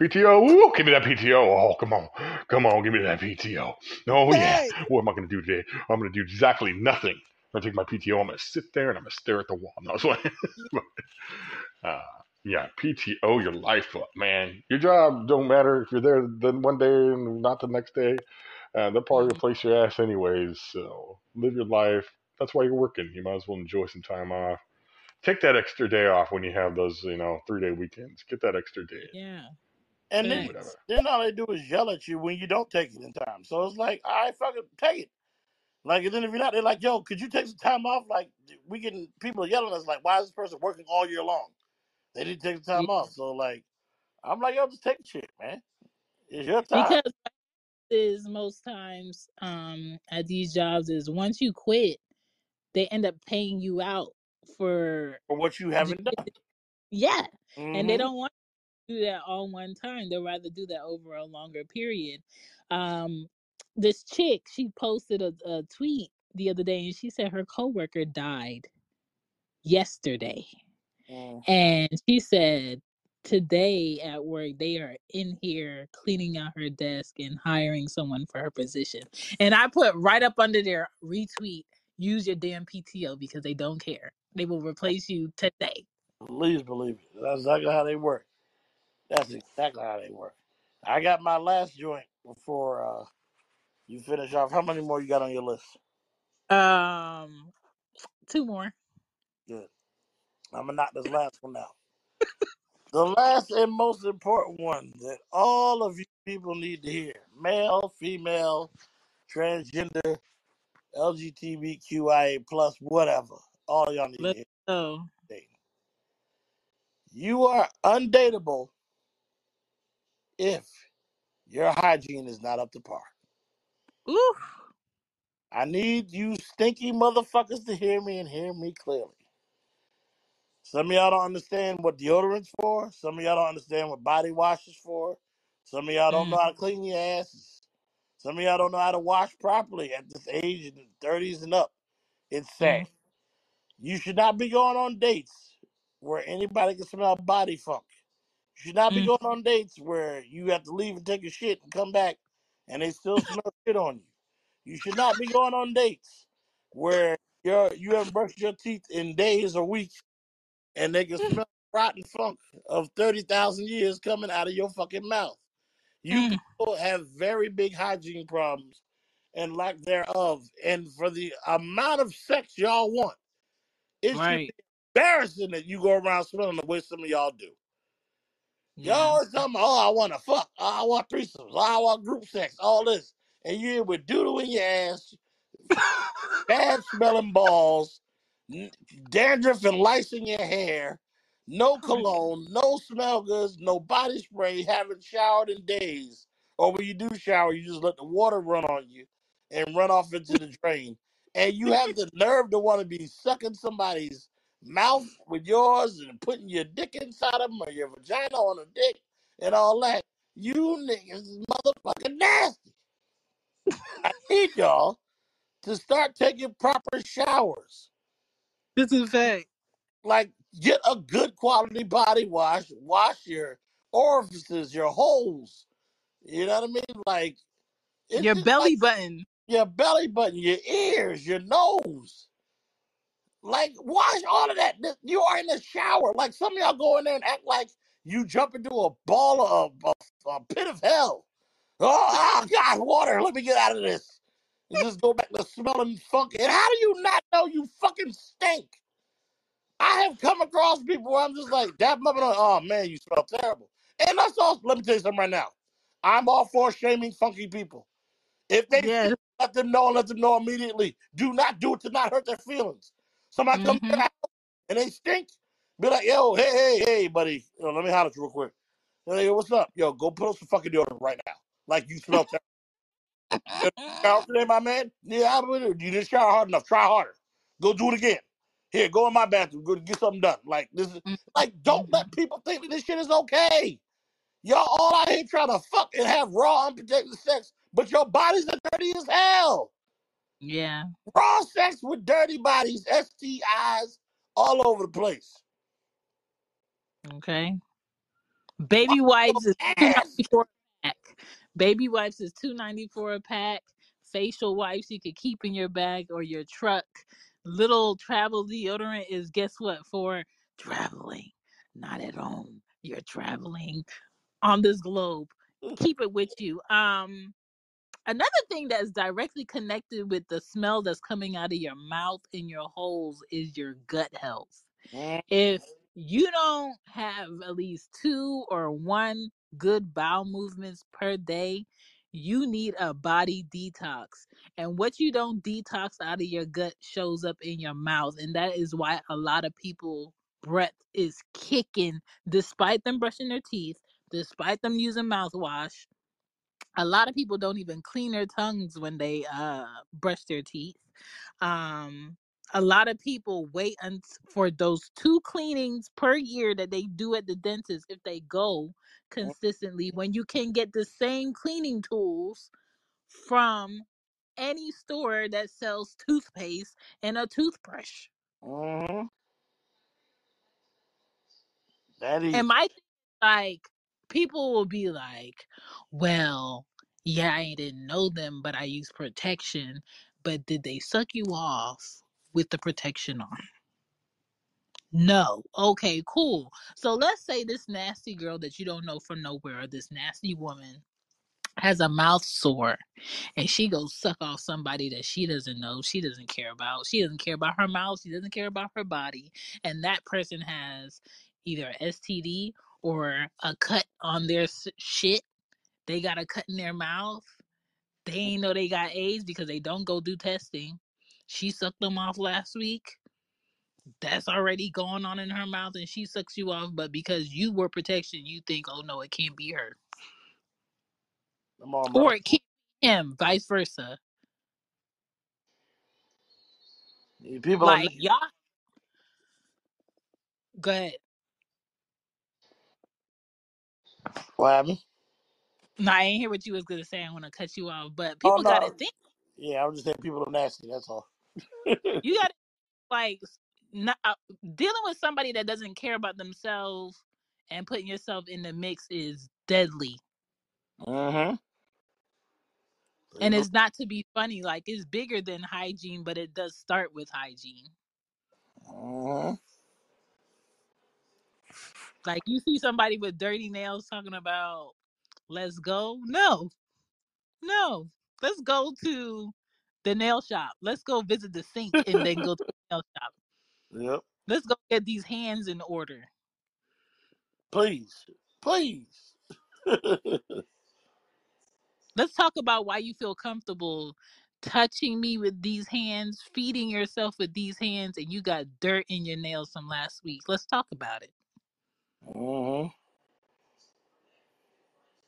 PTO, whoop, give me that PTO. Oh, come on, come on, give me that PTO. Oh yeah, what am I gonna do today? I'm gonna do exactly nothing. I'm gonna take my PTO. I'm gonna sit there and I'm gonna stare at the wall. No, like, uh, yeah, PTO your life up, man. Your job don't matter if you're there the one day and not the next day. Uh, they'll probably Mm, replace your ass anyways. So live your life. That's why you're working. You might as well enjoy some time off. Take that extra day off when you have those, you know, three day weekends. Get that extra day. yeah. And then, then all they do is yell at you when you don't take it in time. So it's like, all right, fucking take it. Like, and then if you're not, they're like, yo, could you take some time off? Like, we getting people yelling at us, like, why is this person working all year long? They didn't take the Yeah. time off. So, like, I'm like, yo, just take the shit, man. It's your time Because is most times um at these jobs is once you quit, they end up paying you out for for what you haven't done. yeah. And they hmm don't want to do that all one time. They'll rather do that over a longer period. Um this chick, she posted a, a tweet the other day and she said her coworker died yesterday. mm And she said today at work they are in here cleaning out her desk and hiring someone for her position. And I put right up under there retweet use your damn PTO because they don't care. They will replace you today. Please believe it. That's exactly how they work. That's exactly how they work. I got my last joint before uh, you finish off. How many more you got on your list? Um two more. Good. I'm gonna knock this last one out. The last and most important one that all of you people need to hear: male, female, transgender, LGBTQIA plus, whatever. All y'all need to Let's hear. go. today. You are undateable if your hygiene is not up to par. Ooh. I need you stinky motherfuckers to hear me and hear me clearly. Some of y'all don't understand what deodorant's for. Some of y'all don't understand what body wash is for. Some of y'all don't Mm, know how to clean your asses. Some of y'all don't know how to wash properly at this age in the 30s and up. It's sad. Mm, You should not be going on dates where anybody can smell body funk. You should not be mm, going on dates where you have to leave and take a shit and come back and they still smell shit on you. You should not be going on dates where you're you haven't brushed your teeth in days or weeks and they can smell rotten funk of thirty thousand years coming out of your fucking mouth. You mm. people have very big hygiene problems and lack thereof. And for the amount of sex y'all want, it should Right. embarrassing that you go around smelling the way some of y'all do. Y'all Yeah. always talking about, oh, I want to fuck. Oh, I want threesomes. Oh, I want group sex. All this. And you here with doodle in your ass, bad smelling balls, dandruff and lice in your hair, no cologne, no smell goods, no body spray, haven't showered in days. Or when you do shower, you just let the water run on you and run off into the drain. And you have the nerve to want to be sucking somebody's mouth with yours and putting your dick inside of them or your vagina on a dick and all that. You niggas is motherfucking nasty. I need y'all to start taking proper showers. This is a fact. like get a good quality body wash, wash your orifices, your holes. You know what I mean? Like it's Your just like belly button. Your belly button, your ears, your nose. Like wash all of that. Th- You are in the shower. Like some of y'all go in there and act like you jump into a ball of a, a pit of hell. Oh, ah, oh God, water! Let me get out of this. And just go back to smelling funky. And how do you not know you fucking stink? I have come across people where I'm just like, up and oh man, you smell terrible. And that's all. Let me tell you something right now. I'm all for shaming funky people. If they. Let them know and let them know immediately. Do not do it to not hurt their feelings. Somebody come to hmm your house and they stink, be like, yo, hey, hey, hey, buddy, yo, let me holler at you real quick. Like, yo, what's up? Yo, go put on some fucking deodorant right now. Like you smell terrible. You shower today, my man? Yeah, I will. You didn't shower hard enough. Try harder. Go do it again. Here, go in my bathroom. Go get something done. Like this is like, don't let people think that this shit is okay. Y'all all out here trying to fuck and have raw, unprotected sex, but your bodies are dirty as hell. Yeah. Raw sex with dirty bodies, STIs, all over the place. Okay. Baby wipes is two ninety four a pack. Baby wipes is two ninety four a pack. Facial wipes you could keep in your bag or your truck. Little travel deodorant is guess what for traveling, not at home. You're traveling on this globe. Keep it with you. Um, another thing that's directly connected with the smell that's coming out of your mouth and your holes is your gut health if you don't have at least two or one good bowel movements per day, you need a body detox. And what you don't detox out of your gut shows up in your mouth. And that is why a lot of people breath is kicking despite them brushing their teeth, despite them using mouthwash a lot of people don't even clean their tongues when they uh brush their teeth. Um a lot of people wait un- for those two cleanings per year that they do at the dentist if they go consistently when you can get the same cleaning tools from any store that sells toothpaste and a toothbrush. Mhm. That And my thing is like people will be like, Well, yeah, I didn't know them, but I use protection. But did they suck you off with the protection on? No. Okay, cool. So let's say this nasty girl that you don't know from nowhere, or this nasty woman has a mouth sore and she goes suck off somebody that she doesn't know, she doesn't care about. She doesn't care about her mouth, she doesn't care about her body. And that person has either STD or a cut on their shit. They got a cut in their mouth. They ain't know they got AIDS because they don't go do testing. She sucked them off last week. That's already going on in her mouth and she sucks you off, but because you were protection, you think, oh no, it can't be her. On. Or it can't be him, vice versa People. Like y'all, go ahead. What happened? No, I ain't hear what you was gonna say. I want to cut you off, but Oh people gotta no. think. Yeah, I was just saying people are nasty. That's all. You gotta like not, uh, dealing with somebody that doesn't care about themselves and putting yourself in the mix is deadly. Mm-hmm. And it's not to be funny. Like it's bigger than hygiene, but it does start with hygiene. Like you see somebody with dirty nails talking about let's go. No, no. Let's go to the nail shop. Let's go visit the sink and then go to the nail shop. Yep. Let's go get these hands in order. Please. Please. Let's talk about why you feel comfortable touching me with these hands, feeding yourself with these hands, and you got dirt in your nails from last week. Let's talk about Mm-hmm. It. Mm-hmm.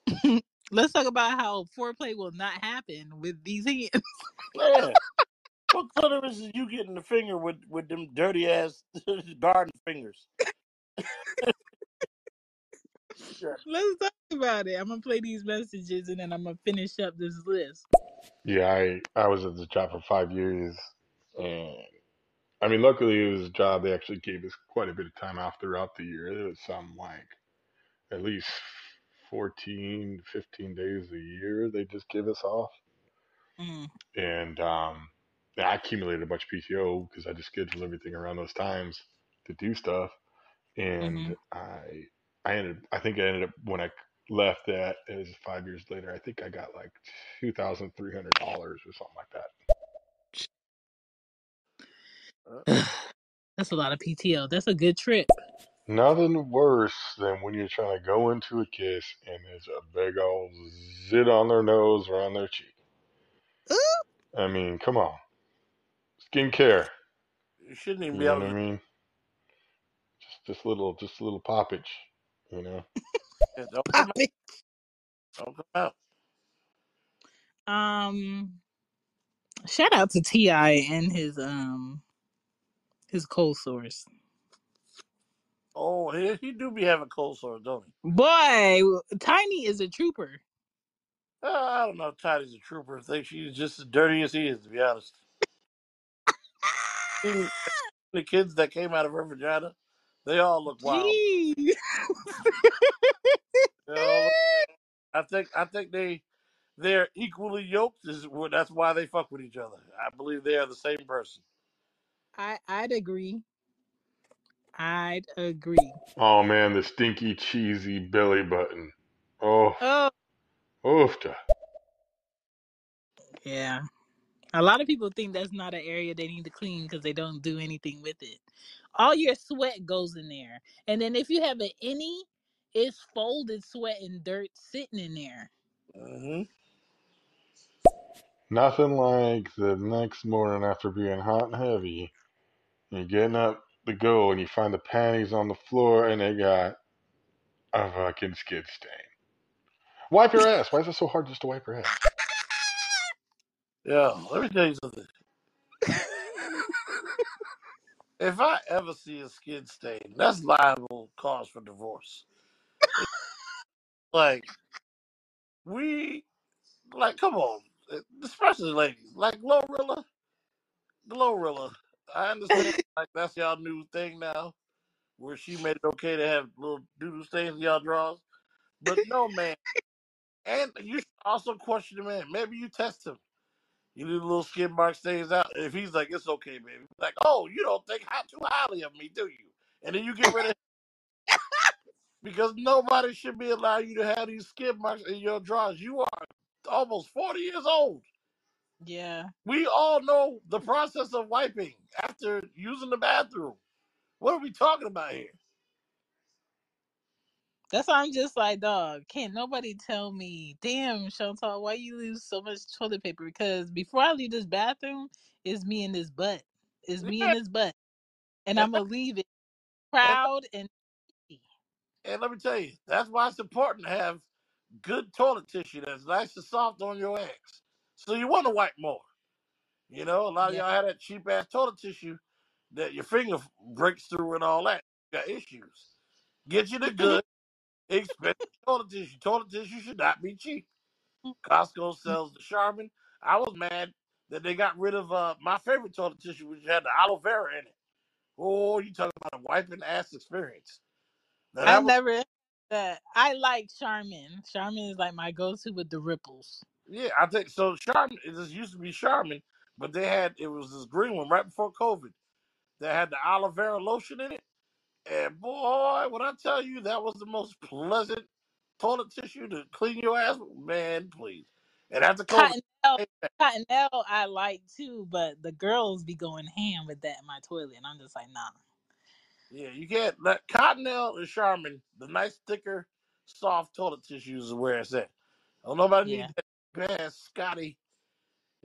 Let's talk about how foreplay will not happen with these hands. Yeah. What clitoris is you getting the finger with with them dirty ass garden fingers? Yeah. Let's talk about it. I'm gonna play these messages and then I'm gonna finish up this list. Yeah, I I was at the job for five years, and I mean, luckily it was a job they actually gave us quite a bit of time off throughout the year. It was some like at least 14, 15 days a year they just give us off, Mm, and um, I accumulated a bunch of PTO because I just scheduled everything around those times to do stuff, and I I ended I think I ended up when I left that it was five years later. I think I got like two thousand three hundred dollars or something like that. That's a lot of PTO. That's a good trip. Nothing worse than when you're trying to go into a kiss and there's a big old zit on their nose or on their cheek. I mean, come on. Skincare. You shouldn't even You be know able what I to. mean? Just this little just a little poppage, you know. yeah, Don't come out. Don't come out. Um, shout out to T.I. and his um his cold sores. Oh, he, he do be having cold sores, don't he? Boy, Tiny is a trooper. Uh, I don't know if Tiny's a trooper. I think she's just as dirty as he is, to be honest. Even the kids that came out of her vagina, they all look wild. Jeez. They all look, I think I think they they're equally yoked. Is that's why they fuck with each other. I believe they are the same person. I I'd agree. I'd agree. Oh man, the stinky cheesy belly button. Oh, Oh oofta. yeah. A lot of people think that's not an area they need to clean because they don't do anything with it. All your sweat goes in there, and then if you have an any, it's folded sweat and dirt sitting in there. hmm Nothing like the next morning after being hot and heavy. You're getting up to go and you find the panties on the floor and they got a fucking skid stain. Wipe your ass. Why is it so hard just to wipe your ass? Yeah, let me tell you something. If I ever see a skid stain, that's liable cause for divorce. Like we, like, come on, especially ladies, like Glorilla, Glorilla. I understand, like that's y'all new thing now, where she made it okay to have little doodle stains in y'all drawers. But no, man, and you also question the man. Maybe you test him. You leave a little skin mark stains out. If he's like, it's okay, baby. Like, oh, you don't think too highly of me, do you? And then you get rid of because nobody should be allowing you to have these skid marks in your drawers. You are almost 40 years old. Yeah, We all know the process of wiping after using the bathroom. What are we talking about here? that's why I'm just like, dog. Can't nobody tell me, damn, Chantal, why you lose so much toilet paper? Because before I leave this bathroom, it's me and this butt. It's me Yeah, and this butt, and and, I'm gonna leave it and, proud and. happy. and let me tell you, that's why it's important to have good toilet tissue that's nice and soft on your eggs. So you want to wipe more. You know, a lot of Yeah. y'all have that cheap ass toilet tissue that your finger breaks through and all that. You got issues. Get you the mm-hmm. good, expensive toilet tissue. Toilet tissue should not be cheap. Mm. Costco mm. sells the Charmin. I was mad that they got rid of uh, my favorite toilet tissue, which had the aloe vera in it. Oh, you talking about a wiping ass experience? Now I that was never that. I like Charmin. Charmin is like my go-to with the ripples. Yeah, I think so. Charmin, it just used to be Charmin, but they had it was this green one right before COVID that had the aloe vera lotion in it. And boy, when I tell you that was the most pleasant toilet tissue to clean your ass, with, man, please. And after COVID, Cottonelle. Cottonelle, I like too, but the girls be going ham with that in my toilet, and I'm just like, nah. yeah, you can't let Cottonelle and Charmin, the nice thicker, soft toilet tissues is where it's at. Don't nobody Yeah, need that big Scotty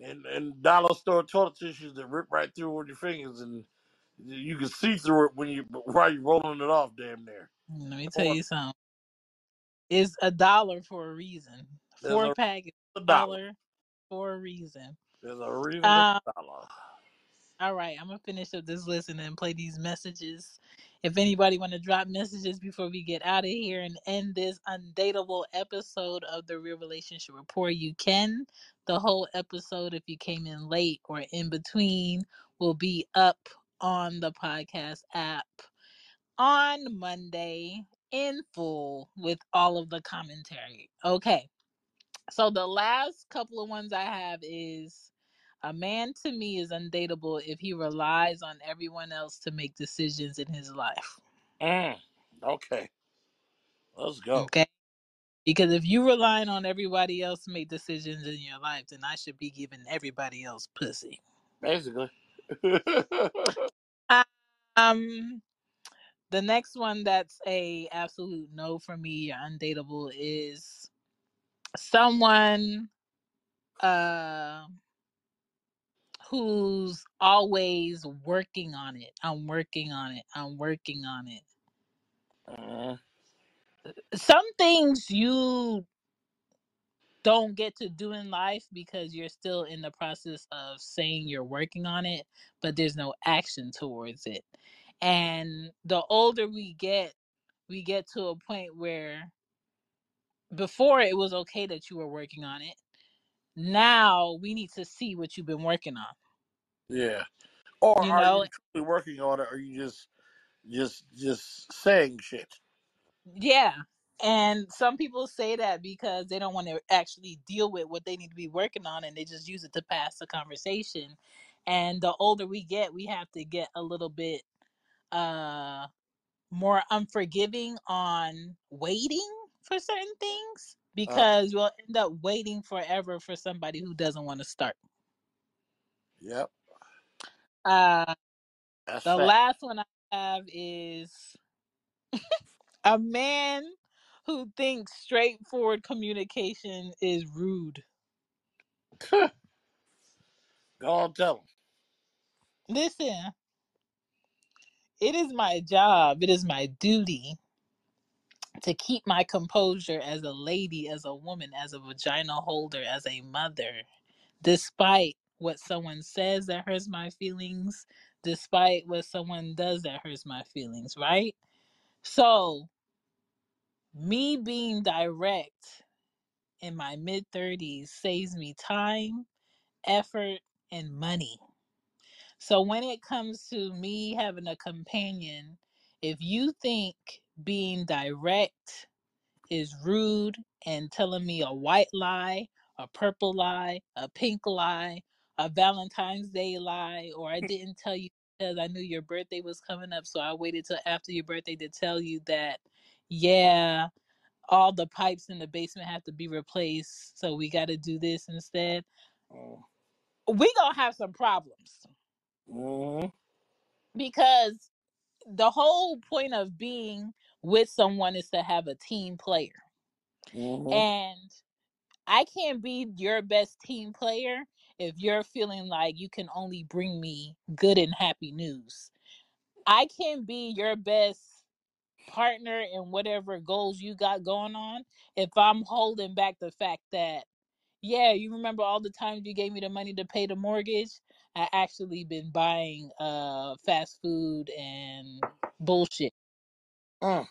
and and dollar store toilet tissues that rip right through with your fingers, and you can see through it when you while you're rolling it off. Damn near. Let me tell Or you something. It's a dollar for a reason. there's Four a, pack is a a dollar. dollar for a reason. There's a reason it's Um, a dollar. all right, I'm gonna finish up this list and then play these messages. If anybody want to drop messages before we get out of here and end this undateable episode of the Real Relationship Rapport, you can. The whole episode, if you came in late or in between, will be up on the podcast app on Monday in full with all of the commentary. Okay. So the last couple of ones I have is a man to me is undateable if he relies on everyone else to make decisions in his life. Mm, okay, let's go. Okay? Because if you relying on everybody else to make decisions in your life, then I should be giving everybody else pussy. Basically. Um the next one that's a absolute no for me or undateable is someone uh who's always working on it. I'm working on it. I'm working on it. mm, Some things you don't get to do in life because you're still in the process of saying you're working on it, but there's no action towards it. And the older we get, we get to a point where before it was okay that you were working on it. Now we need to see what you've been working on. yeah. Or You are know, you truly working on it, or are you just just just saying shit? Yeah. And some people say that because they don't want to actually deal with what they need to be working on and they just use it to pass the conversation. And the older we get, we have to get a little bit uh more unforgiving on waiting for certain things Uh, because we'll end up waiting forever for somebody who doesn't want to start. yep, Uh that's the fact. last one I have is a man who thinks straightforward communication is rude. Go on, tell him. Listen, it is my job, it is my duty to keep my composure as a lady, as a woman, as a vagina holder, as a mother, despite what someone says that hurts my feelings, despite what someone does that hurts my feelings, right? So, me being direct in my mid 30s saves me time, effort, and money So when it comes to me having a companion, if you think being direct is rude and telling me a white lie, a purple lie, a pink lie, a Valentine's Day lie, or I didn't tell you because I knew your birthday was coming up, so I waited till after your birthday to tell you that, yeah, all the pipes in the basement have to be replaced, so we got to do this instead. We gonna have some problems Mm-hmm. because the whole point of being with someone is to have a team player. Mm-hmm. And I can't be your best team player if you're feeling like you can only bring me good and happy news. I can be your best partner in whatever goals you got going on if I'm holding back the fact that yeah, you remember all the times you gave me the money to pay the mortgage? I actually been buying uh fast food and bullshit Mm.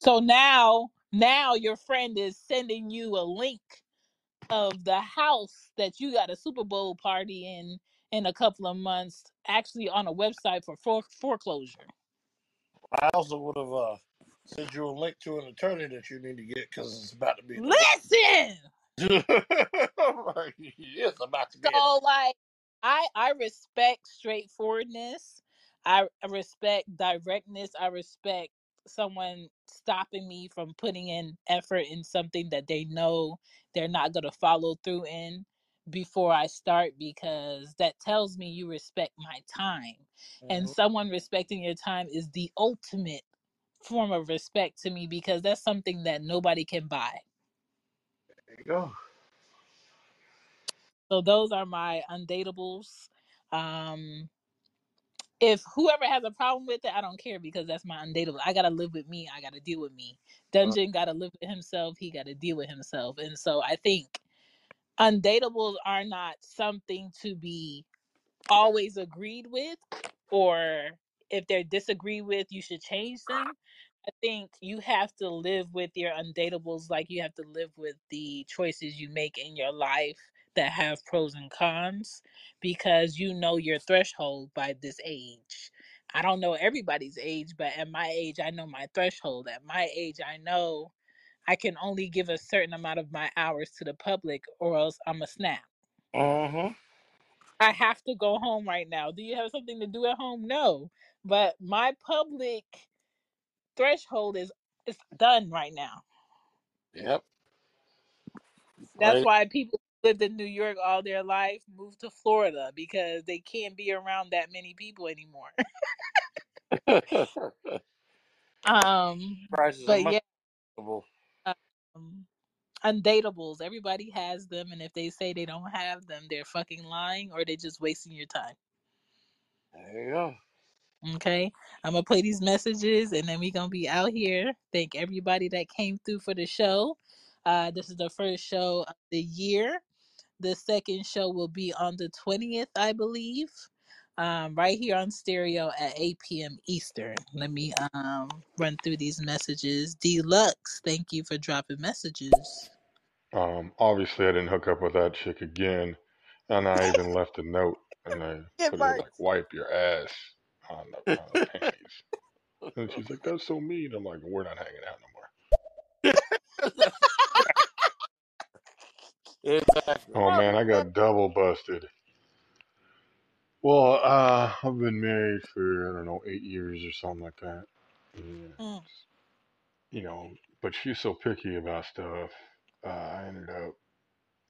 So now, now your friend is sending you a link of the house that you got a Super Bowl party in in a couple of months, actually on a website for fore- foreclosure. I also would have uh, sent you a link to an attorney that you need to get because it's about to be. Listen. I'm it's about to be So like I I respect straightforwardness. I I respect directness. I respect someone stopping me from putting in effort in something that they know they're not going to follow through in before I start because that tells me you respect my time. And Mhm. someone respecting your time is the ultimate form of respect to me because that's something that nobody can buy. There you go. So those are my undateables. Um, if whoever has a problem with it, I don't care because that's my undateable. I gotta live with me. I gotta deal with me. Dungeon gotta live with himself. He gotta deal with himself. And so I think undateables are not something to be always agreed with or if they're disagreed with you should change them i think you have to live with your undateables like you have to live with the choices you make in your life that have pros and cons because you know your threshold by this age i don't know everybody's age but at my age i know my threshold at my age i know i can only give a certain amount of my hours to the public or else i'm a snap uh-huh. I have to go home right now. Do you have something to do at home? No. But my public threshold is is done right now. Yep. That's Right. why people lived in New York all their life move to Florida because they can't be around that many people anymore. um Prices are but much yeah, more. um undateables. Everybody has them and if they say they don't have them, they're fucking lying or they're just wasting your time. There you go. Okay, I'm gonna play these messages and then we gonna be out here. Thank everybody that came through for the show. Uh, this is the first show of the year. The second show will be on the 20th, I believe, um, right here on stereo at 8 p.m. Eastern. Let me um, run through these messages. Deluxe, thank you for dropping messages. Um, obviously, I didn't hook up with that chick again, and I even left a note and I Get put it like "wipe your ass" on the on the panties. And she's like, "That's so mean." I'm like, "We're not hanging out no more." exactly. Oh man, I got double busted. Well, uh, I've been married for I don't know eight years or something like that. Mm, you know, but she's so picky about stuff. Uh, I ended up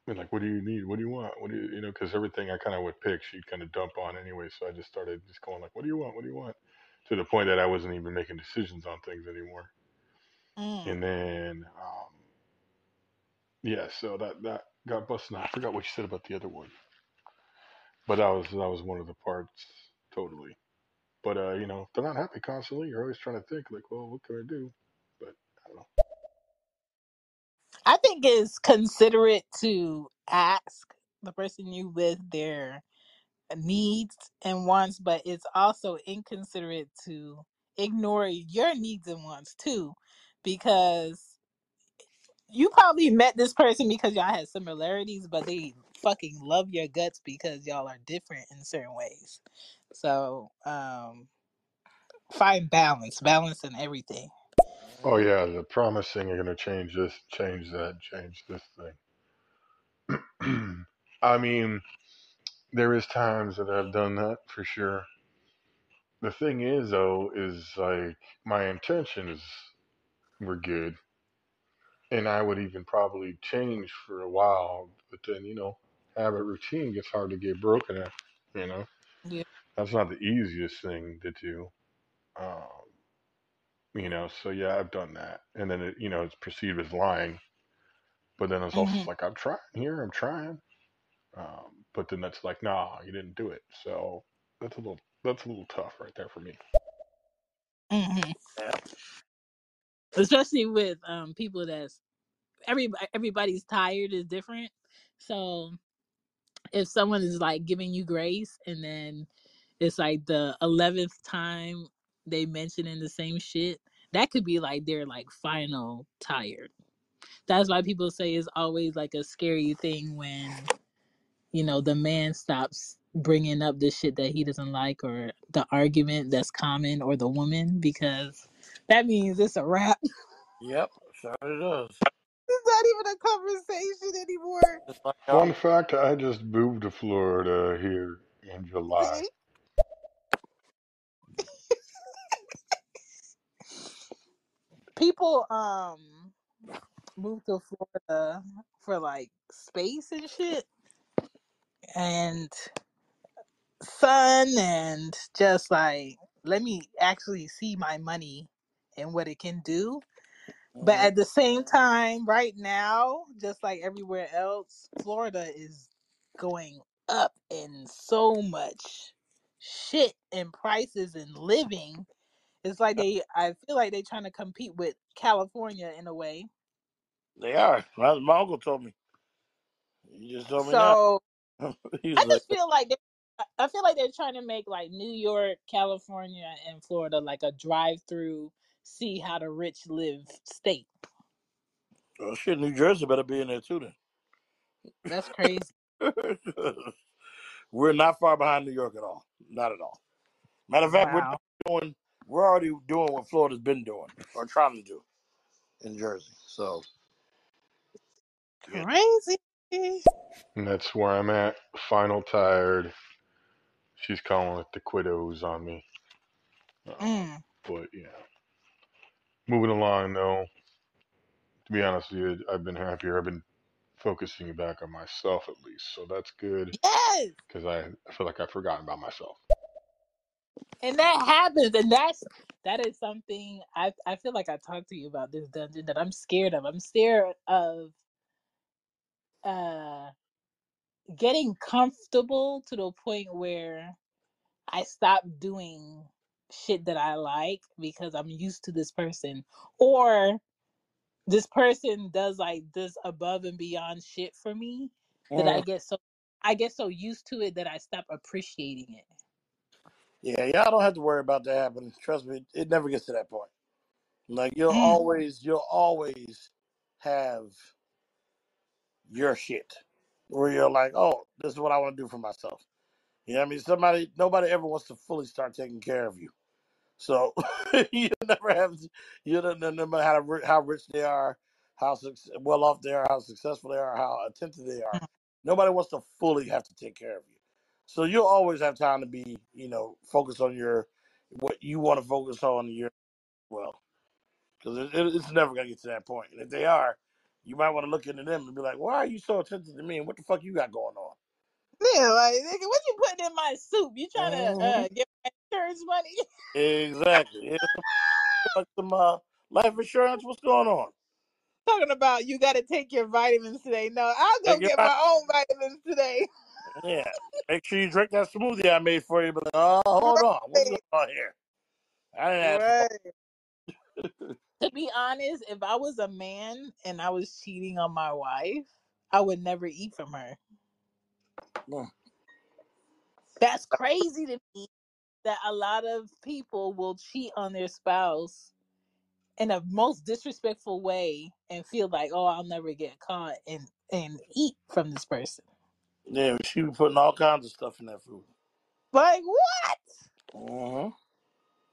like, "What do you need? What do you want? What do you, you know?" Because everything I kind of would pick, she'd kind of dump on anyway. So I just started just going like, "What do you want? What do you want?" To the point that I wasn't even making decisions on things anymore. mm. And then, um, yeah, so that that got busted. I forgot what you said about the other one, but that was that was one of the parts totally. But uh, you know, they're not happy constantly. You're always trying to think like, well, what can I do? But I don't know. I think it's considerate to ask the person you with their needs and wants, but it's also inconsiderate to ignore your needs and wants too, because you probably met this person because y'all had similarities, but they fucking love your guts because y'all are different in certain ways. So, um, find balance, balance in everything. Oh yeah, the promising you're gonna change this, change that, change this thing. I mean, there is times that I've done that for sure. The thing is though, is like my intentions were good, and I would even probably change for a while, but then you know, habit routine gets hard to get broken at. You know, Yeah. that's not the easiest thing to do. Um, you know, so yeah, I've done that, and then it, you know, it's perceived as lying, but then it's also hmm like I'm trying here, I'm trying, um, but then that's like, nah, you didn't do it, so that's a little that's a little tough right there for me. hmm Yeah. Especially with um people that's every everybody's tired is different. So if someone is like giving you grace and then it's like the 11th time they mentioning the same shit that could be like their like final tired that's why people say it's always like a scary thing when you know the man stops bringing up the shit that he doesn't like or the argument that's common or the woman because that means it's a wrap Yep. Sure it does. it's not even a conversation anymore Just like Fun fact: I just moved to Florida here in July. see people um moved to Florida for like space and shit and sun and just like let me actually see my money and what it can do. But Mhm. at the same time, right now, just like everywhere else, Florida is. going up in so much shit and prices and living. It's like they I feel like they're trying to compete with California in a way. They are. My, my uncle told me. He just told me now. So I like, just feel like they I feel like they're trying to make like New York, California, and Florida like a drive-through, see how the rich live state. "Oh shit, New Jersey better be in there too That's crazy. then." We're not far behind New York at all. Not at all. Matter of fact, we're doing. We're already doing what Florida's been doing or trying to do in Jersey. So yeah, crazy. And that's where I'm at. Final tired. She's calling it the quiddos on me. Um, Mm. but yeah, moving along though. To be honest with you, I've been happier. I've been focusing back on myself at least, so that's good Yes, because I, I feel like I've forgotten about myself. and that happens, and that's that is something I I feel like I talked to you about this dungeon that I'm scared of. I'm scared of uh getting comfortable to the point where I stop doing shit that I like because I'm used to this person, or this person does like this above and beyond shit for me that I Mm. get so I get so used to it that I stop appreciating it. yeah, y'all don't have to worry about that happening. Trust me, it never gets to that point. Like you'll Mm, always, you'll always have your shit where you're like, oh, this is what I want to do for myself. You know what I mean? Somebody, nobody ever wants to fully start taking care of you. So you never have, you don't know how, ri- how rich they are, how suc well off they are, how successful they are, how attentive they are. mm. Nobody wants to fully have to take care of you. So you'll always have time to be, you know, focus on your what you want to focus on your well, because it, it, it's never gonna get to that point. And if they are, you might want to look into them and be like, "Why are you so attentive to me? And what the fuck you got going on?" Yeah, like nigga, what you putting in my soup? You trying to hmm uh, get my insurance money? Exactly. Some, uh, life insurance. What's going on? Talking about you got to take your vitamins today. No, I'll go your get my own vitamins today. Yeah. Make sure you drink that smoothie I made for you. But oh, hold on, what's going Right, on here? I didn't ask for. right. To be honest, if I was a man and I was cheating on my wife, I would never eat from her. Mm. That's crazy to me that a lot of people will cheat on their spouse in a most disrespectful way and feel like, oh, I'll never get caught and and eat from this person. Yeah, she was putting all kinds of stuff in that food. Like what? hmm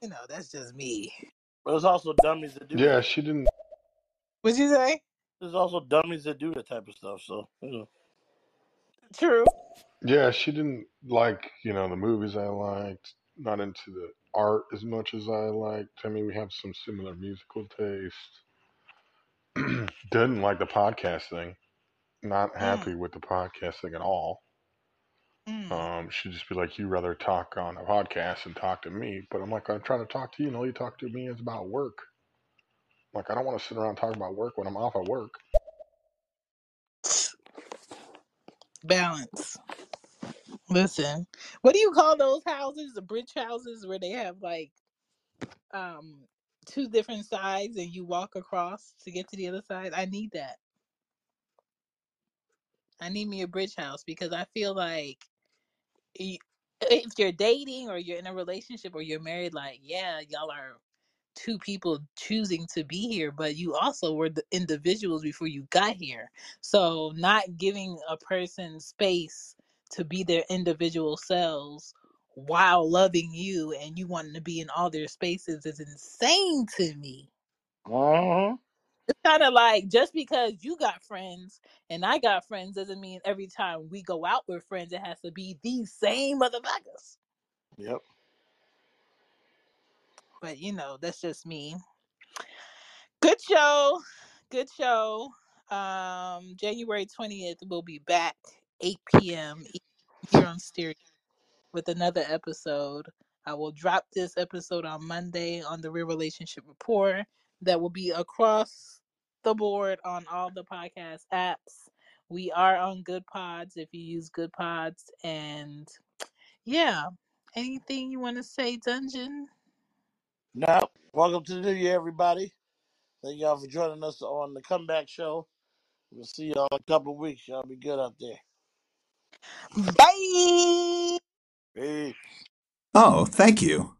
You know, that's just me. But there's also dummies that do Yeah, that. she didn't. What'd you say? There's also dummies that do that type of stuff. So you know. True. Yeah, she didn't like you know the movies I liked. Not into the art as much as I liked. I mean, we have some similar musical taste. Didn't like the podcast thing. Not Mm, happy with the podcast thing at all. mm. Um, she'd just be like, "You rather talk on a podcast and talk to me?" But I'm like, I'm trying to talk to you, and all you talk to me is about work. Like, I don't want to sit around and talk about work when I'm off at work. Balance. Listen, what do you call those houses? The bridge houses where they have like um two different sides and you walk across to get to the other side. I need that. I need me a bridge house because I feel like if you're dating or you're in a relationship or you're married, like yeah, y'all are two people choosing to be here, but you also were the individuals before you got here. So not giving a person space to be their individual selves while loving you and you wanting to be in all their spaces is insane to me. hmm It's kind of like just because you got friends and I got friends doesn't mean every time we go out with friends it has to be these same motherfuckers. Yep. But you know, that's just me. Good show. Good show. Um January 20th we'll be back 8 p.m. here on Stereo with another episode. I will drop this episode on Monday on the Real Relationship Rapport that will be across the board on all the podcast apps We are on Good Pods if you use Good Pods. And yeah, anything you want to say, Dungeon? Now, welcome to the new year, everybody. Thank y'all for joining us on the Comeback Show. We'll see y'all in a couple of weeks. Y'all be good out there. Bye. Peace. Oh, thank you.